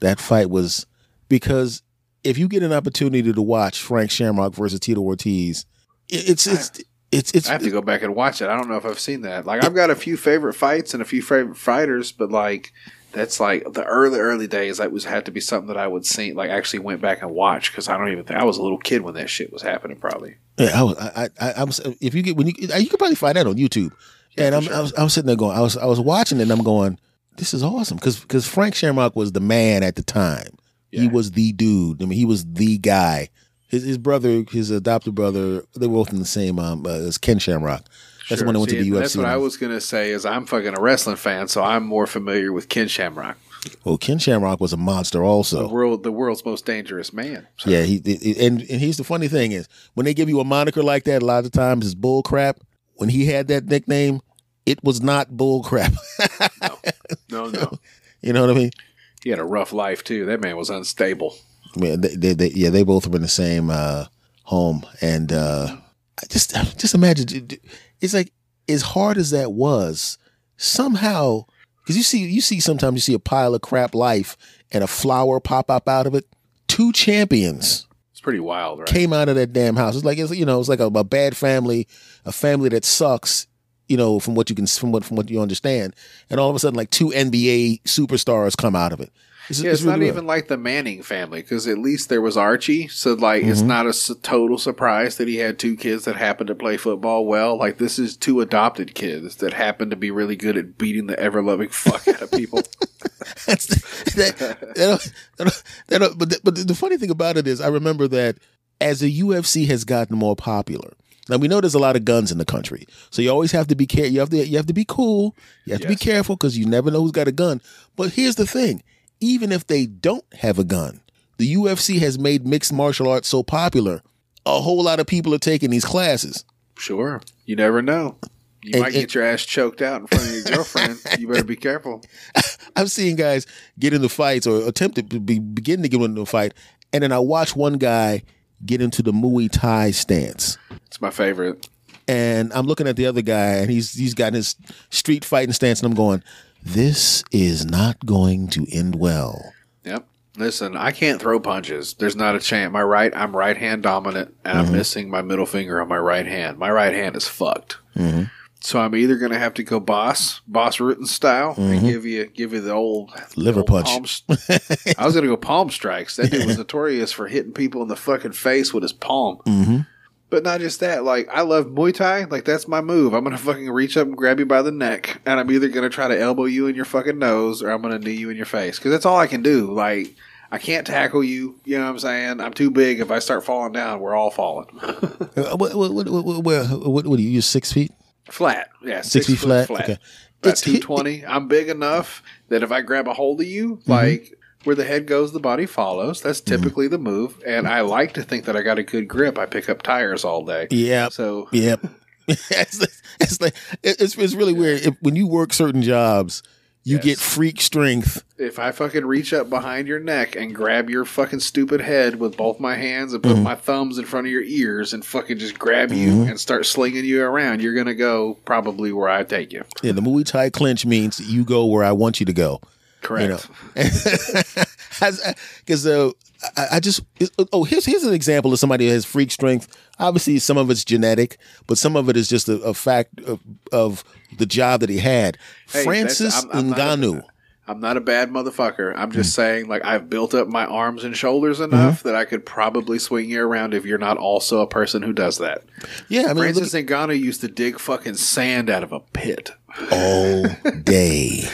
Speaker 1: That fight was because if you get an opportunity to watch Frank Shamrock versus Tito Ortiz, it, it's it's it's it's
Speaker 2: I have to go back and watch it. I don't know if I've seen that. Like I've got a few favorite fights and a few favorite fighters, but like that's like the early early days. That was had to be something that I would see. Like actually went back and watch because I don't even think I was a little kid when that shit was happening. Probably.
Speaker 1: Yeah, I was. I, I, I was. If you get when you, you could probably find that on YouTube.
Speaker 2: Yeah,
Speaker 1: and I'm,
Speaker 2: sure.
Speaker 1: I was, I was sitting there going, I was, I was watching it, and I'm going, this is awesome because, because Frank Shamrock was the man at the time. He was the dude. I mean, he was the guy. His, his brother, his adopted brother, they were both in the same. Um, uh, as Ken Shamrock. That's the one that went to the UFC.
Speaker 2: That's what I was gonna say. Is I'm fucking a wrestling fan, so I'm more familiar with Ken Shamrock,
Speaker 1: Well, Ken Shamrock was a monster
Speaker 2: the
Speaker 1: also.
Speaker 2: world, the world's most dangerous man. So,
Speaker 1: Yeah, he, he- and and he's the funny thing is when they give you a moniker like that, a lot of times it's bull crap. When he had that nickname, it was not bull crap. [laughs]
Speaker 2: no, no,
Speaker 1: you know what I mean?
Speaker 2: he had a rough life too. That man was unstable.
Speaker 1: I mean, they, they, they, yeah, they both were in the same uh, home, and uh, I just just imagine it's like as hard as that was, somehow because you see you see sometimes you see a pile of crap life and a flower pop up out of it. Two champions
Speaker 2: It's pretty wild, right?
Speaker 1: came out of that damn house. It's like it's you know it's like a, a bad family, a family that sucks. You know from what you can from what from what you understand, and all of a sudden like two NBA superstars come out of it. It's,
Speaker 2: Yeah, it's, not
Speaker 1: really
Speaker 2: even like the Manning family because at least there was Archie. So like, it's
Speaker 1: Mhm.
Speaker 2: not a total surprise that he had two kids that happened to play football well. Like this is two adopted kids that happen to be really good at beating the ever loving fuck out of people. [laughs]
Speaker 1: That's that, that, that, that, but, the, but the funny thing about it is, I remember that as the UFC has gotten more popular. Now we know there's a lot of guns in the country, so you always have to be care. You have to you have to be cool. You have to be careful because you never know who's got a gun. But here's the thing: even if they don't have a gun, the UFC has made mixed martial arts so popular. A whole lot of people are taking these classes.
Speaker 2: sure, you never know. You
Speaker 1: And-
Speaker 2: might get your ass choked out in front of your girlfriend. [laughs] You better be careful. [laughs]
Speaker 1: I've seen guys get into fights or attempt to be, begin to get into a fight, and then I watch one guy get into the Muay Thai stance.
Speaker 2: It's my favorite.
Speaker 1: And I'm looking at the other guy, and he's he's got his street fighting stance, and I'm going, "This is not going to end well."
Speaker 2: Yep. Listen, I can't throw punches. There's not a chance. My right, I'm right hand dominant, and I'm missing my middle finger on my right hand. My right hand is fucked.
Speaker 1: Mhm.
Speaker 2: So I'm either going to have to go Bas, Bas Rutten style, and give you give you the old
Speaker 1: Liver
Speaker 2: the old
Speaker 1: punch.
Speaker 2: st- [laughs] I was going to go palm strikes. That dude was [laughs] notorious for hitting people in the fucking face with his palm.
Speaker 1: Mm-hmm.
Speaker 2: But not just that. Like I love Muay Thai. Like that's my move. I'm gonna fucking reach up and grab you by the neck, and I'm either gonna try to elbow you in your fucking nose, or I'm gonna knee you in your face. Because that's all I can do. Like I can't tackle you. You know what I'm saying? I'm too big. If I start falling down, we're all falling. [laughs]
Speaker 1: Uh, what, what, what, what, what, what, do you use? Six feet?
Speaker 2: flat. Yeah,
Speaker 1: Six,
Speaker 2: six,
Speaker 1: feet
Speaker 2: foot
Speaker 1: flat? Okay.
Speaker 2: About
Speaker 1: It's-
Speaker 2: two twenty. I'm big enough that if I grab a hold of you, mm-hmm. like where the head goes, the body follows. That's mm-hmm. typically the move. And I like to think that I got a good grip. I pick up tires all day.
Speaker 1: Yeah.
Speaker 2: So
Speaker 1: Yep. [laughs] it's, it's like it's it's really weird. If, when you work certain jobs, you
Speaker 2: Yes.
Speaker 1: get freak strength.
Speaker 2: If I fucking reach up behind your neck and grab your fucking stupid head with both my hands and put mm-hmm. my thumbs in front of your ears and fucking just grab you mm-hmm. and start slinging you around, you're gonna go probably where I take you.
Speaker 1: Yeah, the Muay Thai clinch means you go where I want you to go.
Speaker 2: Correct.
Speaker 1: You know, [laughs] because uh, I, I just oh here's here's an example of somebody who has freak strength. Obviously, some of it's genetic, but some of it is just a, a fact of, of the job that he had.
Speaker 2: Hey,
Speaker 1: Francis
Speaker 2: I'm- I'm not
Speaker 1: Ngannou.
Speaker 2: a- I'm not a bad motherfucker. I'm just
Speaker 1: Mm.
Speaker 2: saying, like, I've built up my arms and shoulders enough that I could probably swing you around if you're not also a person who does that.
Speaker 1: Yeah, I mean, look
Speaker 2: Francis Ngannou used to dig fucking sand out of a pit.
Speaker 1: all [laughs] day,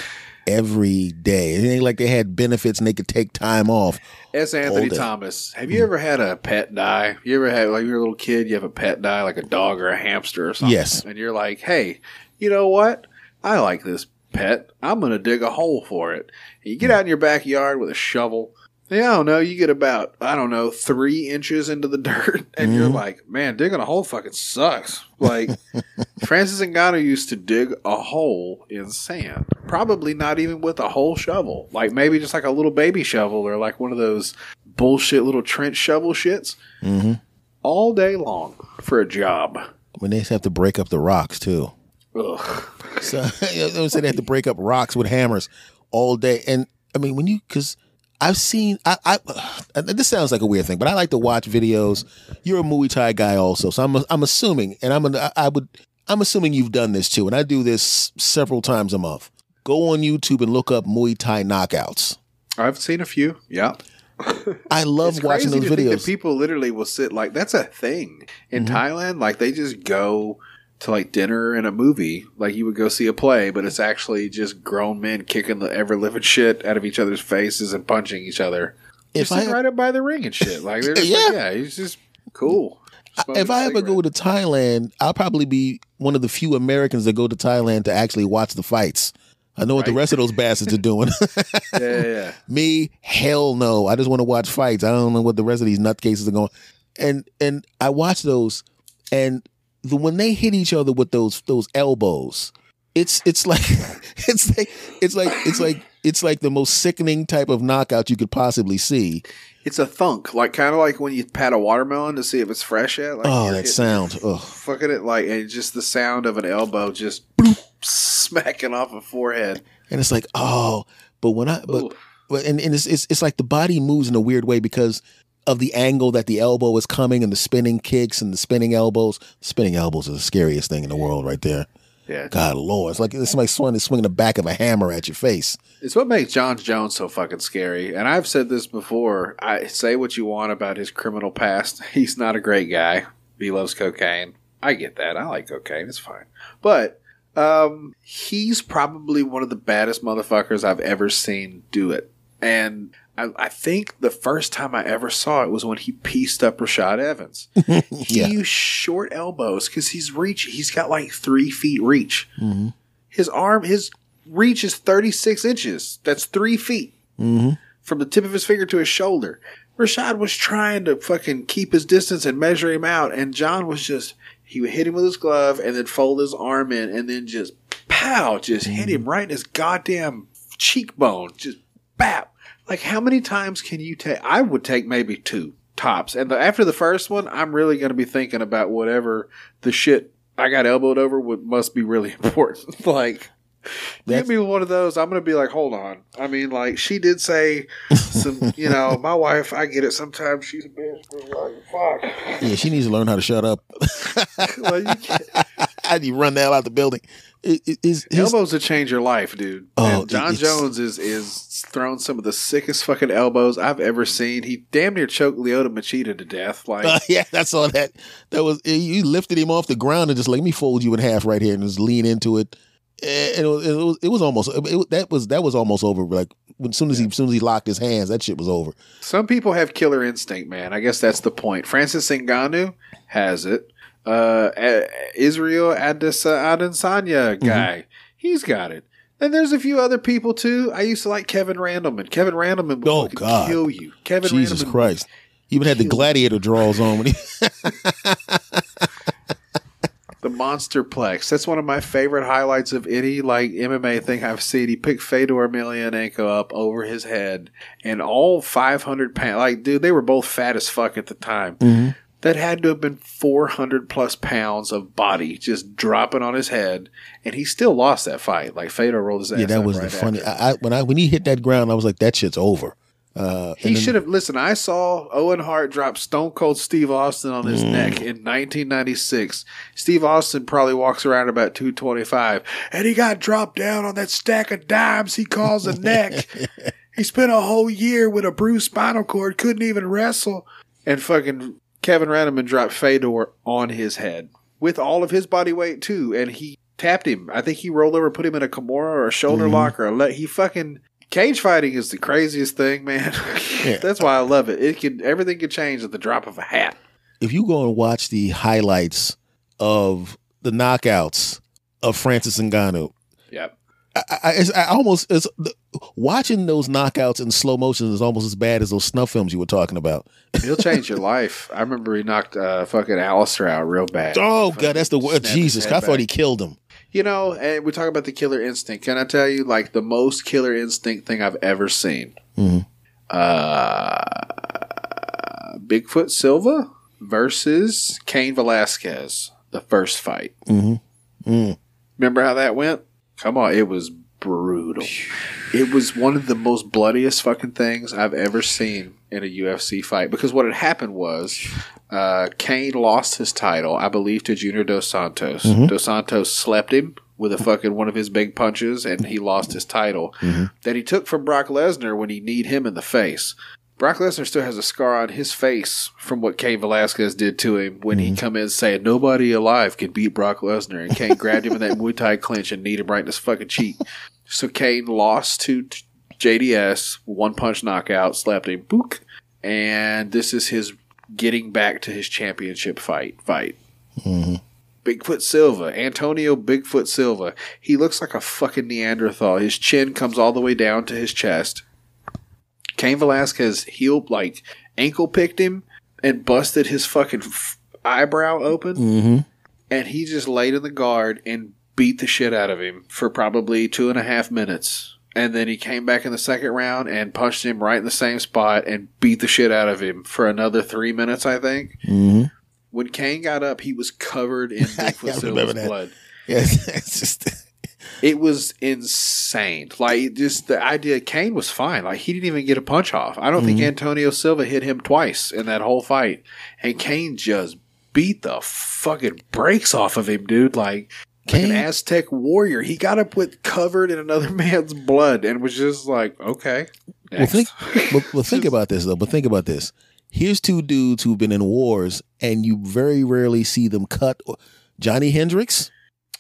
Speaker 1: every day. It ain't like they had benefits and they could take time off.
Speaker 2: S. Anthony. Thomas, have you ever had a pet die? You ever had, like, you're a little kid, you have a pet die, like a dog or a hamster or something?
Speaker 1: Yes.
Speaker 2: And you're like, hey, you know what? I like this pet. I'm going to dig a hole for it. And you get hmm. out in your backyard with a shovel. Yeah, I don't know. You get about, I don't know, three inches into the [laughs] dirt, and you're like, man, digging a hole fucking sucks. Like, [laughs] Francis and Ngannou used to dig a hole in sand. Probably not even with a whole shovel. Like, maybe just like a little baby shovel or like one of those bullshit little trench shovel shits.
Speaker 1: hmm
Speaker 2: All day long for a job.
Speaker 1: When they have to break up the rocks too.
Speaker 2: Ugh.
Speaker 1: So you know, so they had to break up rocks with hammers all day. And I mean, when you because I've seen I, I this sounds like a weird thing, but I like to watch videos. You're a Muay Thai guy also, so I'm I'm assuming, and I'm I would I'm assuming you've done this too, and I do this several times a month. Go on YouTube and look up Muay Thai knockouts.
Speaker 2: I've seen a few. Yeah. [laughs]
Speaker 1: I love
Speaker 2: It's
Speaker 1: watching those
Speaker 2: to think that
Speaker 1: videos.
Speaker 2: people literally will sit like that's a thing in
Speaker 1: Mm-hmm.
Speaker 2: Thailand. Like they just go to like dinner and a movie, like you would go see a play, but it's actually just grown men kicking the ever living shit out of each other's faces and punching each other.
Speaker 1: If I-
Speaker 2: right up by the ring and shit. Like they're [laughs]
Speaker 1: Yeah.
Speaker 2: like, yeah, it's just cool. Smoking
Speaker 1: if I ever go to Thailand, I'll probably be one of the few Americans that go to Thailand to actually watch the fights. I know what the rest of those bastards are doing. [laughs]
Speaker 2: yeah, yeah, yeah. [laughs]
Speaker 1: Me, hell no. I just want to watch fights. I don't know what the rest of these nutcases are going. And and I watch those, and the when they hit each other with those those elbows, it's it's like [laughs] it's like it's like it's like it's like the most sickening type of knockout you could possibly see.
Speaker 2: It's a thunk, like kind of like when you pat a watermelon to see if it's fresh yet. Like
Speaker 1: oh, that sound. Ugh.
Speaker 2: fucking it like and just the sound of an elbow just bloop, smacking off a forehead.
Speaker 1: And it's like, oh, but when I but
Speaker 2: Ooh.
Speaker 1: but and, and it's, it's it's like the body moves in a weird way because of the angle that the elbow is coming and the spinning kicks and the spinning elbows. Spinning elbows is the scariest thing in the world, right there.
Speaker 2: Yeah,
Speaker 1: God Lord, it's like it's somebody swinging, swinging the back of a hammer at your face.
Speaker 2: it's what makes Jon Jones so fucking scary. And I've said this before. I say what you want about his criminal past. [laughs] He's not a great guy. He loves cocaine. I get that. I like cocaine. It's fine. But um, he's probably one of the baddest motherfuckers I've ever seen do it. And I, I think the first time I ever saw it was when he pieced up Rashad Evans. [laughs] He used short elbows because he's reach. He's got like three feet reach.
Speaker 1: Mm-hmm.
Speaker 2: His arm, his reach is thirty six inches. That's three feet
Speaker 1: Mm-hmm.
Speaker 2: from the tip of his finger to his shoulder. Rashad was trying to fucking keep his distance and measure him out, and Jon was just he would hit him with his glove and then fold his arm in and then just pow, just hit him right in his goddamn cheekbone, just bap. Like how many times can you take? I would take maybe two tops, and the, after the first one, I'm really going to be thinking about whatever the shit I got elbowed over would must be really [laughs] important. like.
Speaker 1: That's-
Speaker 2: Give me one of those. I'm going to be like, hold on. I mean, like, she did say some, [laughs] you know, my wife, I get it. Sometimes she's a bitch, like, fuck.
Speaker 1: Yeah, she needs to learn how to shut up. [laughs]
Speaker 2: like, you can't,
Speaker 1: How do you run the hell out of the building? It, his,
Speaker 2: elbows will change your life, dude.
Speaker 1: Oh,
Speaker 2: and
Speaker 1: Jon
Speaker 2: Jones is is thrown some of the sickest fucking elbows I've ever seen. He damn near choked Lyoto Machida to death. Like,
Speaker 1: Uh, [laughs] yeah, that's all that. That was you lifted him off the ground and just like, let me fold you in half right here and just lean into it. And it was, it was, it was almost it, that was that was almost over. Like when soon as he as soon as he locked his hands, that shit was over.
Speaker 2: Some people have killer instinct, man. I guess that's the point. Francis Ngannou has it. Uh, Israel Adesa Adesanya guy, he's got it. And there's a few other people too. I used to like Kevin Randleman. Kevin Randleman would
Speaker 1: Oh, God.
Speaker 2: kill you. Kevin
Speaker 1: Jesus
Speaker 2: Randleman.
Speaker 1: Christ! He even had the gladiator draws on when he. [laughs]
Speaker 2: The monster plex. That's one of my favorite highlights of any like MMA thing I've seen. He picked Fedor Emelianenko up over his head, and all 500 pounds. Like, dude, they were both fat as fuck at the time.
Speaker 1: Mm-hmm.
Speaker 2: That had to have been 400 plus pounds of body just dropping on his head, and he still lost that fight. Like Fedor rolled his ass.
Speaker 1: Yeah, that was
Speaker 2: right
Speaker 1: the funny. I, I when I when he hit that ground, I was like, that shit's over. Uh,
Speaker 2: He should have listen. I saw Owen Hart drop Stone Cold Steve Austin on
Speaker 1: Mm.
Speaker 2: his neck in 1996. Steve Austin probably walks around about 225, and he got dropped down on that stack of dimes he calls a neck. [laughs] he spent a whole year with a bruised spinal cord, couldn't even wrestle, and fucking Kevin Randleman dropped Fedor on his head with all of his body weight too, and he tapped him. I think he rolled over, put him in a Kimura or a shoulder
Speaker 1: Mhm.
Speaker 2: lock or a le- he fucking. Cage fighting is the craziest thing, man. [laughs]
Speaker 1: Yeah.
Speaker 2: That's why I love it. It can everything can change at the drop of a hat.
Speaker 1: if you go and watch the highlights of the knockouts of Francis Ngannou,
Speaker 2: Yep.
Speaker 1: I, I, it's, I almost it's, the, watching those knockouts in slow motion is almost as bad as those snuff films you were talking about. [laughs]
Speaker 2: He'll change your life. I remember he knocked uh, fucking Alistair out real bad.
Speaker 1: Oh god, that's the word. Jesus, I thought
Speaker 2: back.
Speaker 1: he killed him.
Speaker 2: You know, and we talk about the killer instinct. Can I tell you, like the most killer instinct thing I've ever seen?
Speaker 1: Mhm.
Speaker 2: Uh, Bigfoot Silva versus Cain Velasquez, the first fight.
Speaker 1: Mm-hmm. Mm.
Speaker 2: Remember how that went? Come on, it was brutal. It was one of the most bloodiest fucking things I've ever seen in a UFC fight. Because what had happened was, uh, Cain lost his title, I believe, to Junior Dos Santos. Dos Santos slept him with a fucking one of his big punches, and he lost his title that he took from Brock Lesnar when he kneed him in the face. Brock Lesnar still has a scar on his face from what Cain Velasquez did to him when he mhm. come in saying nobody alive can beat Brock Lesnar, and Cain grabbed him in that Muay Thai clinch and kneed him right in his fucking cheek. [laughs] So Cain lost to JDS, one punch knockout, slapped him, book, and this is his getting back to his championship fight. Fight. Mm-hmm. Bigfoot Silva, Antonio Bigfoot Silva. He looks like a fucking Neanderthal. His chin comes all the way down to his chest. Cain Velasquez heel like ankle picked him and busted his fucking f- eyebrow open,
Speaker 1: Mm-hmm.
Speaker 2: and he just laid in the guard and beat the shit out of him for probably two and a half minutes. And then he came back in the second round and punched him right in the same spot and beat the shit out of him for another three minutes, I think.
Speaker 1: Mm-hmm.
Speaker 2: When Cain got up, he was covered in Bigfoot [laughs]
Speaker 1: I remember
Speaker 2: Silva's blood. [laughs]
Speaker 1: Yeah, it's just
Speaker 2: It was insane. Like just the idea, Cain was fine. Like he didn't even get a punch off. I don't think mm-hmm. Antonio Silva hit him twice in that whole fight, and Cain just beat the fucking brakes off of him, dude. Like. Like an
Speaker 1: Cain-
Speaker 2: Aztec warrior, he got up with covered in another [laughs] man's blood, and was just like, "Okay,
Speaker 1: Well, think, [laughs] but, but think about this though. But think about this. Here's two dudes who've been in wars, and you very rarely see them cut. Johnny Hendricks.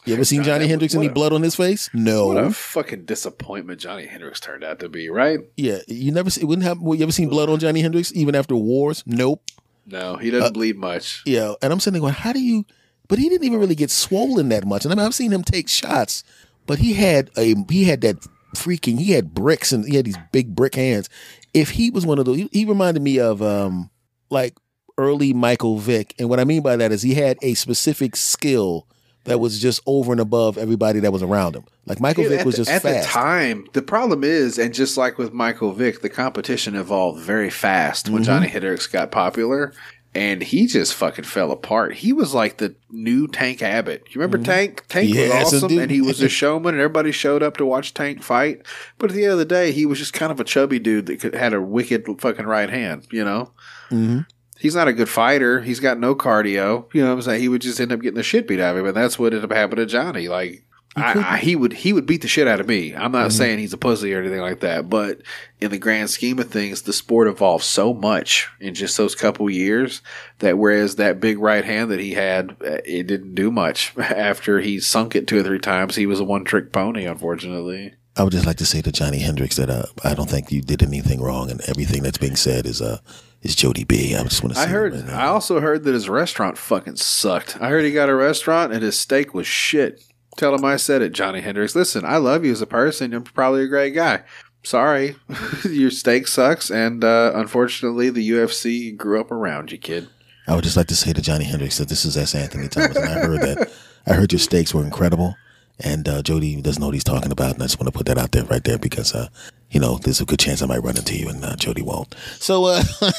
Speaker 1: You ever seen
Speaker 2: God,
Speaker 1: Johnny Hendricks any
Speaker 2: a-
Speaker 1: blood on his face? No.
Speaker 2: what a fucking disappointment Johnny Hendricks turned out to be, right?
Speaker 1: yeah, you never. See, it wouldn't have. well, You ever seen blood on Johnny Hendricks even after wars? Nope.
Speaker 2: No, he doesn't bleed much.
Speaker 1: Yeah, and I'm sitting there going, how do you? But he didn't even really get swollen that much. And I mean, I've seen him take shots, but he had a he had that freaking he had bricks and he had these big brick hands. If he was one of those, he, he reminded me of um like early Michael Vick, and what I mean by that is he had a specific skill that was just over and above everybody that was around him. Like Michael Vick was
Speaker 2: the-
Speaker 1: just
Speaker 2: at
Speaker 1: fast.
Speaker 2: the time. The problem is, and just like with Michael Vick, the competition evolved very fast
Speaker 1: Mm-hmm.
Speaker 2: when Johnny Hendricks got popular, and he just fucking fell apart. He was like the new Tank Abbott. You remember Tank? Tank
Speaker 1: Mm-hmm. Yes,
Speaker 2: was awesome, and he was a [laughs] showman, and everybody showed up to watch Tank fight. But at the end of the day, he was just kind of a chubby dude that could, had a wicked fucking right hand. You know.
Speaker 1: Mhm.
Speaker 2: He's not a good fighter. He's got no cardio. You know what I'm saying? He would just end up getting the shit beat out of him, and that's what ended up happening to Johnny. Like I, I, he would he would beat the shit out of me. I'm not saying he's a pussy or anything like that, but in the grand scheme of things, the sport evolved so much in just those couple years that whereas that big right hand that he had, uh, it didn't do much. [laughs] After he sunk it two or three times, he was a one trick pony. Unfortunately,
Speaker 1: I would just like to say to Johnny Hendricks that uh, I don't think you did anything wrong, and everything that's being said is uh is Jodie B. I just want to.
Speaker 2: I heard.
Speaker 1: right.
Speaker 2: I also heard that his restaurant fucking sucked. I heard he got a restaurant and his steak was shit. Tell him I said it, Johnny Hendricks. Listen, I love you as a person. You're probably a great guy. Sorry, [laughs] your steak sucks, and uh, unfortunately, the UFC grew up around you, kid.
Speaker 1: I would just like to say to Johnny Hendricks that this is S. Anthony Thomas, and I heard that I heard your steaks were incredible, and uh, Jodie doesn't know what he's talking about, and I just want to put that out there right there because uh, you know there's a good chance I might run into you, and uh, Jodie won't. So. Uh, [laughs]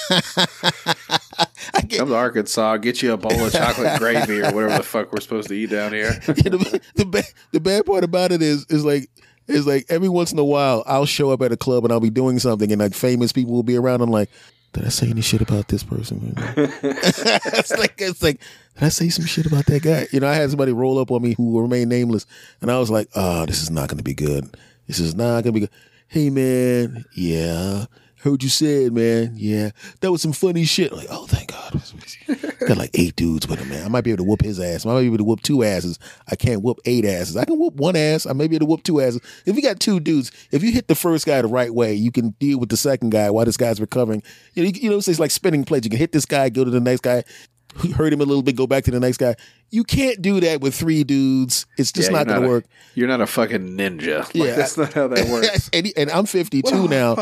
Speaker 1: I get,
Speaker 2: Come to Arkansas, get you a bowl of chocolate gravy or whatever the fuck we're supposed to eat down here. [laughs]
Speaker 1: the, the, bad, the bad part about it is is like is like every once in a while I'll show up at a club and I'll be doing something and like famous people will be around. I'm like, did I say any shit about this person? [laughs] [laughs] it's like it's like did I say some shit about that guy? You know, I had somebody roll up on me who will remain nameless, and I was like, oh, this is not going to be good. This is not going to be good. Hey man, yeah. Heard you said, man. Yeah, that was some funny shit. Like, oh, thank God. [laughs] Got like eight dudes with him, man. I might be able to whoop his ass. I might be able to whoop two asses. I can't whoop eight asses. I can whoop one ass. I may be able to whoop two asses. If you got two dudes, if you hit the first guy the right way, you can deal with the second guy while this guy's recovering. You know, you, know it's like spinning plates. You can hit this guy, go to the next guy, hurt him a little bit, go back to the next guy. You can't do that with three dudes. It's just
Speaker 2: Yeah,
Speaker 1: not going to work.
Speaker 2: You're not a fucking ninja. Like,
Speaker 1: Yeah.
Speaker 2: that's not how that [laughs] works.
Speaker 1: and, and I'm 52 now.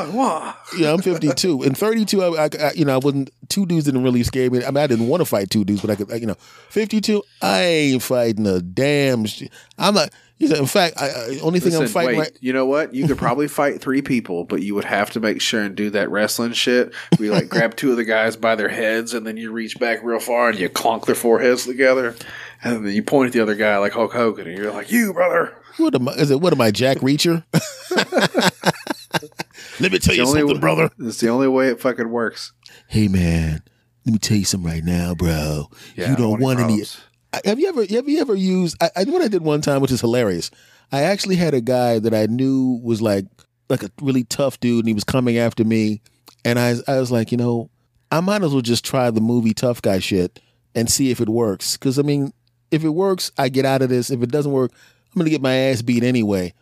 Speaker 1: Yeah, I'm 52. And 32, I, I, I- you know, I wasn't. Two dudes didn't really scare me. I mean, I didn't want to fight two dudes, but I could, I- you know, 52. I ain't fighting a damn. Sh- I'm not. You know, in fact, I, I only thing I'm fighting
Speaker 2: wait,
Speaker 1: right.
Speaker 2: you know what? You could [laughs] probably fight three people, but you would have to make sure and do that wrestling shit. We like [laughs] grab two of the guys by their heads, and then you reach back real far and you clonk their foreheads together, and then you point at the other guy like Hulk Hogan, and you're like, "You brother."
Speaker 1: What am I? Is it? What am I, Jack Reacher? [laughs] Let me tell you something, brother.
Speaker 2: It's the only way it fucking works.
Speaker 1: Hey, man. Let me tell you something right now, bro.
Speaker 2: Yeah,
Speaker 1: you don't
Speaker 2: want
Speaker 1: want any.
Speaker 2: problems.
Speaker 1: Have you ever have you ever used I, I what I did one time which is hilarious. I actually had a guy that I knew was like like a really tough dude and he was coming after me and I I was like, you know, I might as well just try the movie tough guy shit and see if it works cuz I mean, if it works, I get out of this. If it doesn't work, I'm to get my ass beat anyway.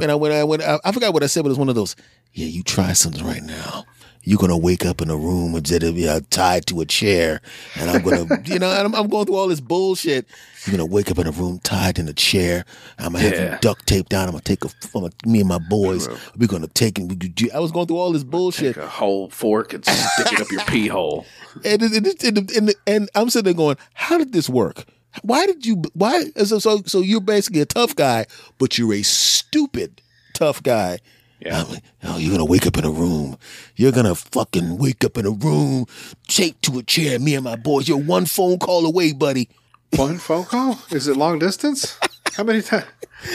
Speaker 1: And I went I went I, I forgot what I said but it was one of those, yeah, you try something right now. You're gonna wake up in a room you know, tied to a chair, and I'm gonna, [laughs] you know, and I'm, I'm going through all this bullshit. You're gonna wake up in a room tied in a chair. I'm gonna have you duct taped down. I'm gonna take a, I'm gonna, me and my boys. We're gonna take and I was going through all this bullshit,
Speaker 2: Take a whole fork and stick it up your pee hole. [laughs]
Speaker 1: and it, and, and I'm sitting there going, how did this work? Why did you? Why? So so so you're basically a tough guy, but you're a stupid tough guy.
Speaker 2: Yeah.
Speaker 1: I'm like, oh, you're gonna wake up in a room. You're gonna fucking wake up in a room, taped to a chair. Me and my boys. You're one phone call away, buddy.
Speaker 2: One phone call? Is it long distance? How many times?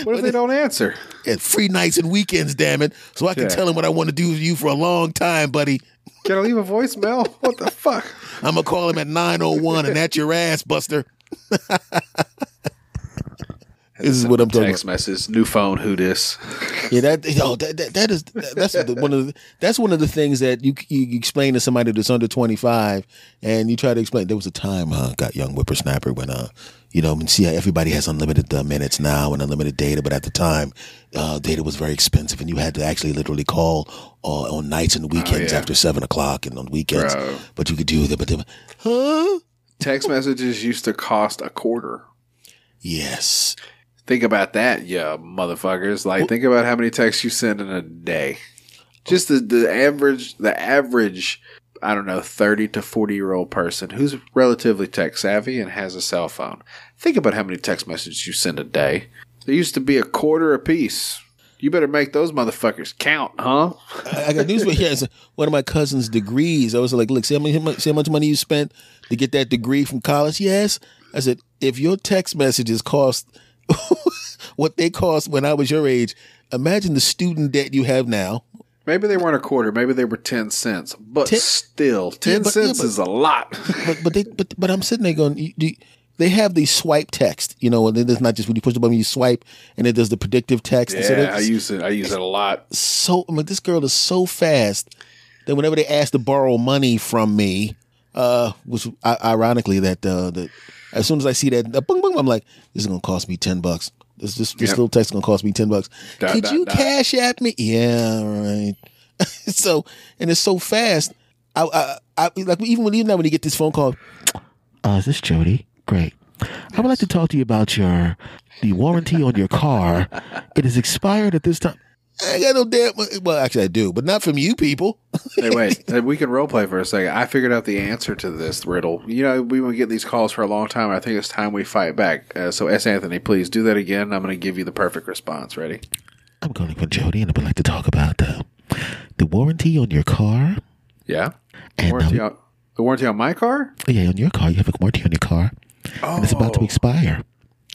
Speaker 2: What if they don't answer?
Speaker 1: And free nights and weekends, damn it. So I can
Speaker 2: Yeah.
Speaker 1: tell him what I want to do with you for a long time, buddy.
Speaker 2: Can I leave a voicemail? What the fuck?
Speaker 1: I'm gonna call him at 901 and that's your ass, Buster. [laughs] this is what I'm talking about.
Speaker 2: Text message, new phone, who this?
Speaker 1: Yeah, that oh, that, that that is that's the, one of the, that's one of the things that you you explain to somebody that's under twenty five, and you try to explain. There was a time, uh, got young whippersnapper when uh, you know, and see how everybody has unlimited uh, minutes now and unlimited data, but at the time, uh, data was very expensive, and you had to actually literally call uh, on nights and weekends
Speaker 2: yeah.
Speaker 1: after seven o'clock and on weekends.
Speaker 2: Bro.
Speaker 1: But you could do that, but then, huh?
Speaker 2: Text messages used to cost a quarter.
Speaker 1: Yes.
Speaker 2: Think about that, yeah, motherfuckers. Like, think about how many texts you send in a day. Just the, the average, the average, I don't know, 30 to 40 year old person who's relatively tech savvy and has a cell phone. Think about how many text messages you send a day. There used to be a quarter a piece. You better make those motherfuckers count, huh?
Speaker 1: I I got news for you. It's one of my cousin's degrees. I was like, look, see how, much, see how much money you spent to get that degree from college? Yes. I said, if your text messages cost [laughs] what they cost when I was your age, imagine the student debt you have now.
Speaker 2: Maybe they weren't a quarter. Maybe they were 10 cents. But
Speaker 1: Ten-
Speaker 2: still, 10
Speaker 1: but- yeah,
Speaker 2: cents
Speaker 1: but-
Speaker 2: is a lot.
Speaker 1: But but they [laughs] but but I'm sitting there going, you, they have the swipe text, you know, and then it's not just when you push the button, you swipe, and it does the predictive text. And so
Speaker 2: yeah, I use it. I use it a lot.
Speaker 1: so I mean, this girl is so fast that whenever they ask to borrow money from me, uh, which i- ironically that uh, that as soon as I see that, boom, boom, I'm like, this is gonna cost me ten bucks. This this, this
Speaker 2: Yep.
Speaker 1: little text is gonna cost me ten bucks.
Speaker 2: Dot,
Speaker 1: Could you cash at me? Yeah, right. [laughs] so and it's so fast. I, I, I like even when even now when you get this phone call, uh, is this Jodie? Great. I would like to talk to you about your the warranty on your car. It is expired at this time. I ain't got no damn. Well, actually, I do, but not from you people. [laughs]
Speaker 2: hey, wait. [laughs] We can role play for a second. I figured out the answer to this riddle. You know, we've been getting these calls for a long time. I think it's time we fight back. Uh, so, S. Anthony, please do that again. I'm going to give you the perfect response. Ready?
Speaker 3: I'm calling for Jodie, and I would like to talk about uh, the warranty on your car.
Speaker 2: Yeah.
Speaker 3: And
Speaker 2: Warranty
Speaker 3: um,
Speaker 2: on, the warranty on my car?
Speaker 3: yeah, on your car, you have a warranty on your car, and it's about to
Speaker 2: Oh.
Speaker 3: expire.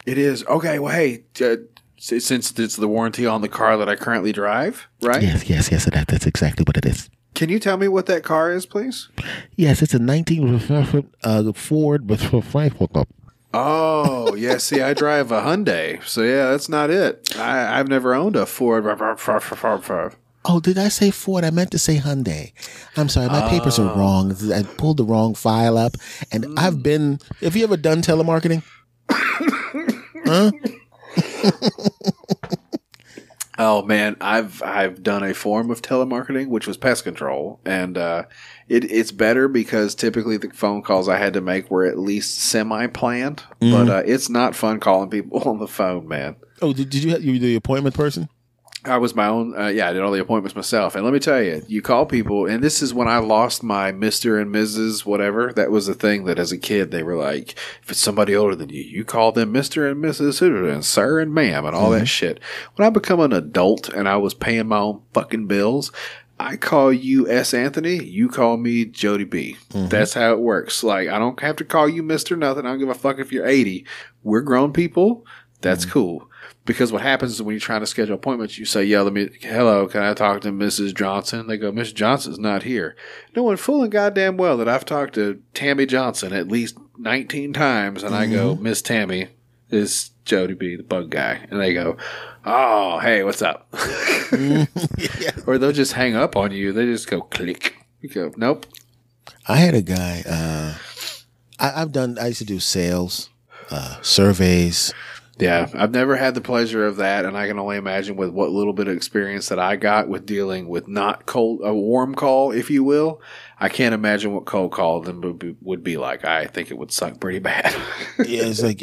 Speaker 2: It is. Okay, well, hey, uh, s- since it's the warranty on the car that I currently drive, right?
Speaker 3: Yes, yes, yes. That, that's exactly what it is.
Speaker 2: Can you tell me what that car is, please?
Speaker 3: Yes, it's a 19 uh, Ford with Frank hookup.
Speaker 2: Oh, yeah. See, I drive a Hyundai, so yeah, that's not it. I, I've never owned a Ford.
Speaker 3: Oh, did I say Ford? I meant to say Hyundai. I'm sorry, my papers are wrong. I pulled the wrong file up, and I've been. Have you ever done telemarketing? [laughs] [laughs]
Speaker 2: Oh man, I've I've done a form of telemarketing, which was pest control, and uh, it it's better because typically the phone calls I had to make were at least semi planned, but uh, it's not fun calling people [laughs] on the phone, man.
Speaker 1: Oh, did, did you have you the appointment person?
Speaker 2: I was my own. Uh, yeah, I did all the appointments myself. And let me tell you, you call people, and this is when I lost my Mister and Mrs. Whatever. That was the thing that as a kid they were like, if it's somebody older than you, you call them Mister and Mrs. [laughs] and Sir and Ma'am and all that mm-hmm. shit. When I become an adult and I was paying my own fucking bills. I call you S. Anthony. You call me Jodie B. Mm-hmm. That's how it works. Like I don't have to call you Mister Nothing. I don't give a fuck if you're 80. We're grown people. That's mm-hmm. cool. Because what happens is when you're trying to schedule appointments, you say, "Yeah, let me. Hello, can I talk to Mrs. Johnson?" They go, "Mrs. Johnson's not here." Knowing full and goddamn well that I've talked to Tammy Johnson at least 19 times, and I go, "Miss Tammy is Jodie B, the bug guy," and they go, "Oh, hey, what's up?" [laughs] [laughs] Or they'll just hang up on you. They just go click. You go, "Nope."
Speaker 1: I had a guy. Uh, I, I've done. I used to do sales, uh, surveys.
Speaker 2: Yeah, I've never had the pleasure of that, and I can only imagine with what little bit of experience that I got with dealing with not cold, a warm call, if you will. I can't imagine what cold call then would be, would be like. I think it would suck pretty bad. [laughs]
Speaker 1: Yeah, it's like,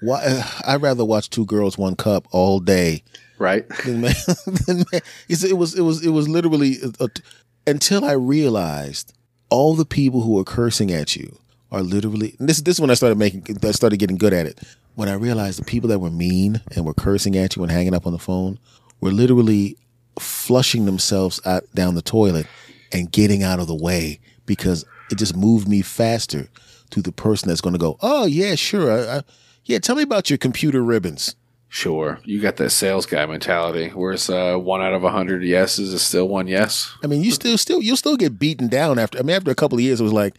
Speaker 1: why? Uh, I'd rather watch two girls, one cup all day
Speaker 2: right?
Speaker 1: than man. [laughs] than man. It was. It was. It was literally a, a- until I realized all the people who are cursing at you are literally. And this. This is when I started making. I started getting good at it. When I realized the people that were mean and were cursing at you and hanging up on the phone were literally flushing themselves out down the toilet and getting out of the way because it just moved me faster to the person that's going to go, oh yeah, sure, I, I, yeah, tell me about your computer ribbons.
Speaker 2: Sure, you got that sales guy mentality. Whereas uh, one out of a hundred yeses is still one yes.
Speaker 1: I mean, you still, still, you'll still get beaten down after. I mean, after a couple of years, it was like,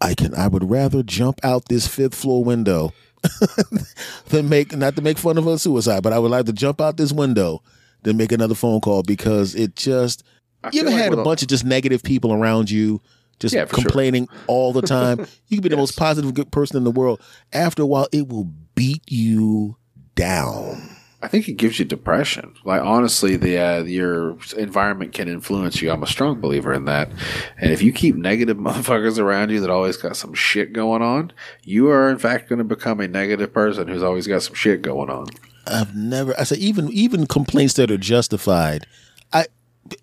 Speaker 1: I can, I would rather jump out this fifth floor window [laughs] than make, not to make fun of a suicide, but I would like to jump out this window than make another phone call because it just.
Speaker 2: I
Speaker 1: You ever
Speaker 2: like
Speaker 1: had a bunch of just negative people around you, just
Speaker 2: Yeah, for sure.
Speaker 1: complaining all the time? [laughs] You can be the most positive, good person in the world. After a while, it will beat you down.
Speaker 2: I think it gives you depression. Like honestly, the uh, your environment can influence you. I'm a strong believer in that. And if you keep negative [laughs] motherfuckers around you that always got some shit going on, you are in fact going to become a negative person who's always got some shit going on.
Speaker 1: I've never. I say even even complaints that are justified. I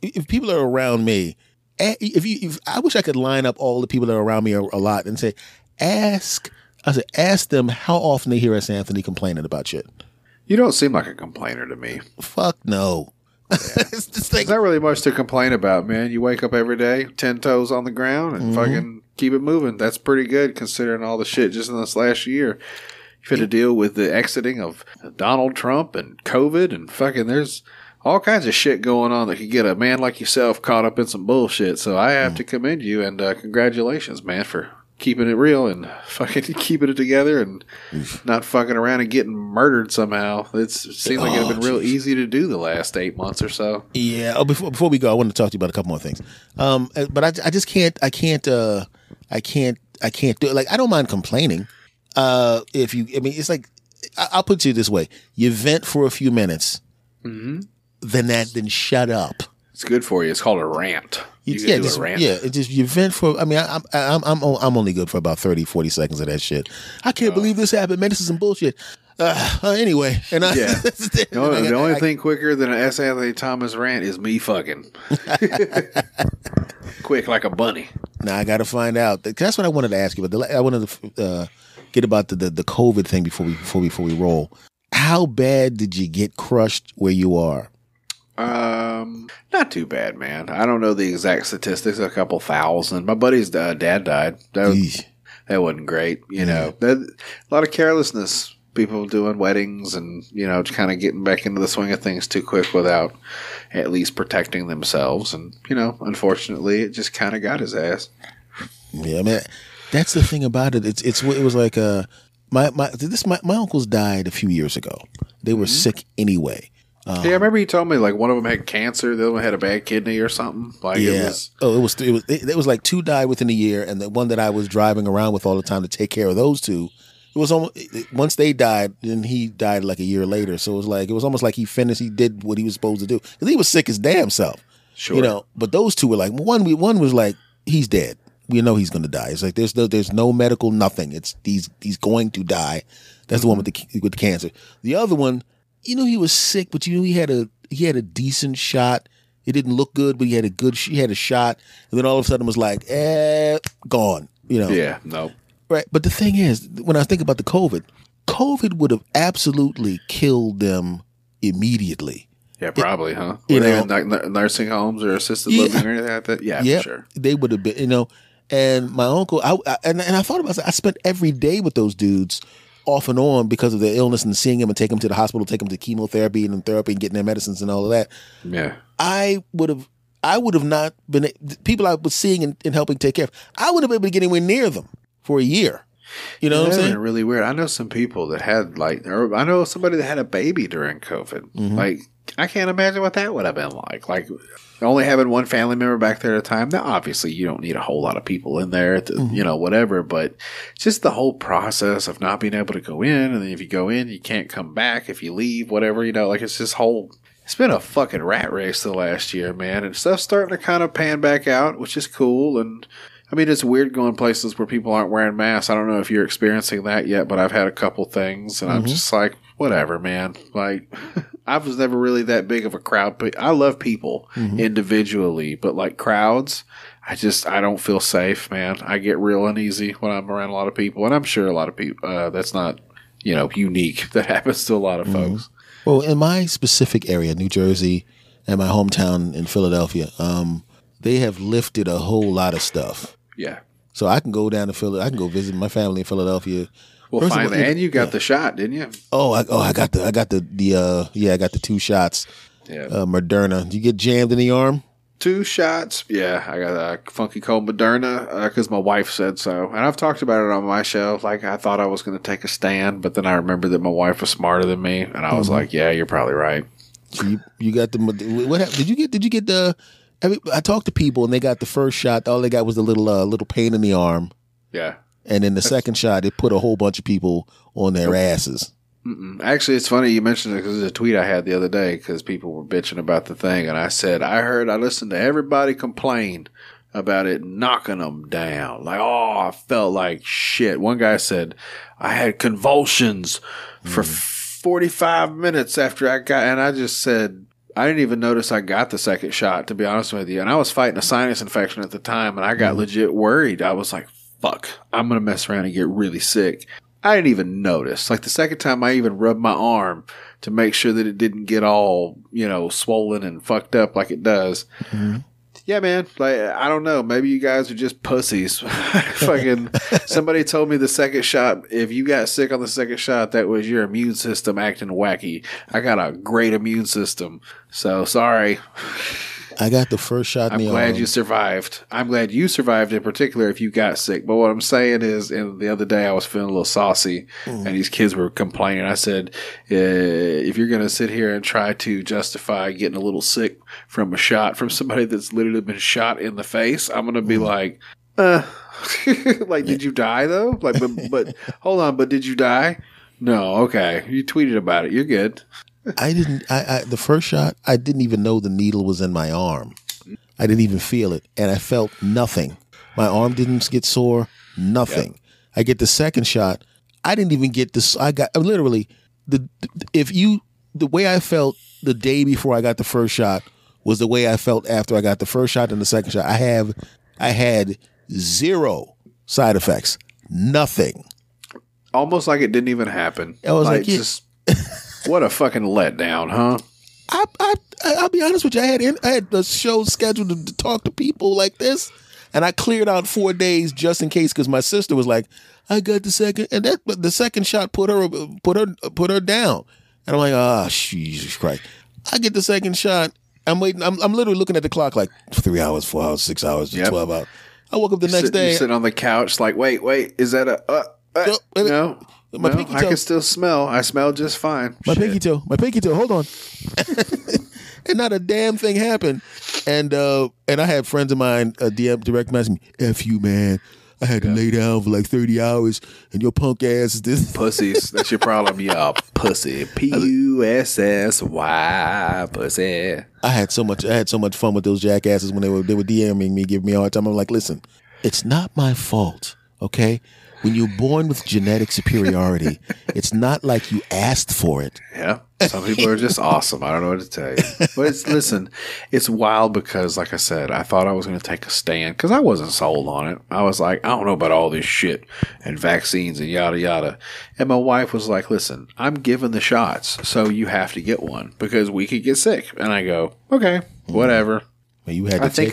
Speaker 1: if people are around me, if you, if I wish I could line up all the people that are around me a, a lot and say, ask. I said, ask them how often they hear S. Anthony complaining about shit.
Speaker 2: You don't seem like a complainer to me.
Speaker 1: Fuck no. [laughs] it's just like
Speaker 2: There's not really much to complain about, man. You wake up every day, ten toes on the ground, and fucking keep it moving. That's pretty good considering all the shit just in this last year. You've had to deal with the exiting of Donald Trump and COVID, and fucking there's all kinds of shit going on that could get a man like yourself caught up in some bullshit. So I have to commend you and uh, congratulations, man, for keeping it real and [laughs] fucking keeping it together and not fucking around and getting murdered somehow. It's, it seems like it'd been
Speaker 1: Oh,
Speaker 2: real easy to do the last eight months or so.
Speaker 1: Yeah. Oh, before before we go, I want to talk to you about a couple more things. Um, uh, but I, I just can't. I can't. Uh, I can't. I can't do it. Like I don't mind complaining. Uh, if you, I mean, it's like I, I'll put it to you this way: you vent for a few minutes, then that, then shut up.
Speaker 2: It's good for you. It's called a rant. You
Speaker 1: yeah, just, yeah. It just you vent for. I mean, I, am I'm I'm I'm only good for about 30, 40 seconds of that shit. I can't uh, believe this happened, man. This is some bullshit. Uh, uh, anyway, and I,
Speaker 2: yeah, [laughs] the, only, the only I, thing quicker than an S. Anthony Thomas rant is me fucking [laughs] quick like a bunny.
Speaker 1: Now I got to find out. That's what I wanted to ask you. But I wanted to uh, get about the, the the COVID thing before we before before we roll. How bad did you get crushed where you are?
Speaker 2: Um, not too bad, man. I don't know the exact statistics. A couple thousand. My buddy's uh, dad died. That, was, that wasn't great. You know, that, a lot of carelessness. People doing weddings and you know, kind of getting back into the swing of things too quick without at least protecting themselves. And you know, unfortunately, it just kind of got his ass.
Speaker 1: Yeah, man. That's the thing about it. It's it's it was like uh my my this my, my uncles died a few years ago. They were mm-hmm. sick anyway.
Speaker 2: Um, yeah, I remember you told me like one of them had cancer, the other one had a bad kidney or something. Like yeah. it was.
Speaker 1: Oh, it was. It was. It, it, was like two died within a year, and the one that I was driving around with all the time to take care of those two. It was almost once they died, then he died like a year later. So it was like it was almost like he finished. He did what he was supposed to do because he was sick as damn self. Sure. You know, but those two were like one. We One was like he's dead. We know he's going to die. It's like there's no there's no medical nothing. It's he's he's going to die. That's mm-hmm. the one with the with the cancer. The other one you know he was sick, but you know he had a he had a decent shot. It didn't look good, but he had a good he had a shot, and then all of a sudden was like, eh, gone. You know?
Speaker 2: Yeah, no.
Speaker 1: Right, but the thing is, when I think about the COVID, COVID would have absolutely killed them immediately.
Speaker 2: Yeah, probably, it, huh? Were you know, in nursing homes or assisted yeah, living or anything like that? Yeah, yeah, sure.
Speaker 1: They would have been, you know. And my uncle, I, I and, and I thought about it. I spent every day with those dudes off and on because of their illness and seeing them and take them to the hospital, take them to chemotherapy and therapy and getting their medicines and all of that.
Speaker 2: Yeah.
Speaker 1: I would have I would have not been people I was seeing and, and helping take care of. I would have been able to get anywhere near them for a year. You know yeah, what I'm saying?
Speaker 2: Really weird. I know some people that had like, I know somebody that had a baby during COVID. Mm-hmm. Like, I can't imagine what that would have been like. Like, only having one family member back there at a time. Now, obviously, you don't need a whole lot of people in there, to, mm-hmm. you know, whatever. But just the whole process of not being able to go in, and then if you go in, you can't come back. If you leave, whatever, you know, like it's this whole. It's been a fucking rat race the last year, man, and stuff's starting to kind of pan back out, which is cool. And I mean, it's weird going places where people aren't wearing masks. I don't know if you're experiencing that yet, but I've had a couple things, and mm-hmm. I'm just like, whatever, man. Like, [laughs] I was never really that big of a crowd, but I love people mm-hmm. individually, but like crowds, I just I don't feel safe, man. I get real uneasy when I'm around a lot of people, and I'm sure a lot of people uh, that's not you know unique. [laughs] That happens to a lot of mm-hmm. folks.
Speaker 1: Well, in my specific area, New Jersey, and my hometown in Philadelphia, um, they have lifted a whole lot of stuff.
Speaker 2: Yeah.
Speaker 1: So I can go down to Philly. I can go visit my family in Philadelphia.
Speaker 2: Well, finally, and you got yeah. the shot, didn't you?
Speaker 1: Oh, I, oh, I got the, I got the, the, uh, yeah, I got the two shots. Yeah. Uh, Moderna. Did you get jammed in the arm?
Speaker 2: Two shots. Yeah, I got a funky cold Moderna because uh, my wife said so, and I've talked about it on my show. Like I thought I was going to take a stand, but then I remembered that my wife was smarter than me, and I was mm-hmm. like, "Yeah, you're probably right."
Speaker 1: So you, you got the what? Happened? Did you get? Did you get the? I, I talked to people and they got the first shot. All they got was a little uh, little pain in the arm.
Speaker 2: Yeah.
Speaker 1: And then the second shot, it put a whole bunch of people on their asses.
Speaker 2: Mm-mm. Actually, it's funny you mentioned it because it's a tweet I had the other day because people were bitching about the thing, and I said I heard I listened to everybody complain about it knocking them down. Like, oh, I felt like shit. One guy said I had convulsions mm. for 45 minutes after I got, and I just said, I didn't even notice I got the second shot, to be honest with you. And I was fighting a sinus infection at the time, and I got mm. legit worried. I was like, fuck, I'm going to mess around and get really sick. I didn't even notice. Like the second time I even rubbed my arm to make sure that it didn't get all, you know, swollen and fucked up like it does. Mm-hmm yeah, man. Like I don't know. Maybe you guys are just pussies. [laughs] Fucking somebody told me the second shot. If you got sick on the second shot, that was your immune system acting wacky. I got a great immune system, so sorry. [laughs]
Speaker 1: I got the first shot.
Speaker 2: I'm glad arm. you survived. I'm glad you survived in particular. If you got sick, but what I'm saying is, and the other day I was feeling a little saucy, mm. and these kids were complaining. I said, uh, if you're going to sit here and try to justify getting a little sick from a shot from somebody that's literally been shot in the face, I'm going to be mm. like, uh. [laughs] like, did you die though? Like, but, but hold on, but did you die? No, okay. You tweeted about it. You're good.
Speaker 1: I didn't. I, I the first shot, I didn't even know the needle was in my arm. I didn't even feel it, and I felt nothing. My arm didn't get sore. Nothing. I get the second shot. I didn't even get this. I got uh, literally the if you the way I felt the day before I got the first shot was the way I felt after I got the first shot and the second shot. I have I had zero side effects. Nothing.
Speaker 2: Almost like it didn't even happen.
Speaker 1: I was like, yeah.
Speaker 2: just [laughs] what a fucking letdown, huh?
Speaker 1: I, I I'll be honest with you. I had in, I had the show scheduled to, to talk to people like this, and I cleared out four days just in case because my sister was like, "I got the second, and that but the second shot put her put her put her down, and I'm like, "Ah, oh, Jesus Christ!" I get the second shot. I'm waiting. I'm, I'm literally looking at the clock like three hours, four hours, six hours, yep. twelve hours. I woke up the next
Speaker 2: sit,
Speaker 1: day.
Speaker 2: You sit on the couch like, wait, wait, is that a? Uh, uh, no, no, my no, pinky toe. I can still smell. I smell just fine.
Speaker 1: My Shit. pinky toe. My pinky toe. Hold on. [laughs] and not a damn thing happened. And uh, and I had friends of mine uh, DM direct message me, "F you, man." I had to yeah. lay down for like 30 hours and your punk ass is this. [laughs]
Speaker 2: Pussies. That's your problem, y'all. Pussy. P U S S Y pussy.
Speaker 1: I had so much I had so much fun with those jackasses when they were they were DMing me, giving me a hard time. I'm like, listen, it's not my fault, okay? When you're born with genetic superiority, [laughs] it's not like you asked for it.
Speaker 2: Yeah. Some people are just awesome. I don't know what to tell you. But it's, listen, it's wild because, like I said, I thought I was going to take a stand because I wasn't sold on it. I was like, I don't know about all this shit and vaccines and yada yada. And my wife was like, listen, I'm giving the shots, so you have to get one because we could get sick. And I go, okay, mm-hmm. whatever.
Speaker 1: Well, you had to I take.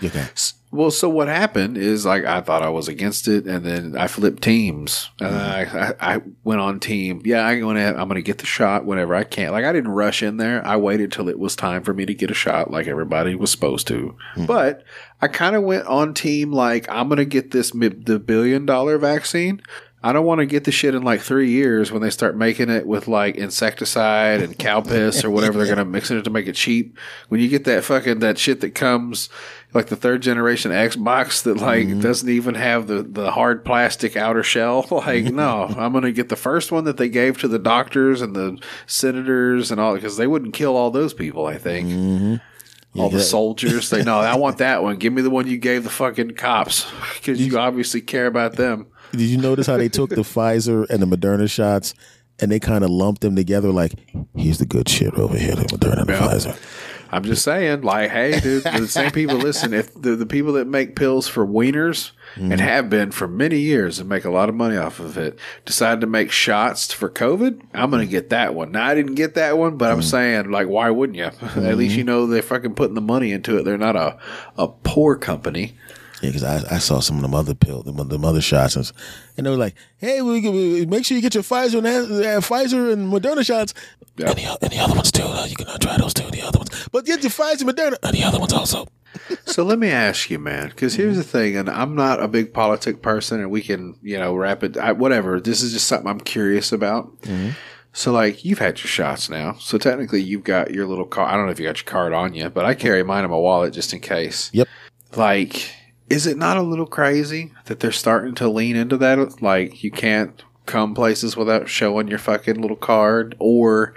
Speaker 1: Think,
Speaker 2: okay. Well, so what happened is like I thought I was against it, and then I flipped teams, mm-hmm. I, I, went on team. Yeah, I'm gonna I'm gonna get the shot whenever I can. Like I didn't rush in there. I waited till it was time for me to get a shot, like everybody was supposed to. Mm-hmm. But I kind of went on team like I'm gonna get this the billion dollar vaccine. I don't want to get the shit in like three years when they start making it with like insecticide and cow [laughs] piss or whatever they're gonna mix in it to make it cheap. When you get that fucking that shit that comes like the third generation Xbox that like mm-hmm. doesn't even have the the hard plastic outer shell. [laughs] Like, no, [laughs] I'm gonna get the first one that they gave to the doctors and the senators and all because they wouldn't kill all those people. I think. Mm-hmm. All the soldiers, they know. I want that one. Give me the one you gave the fucking cops because you obviously care about them.
Speaker 1: Did you notice how they took the Pfizer and the Moderna shots and they kind of lumped them together? Like, here's the good shit over here, the Moderna and the Pfizer.
Speaker 2: I'm just saying, like, hey, dude, the [laughs] same people listen. If the, the people that make pills for wieners mm-hmm. and have been for many years and make a lot of money off of it decide to make shots for COVID, I'm going to get that one. Now, I didn't get that one, but mm-hmm. I'm saying, like, why wouldn't you? [laughs] Mm-hmm. At least you know they're fucking putting the money into it. They're not a, a poor company.
Speaker 1: Yeah, because I, I saw some of them other pill, the, the other shots, and, and they were like, "Hey, we, we, make sure you get your Pfizer and uh, Pfizer and Moderna shots, yep. and, the, and the other ones too. Uh, you can uh, try those too, the other ones, but get your Pfizer, Moderna, and the other ones also." [laughs]
Speaker 2: so let me ask you, man, because here's the thing, and I'm not a big politic person, and we can, you know, wrap it, I, whatever. This is just something I'm curious about. Mm-hmm. So, like, you've had your shots now. So, technically, you've got your little card. I don't know if you got your card on you, but I carry mine in my wallet just in case.
Speaker 1: Yep.
Speaker 2: Like, is it not a little crazy that they're starting to lean into that? Like, you can't come places without showing your fucking little card, or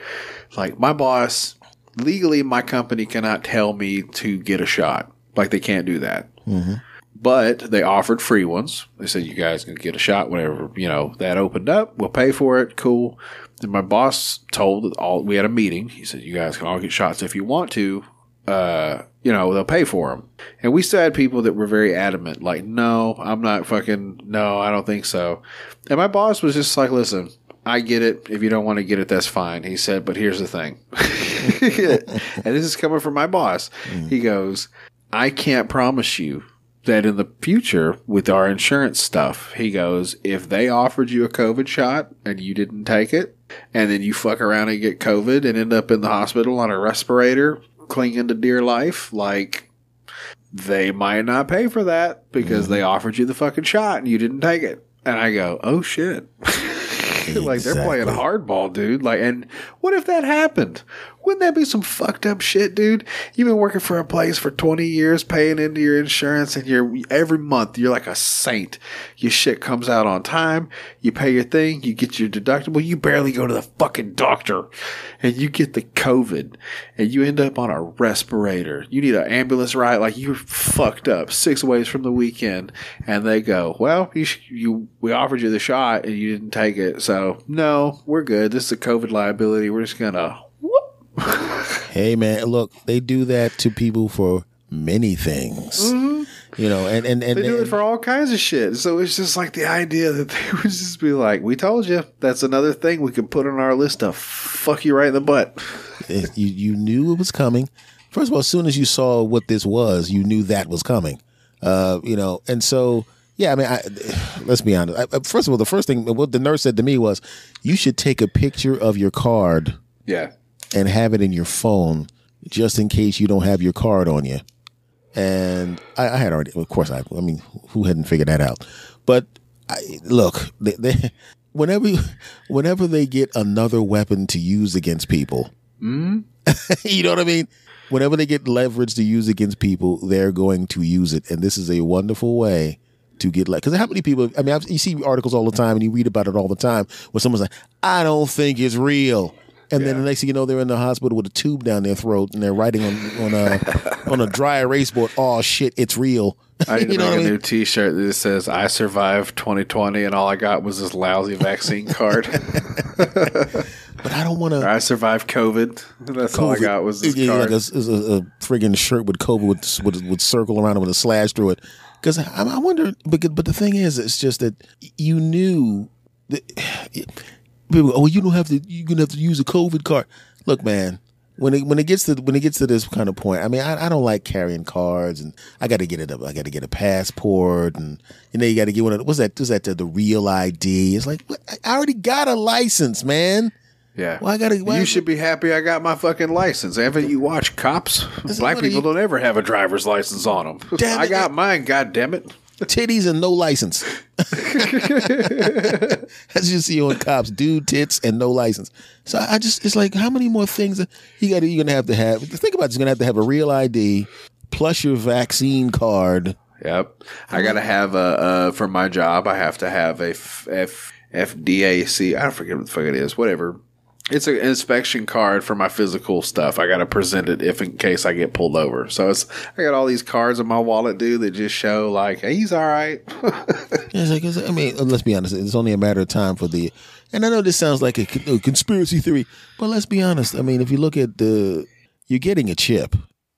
Speaker 2: like my boss legally, my company cannot tell me to get a shot. Like, they can't do that. Mm-hmm. But they offered free ones. They said, you guys can get a shot whenever, you know, that opened up. We'll pay for it. Cool. And my boss told all, we had a meeting. He said, you guys can all get shots if you want to. Uh, you know, they'll pay for them. And we still had people that were very adamant, like, no, I'm not fucking, no, I don't think so. And my boss was just like, listen, I get it. If you don't want to get it, that's fine. He said, but here's the thing. [laughs] and this is coming from my boss. Mm. He goes, I can't promise you that in the future with our insurance stuff, he goes, if they offered you a COVID shot and you didn't take it, and then you fuck around and get COVID and end up in the hospital on a respirator clinging to dear life, like they might not pay for that because mm-hmm. they offered you the fucking shot and you didn't take it. And I go, oh shit. [laughs] like they're playing hardball, dude. Like, and what if that happened? Wouldn't that be some fucked up shit, dude? You've been working for a place for 20 years, paying into your insurance, and you're every month you're like a saint. Your shit comes out on time, you pay your thing, you get your deductible, you barely go to the fucking doctor, and you get the COVID, and you end up on a respirator. You need an ambulance ride, like you're fucked up six ways from the weekend, and they go, Well, you, sh- you we offered you the shot and you didn't take it, so no, we're good. This is a COVID liability. We're just gonna [laughs]
Speaker 1: Hey man, look, they do that to people for many things. You know, and and and,
Speaker 2: They do it for all kinds of shit. So it's just like the idea that they [laughs] would just be like, "We told you." That's another thing we could put on our list to fuck you right in the butt.
Speaker 1: you you knew it was coming. First of all, as soon as you saw what this was, you knew that was coming. Uh, you know, and so yeah, I mean, I, [sighs] let's be honest. I- first of all, the first thing what the nurse said to me was, you should take a picture of your card
Speaker 2: Yeah,
Speaker 1: and have it in your phone just in case you don't have your card on you. And I, I had already, of course, I, I mean, who hadn't figured that out? But I, look, they, they, [laughs] whenever, whenever they get another weapon to use against people, mm-hmm. [laughs] you know what I mean? Whenever they get leverage to use against people, they're going to use it, and this is a wonderful way to get like. Because how many people? I mean, I've, you see articles all the time, and you read about it all the time, where someone's like, "I don't think it's real," and then the next thing you know, they're in the hospital with a tube down their throat, and they're writing on on a [laughs] on a dry erase board, "Oh shit, it's real."
Speaker 2: I need [laughs] to
Speaker 1: you know
Speaker 2: make
Speaker 1: what mean?
Speaker 2: new T-shirt that says "I survived 2020" and all I got was this lousy vaccine card. [laughs]
Speaker 1: But I don't want to.
Speaker 2: I survived COVID. That's all I got was this
Speaker 1: yeah,
Speaker 2: card.
Speaker 1: like a, a, a friggin' shirt with COVID with with, with circle around it with a slash through it. Because I, I wonder, but but the thing is, it's just that you knew that people. Oh, you don't have to. You're gonna have to use a COVID card. Look, man. When it when it gets to when it gets to this kind of point, I mean, I, I don't like carrying cards, and I got to get it up. I got to get a passport, and you know, you got to get one of what's that? What's that? The, the real ID. It's like what? I already got a license, man.
Speaker 2: yeah.
Speaker 1: Why I gotta- why-
Speaker 2: you should be happy I got my fucking license. Haven't you watched Cops? Black people
Speaker 1: you-
Speaker 2: don't ever have a driver's license on them.
Speaker 1: Damn
Speaker 2: I
Speaker 1: it.
Speaker 2: got mine. God damn it.
Speaker 1: Titties and no license. [laughs] As you see on cops, dude tits and no license. So I just it's like how many more things you got you're gonna have to have think about it, you're gonna have to have a real ID plus your vaccine card.
Speaker 2: Yep. I got to have a, for my job, I have to have a F, F, FDAC. I forget what the fuck it is. Whatever. It's an inspection card for my physical stuff. I got to present it if in case I get pulled over. So it's, I got all these cards in my wallet, dude, that just show like, hey, he's all right. [laughs]
Speaker 1: Like it's- I mean, let's be honest, it's only a matter of time for the and I know this sounds like a, a conspiracy theory, but let's be honest. I mean, if you look at the you're getting a chip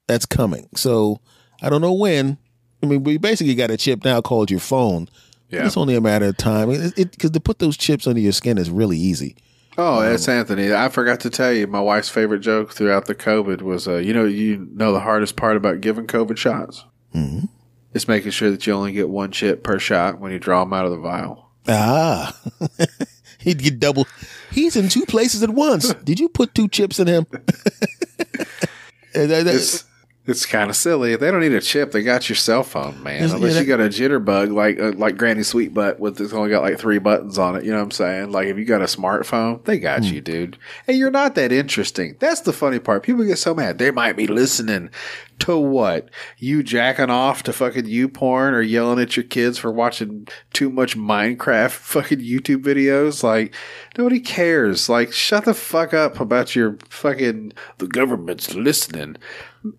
Speaker 1: that's coming. So I don't know when. I mean, we basically got a chip now called your phone.
Speaker 2: Yeah.
Speaker 1: It's only a matter of time. Because to put those chips under your skin is really easy.
Speaker 2: Oh, that's Anthony. I forgot to tell you, my wife's favorite joke throughout the COVID was, uh, you know, you know the hardest part about giving COVID shots? Mm-hmm. It's making sure that you only get one chip per shot when you draw them out of the vial.
Speaker 1: Ah, [laughs] he'd get double. He's in two places at once. Did you put two chips in him? And [laughs] that- that-
Speaker 2: It's kind of silly. If they don't need a chip, they got your cell phone, man.
Speaker 1: Yes,
Speaker 2: Unless
Speaker 1: yeah,
Speaker 2: you got a jitterbug like uh, like Granny Sweetbutt with it's only got like three buttons on it. You know what I'm saying? Like if you got a smartphone, they got
Speaker 1: Hmm.
Speaker 2: you, dude. And you're not that interesting. That's the funny part. People get so mad. They might be listening to what you jacking off to fucking you porn or yelling at your kids for watching too much Minecraft fucking YouTube videos. Like nobody cares. Like shut the fuck up about your fucking the government's listening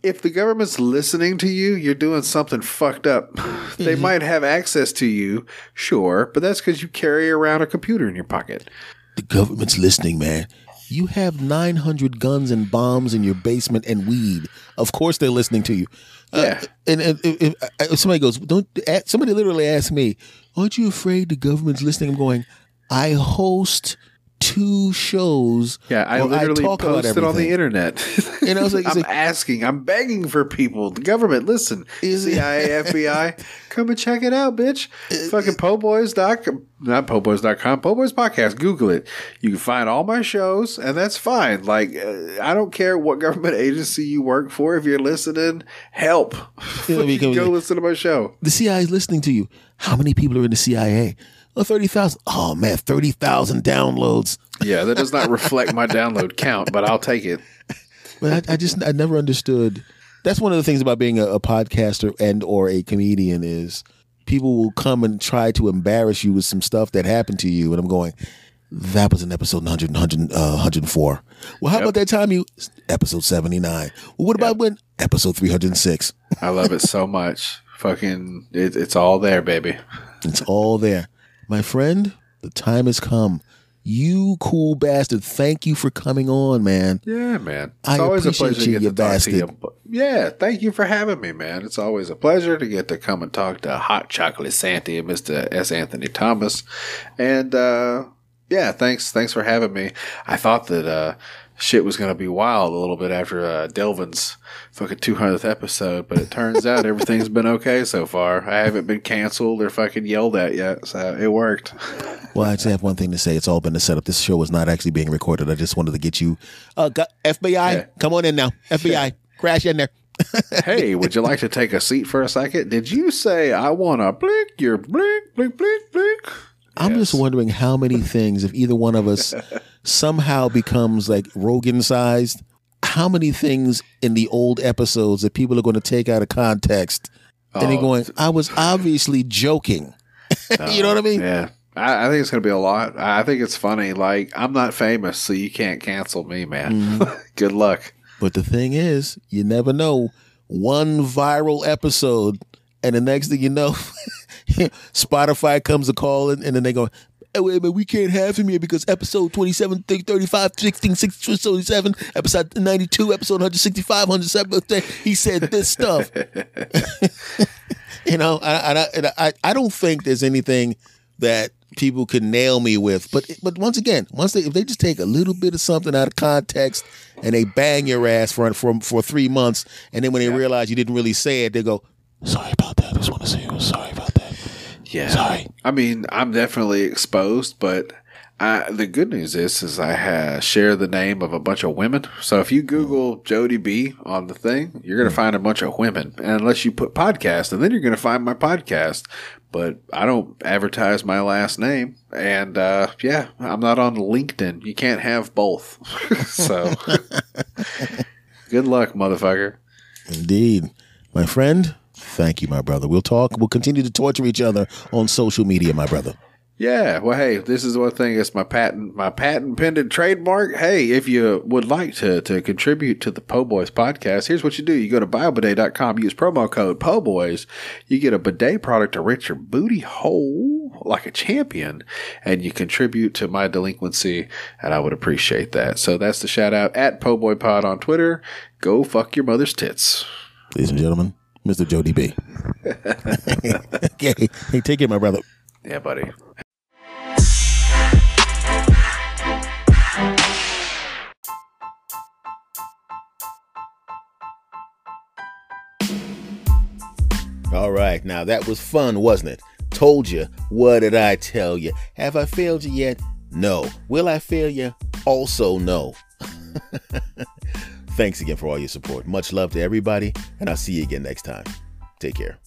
Speaker 2: if the government's listening to you, you're doing something fucked up. [sighs] They mm-hmm. might have access to you, sure, but that's because you carry around a computer in your pocket.
Speaker 1: the government's listening, man. You have 900 guns and bombs in your basement and weed. Of course, they're listening to you. Uh,
Speaker 2: Yeah.
Speaker 1: and, and if, if, if somebody goes, don't. Somebody literally asked me, "Aren't you afraid the government's listening?" I'm going. I host two shows.
Speaker 2: Yeah, I literally
Speaker 1: talk
Speaker 2: posted on the internet.
Speaker 1: You know, it's like- [laughs]
Speaker 2: I'm
Speaker 1: like-
Speaker 2: asking, I'm begging for people. The government, listen.
Speaker 1: Is
Speaker 2: CIA, [laughs] FBI, come and check it out, bitch. Fucking po'boys.com, not po'boys.com, po'boys podcast. Google it. You can find all my shows, and that's fine. Like, uh, I don't care what government [laughs] agency you work for. If you're listening, help.
Speaker 1: Yeah,
Speaker 2: Go listen to my show.
Speaker 1: The CIA is listening to you. How many people are in the CIA? Oh, 30,000. Oh, man, 30,000 downloads.
Speaker 2: Yeah, that does not reflect my download count, but I'll take it.
Speaker 1: but I, I, just I never understood. That's one of the things about being a, a podcaster and or a comedian is people will come and try to embarrass you with some stuff that happened to you, and I'm going. That was in episode 100, 100 uh, 104. Well, how yep. about that time you episode 79? Well, what yep. about when episode 306?
Speaker 2: I love it so much. Fucking, it, it's all there, baby.
Speaker 1: It's all there. My friend, the time has come. You cool bastard. Thank you for coming on, man.
Speaker 2: Yeah, man. It's I always a pleasure to get to bastard. to you. Yeah, thank you for having me, man. It's always a pleasure to get to come and talk to Hot Chocolate Santy and Mr. S. Anthony Thomas. And uh yeah, thanks thanks for having me. I thought that uh shit was going to be wild a little bit after uh, Delvin's fucking 200th episode, but it turns out [laughs] everything's been okay so far. I haven't been canceled or fucking yelled at yet, so it worked.
Speaker 1: Well, I actually have one thing to say. It's all been a setup. This show was not actually being recorded. I just wanted to get you, uh, FBI, yeah. come on in now. FBI, yeah. [laughs] crash in there. [laughs]
Speaker 2: hey, would you like to take a seat for a second? Did you say I want to blink your blink, blink, blink, blink?
Speaker 1: I'm yes. just wondering how many things, if either one of us somehow becomes like Rogan sized, how many things in the old episodes that people are going to take out of context oh. and they're going, I was obviously joking. [laughs] you know what I mean?
Speaker 2: Yeah. I, I think it's going to be a lot. I think it's funny. Like, I'm not famous, so you can't cancel me, man. Mm-hmm. [laughs] Good luck.
Speaker 1: But the thing is, you never know. One viral episode, and the next thing you know, [laughs] Spotify comes a calling, and then they go, wait, but we can't have him here because episode 27, 35, 16, 16 27, episode 92, episode 165, 107, he said this stuff. [laughs] you know, I, I, I, I don't think there's anything that people could nail me with. But but once again, once they if they just take a little bit of something out of context and they bang your ass for for for three months, and then when they yeah. realize you didn't really say it, they go, "Sorry about that. I just want to say I was sorry about that."
Speaker 2: Yeah, sorry. I mean, I'm definitely exposed, but. I, the good news is, is I have, share the name of a bunch of women. So if you Google Jodie B on the thing, you're going to find a bunch of women. And unless you put podcast, and then you're going to find my podcast but I don't advertise my last name. And uh, yeah, I'm not on LinkedIn. You can't have both. [laughs] so [laughs] good luck, motherfucker.
Speaker 1: Indeed. My friend, thank you, my brother. We'll talk. We'll continue to torture each other on social media, my brother.
Speaker 2: Yeah, well, hey, this is one thing. It's my patent, my patent pending trademark. Hey, if you would like to to contribute to the Po Boys podcast, here's what you do: you go to biobidet.com, use promo code Po Boys, you get a bidet product to rinse your booty hole like a champion, and you contribute to my delinquency, and I would appreciate that. So that's the shout out at Po Boy Pod on Twitter. Go fuck your mother's tits,
Speaker 1: ladies and gentlemen. Mr. Jodie B. [laughs] okay, hey, take it, my brother.
Speaker 2: Yeah, buddy.
Speaker 1: All right, now that was fun, wasn't it? Told you. What did I tell you? Have I failed you yet? No. Will I fail you? Also, no. [laughs] Thanks again for all your support. Much love to everybody, and I'll see you again next time. Take care.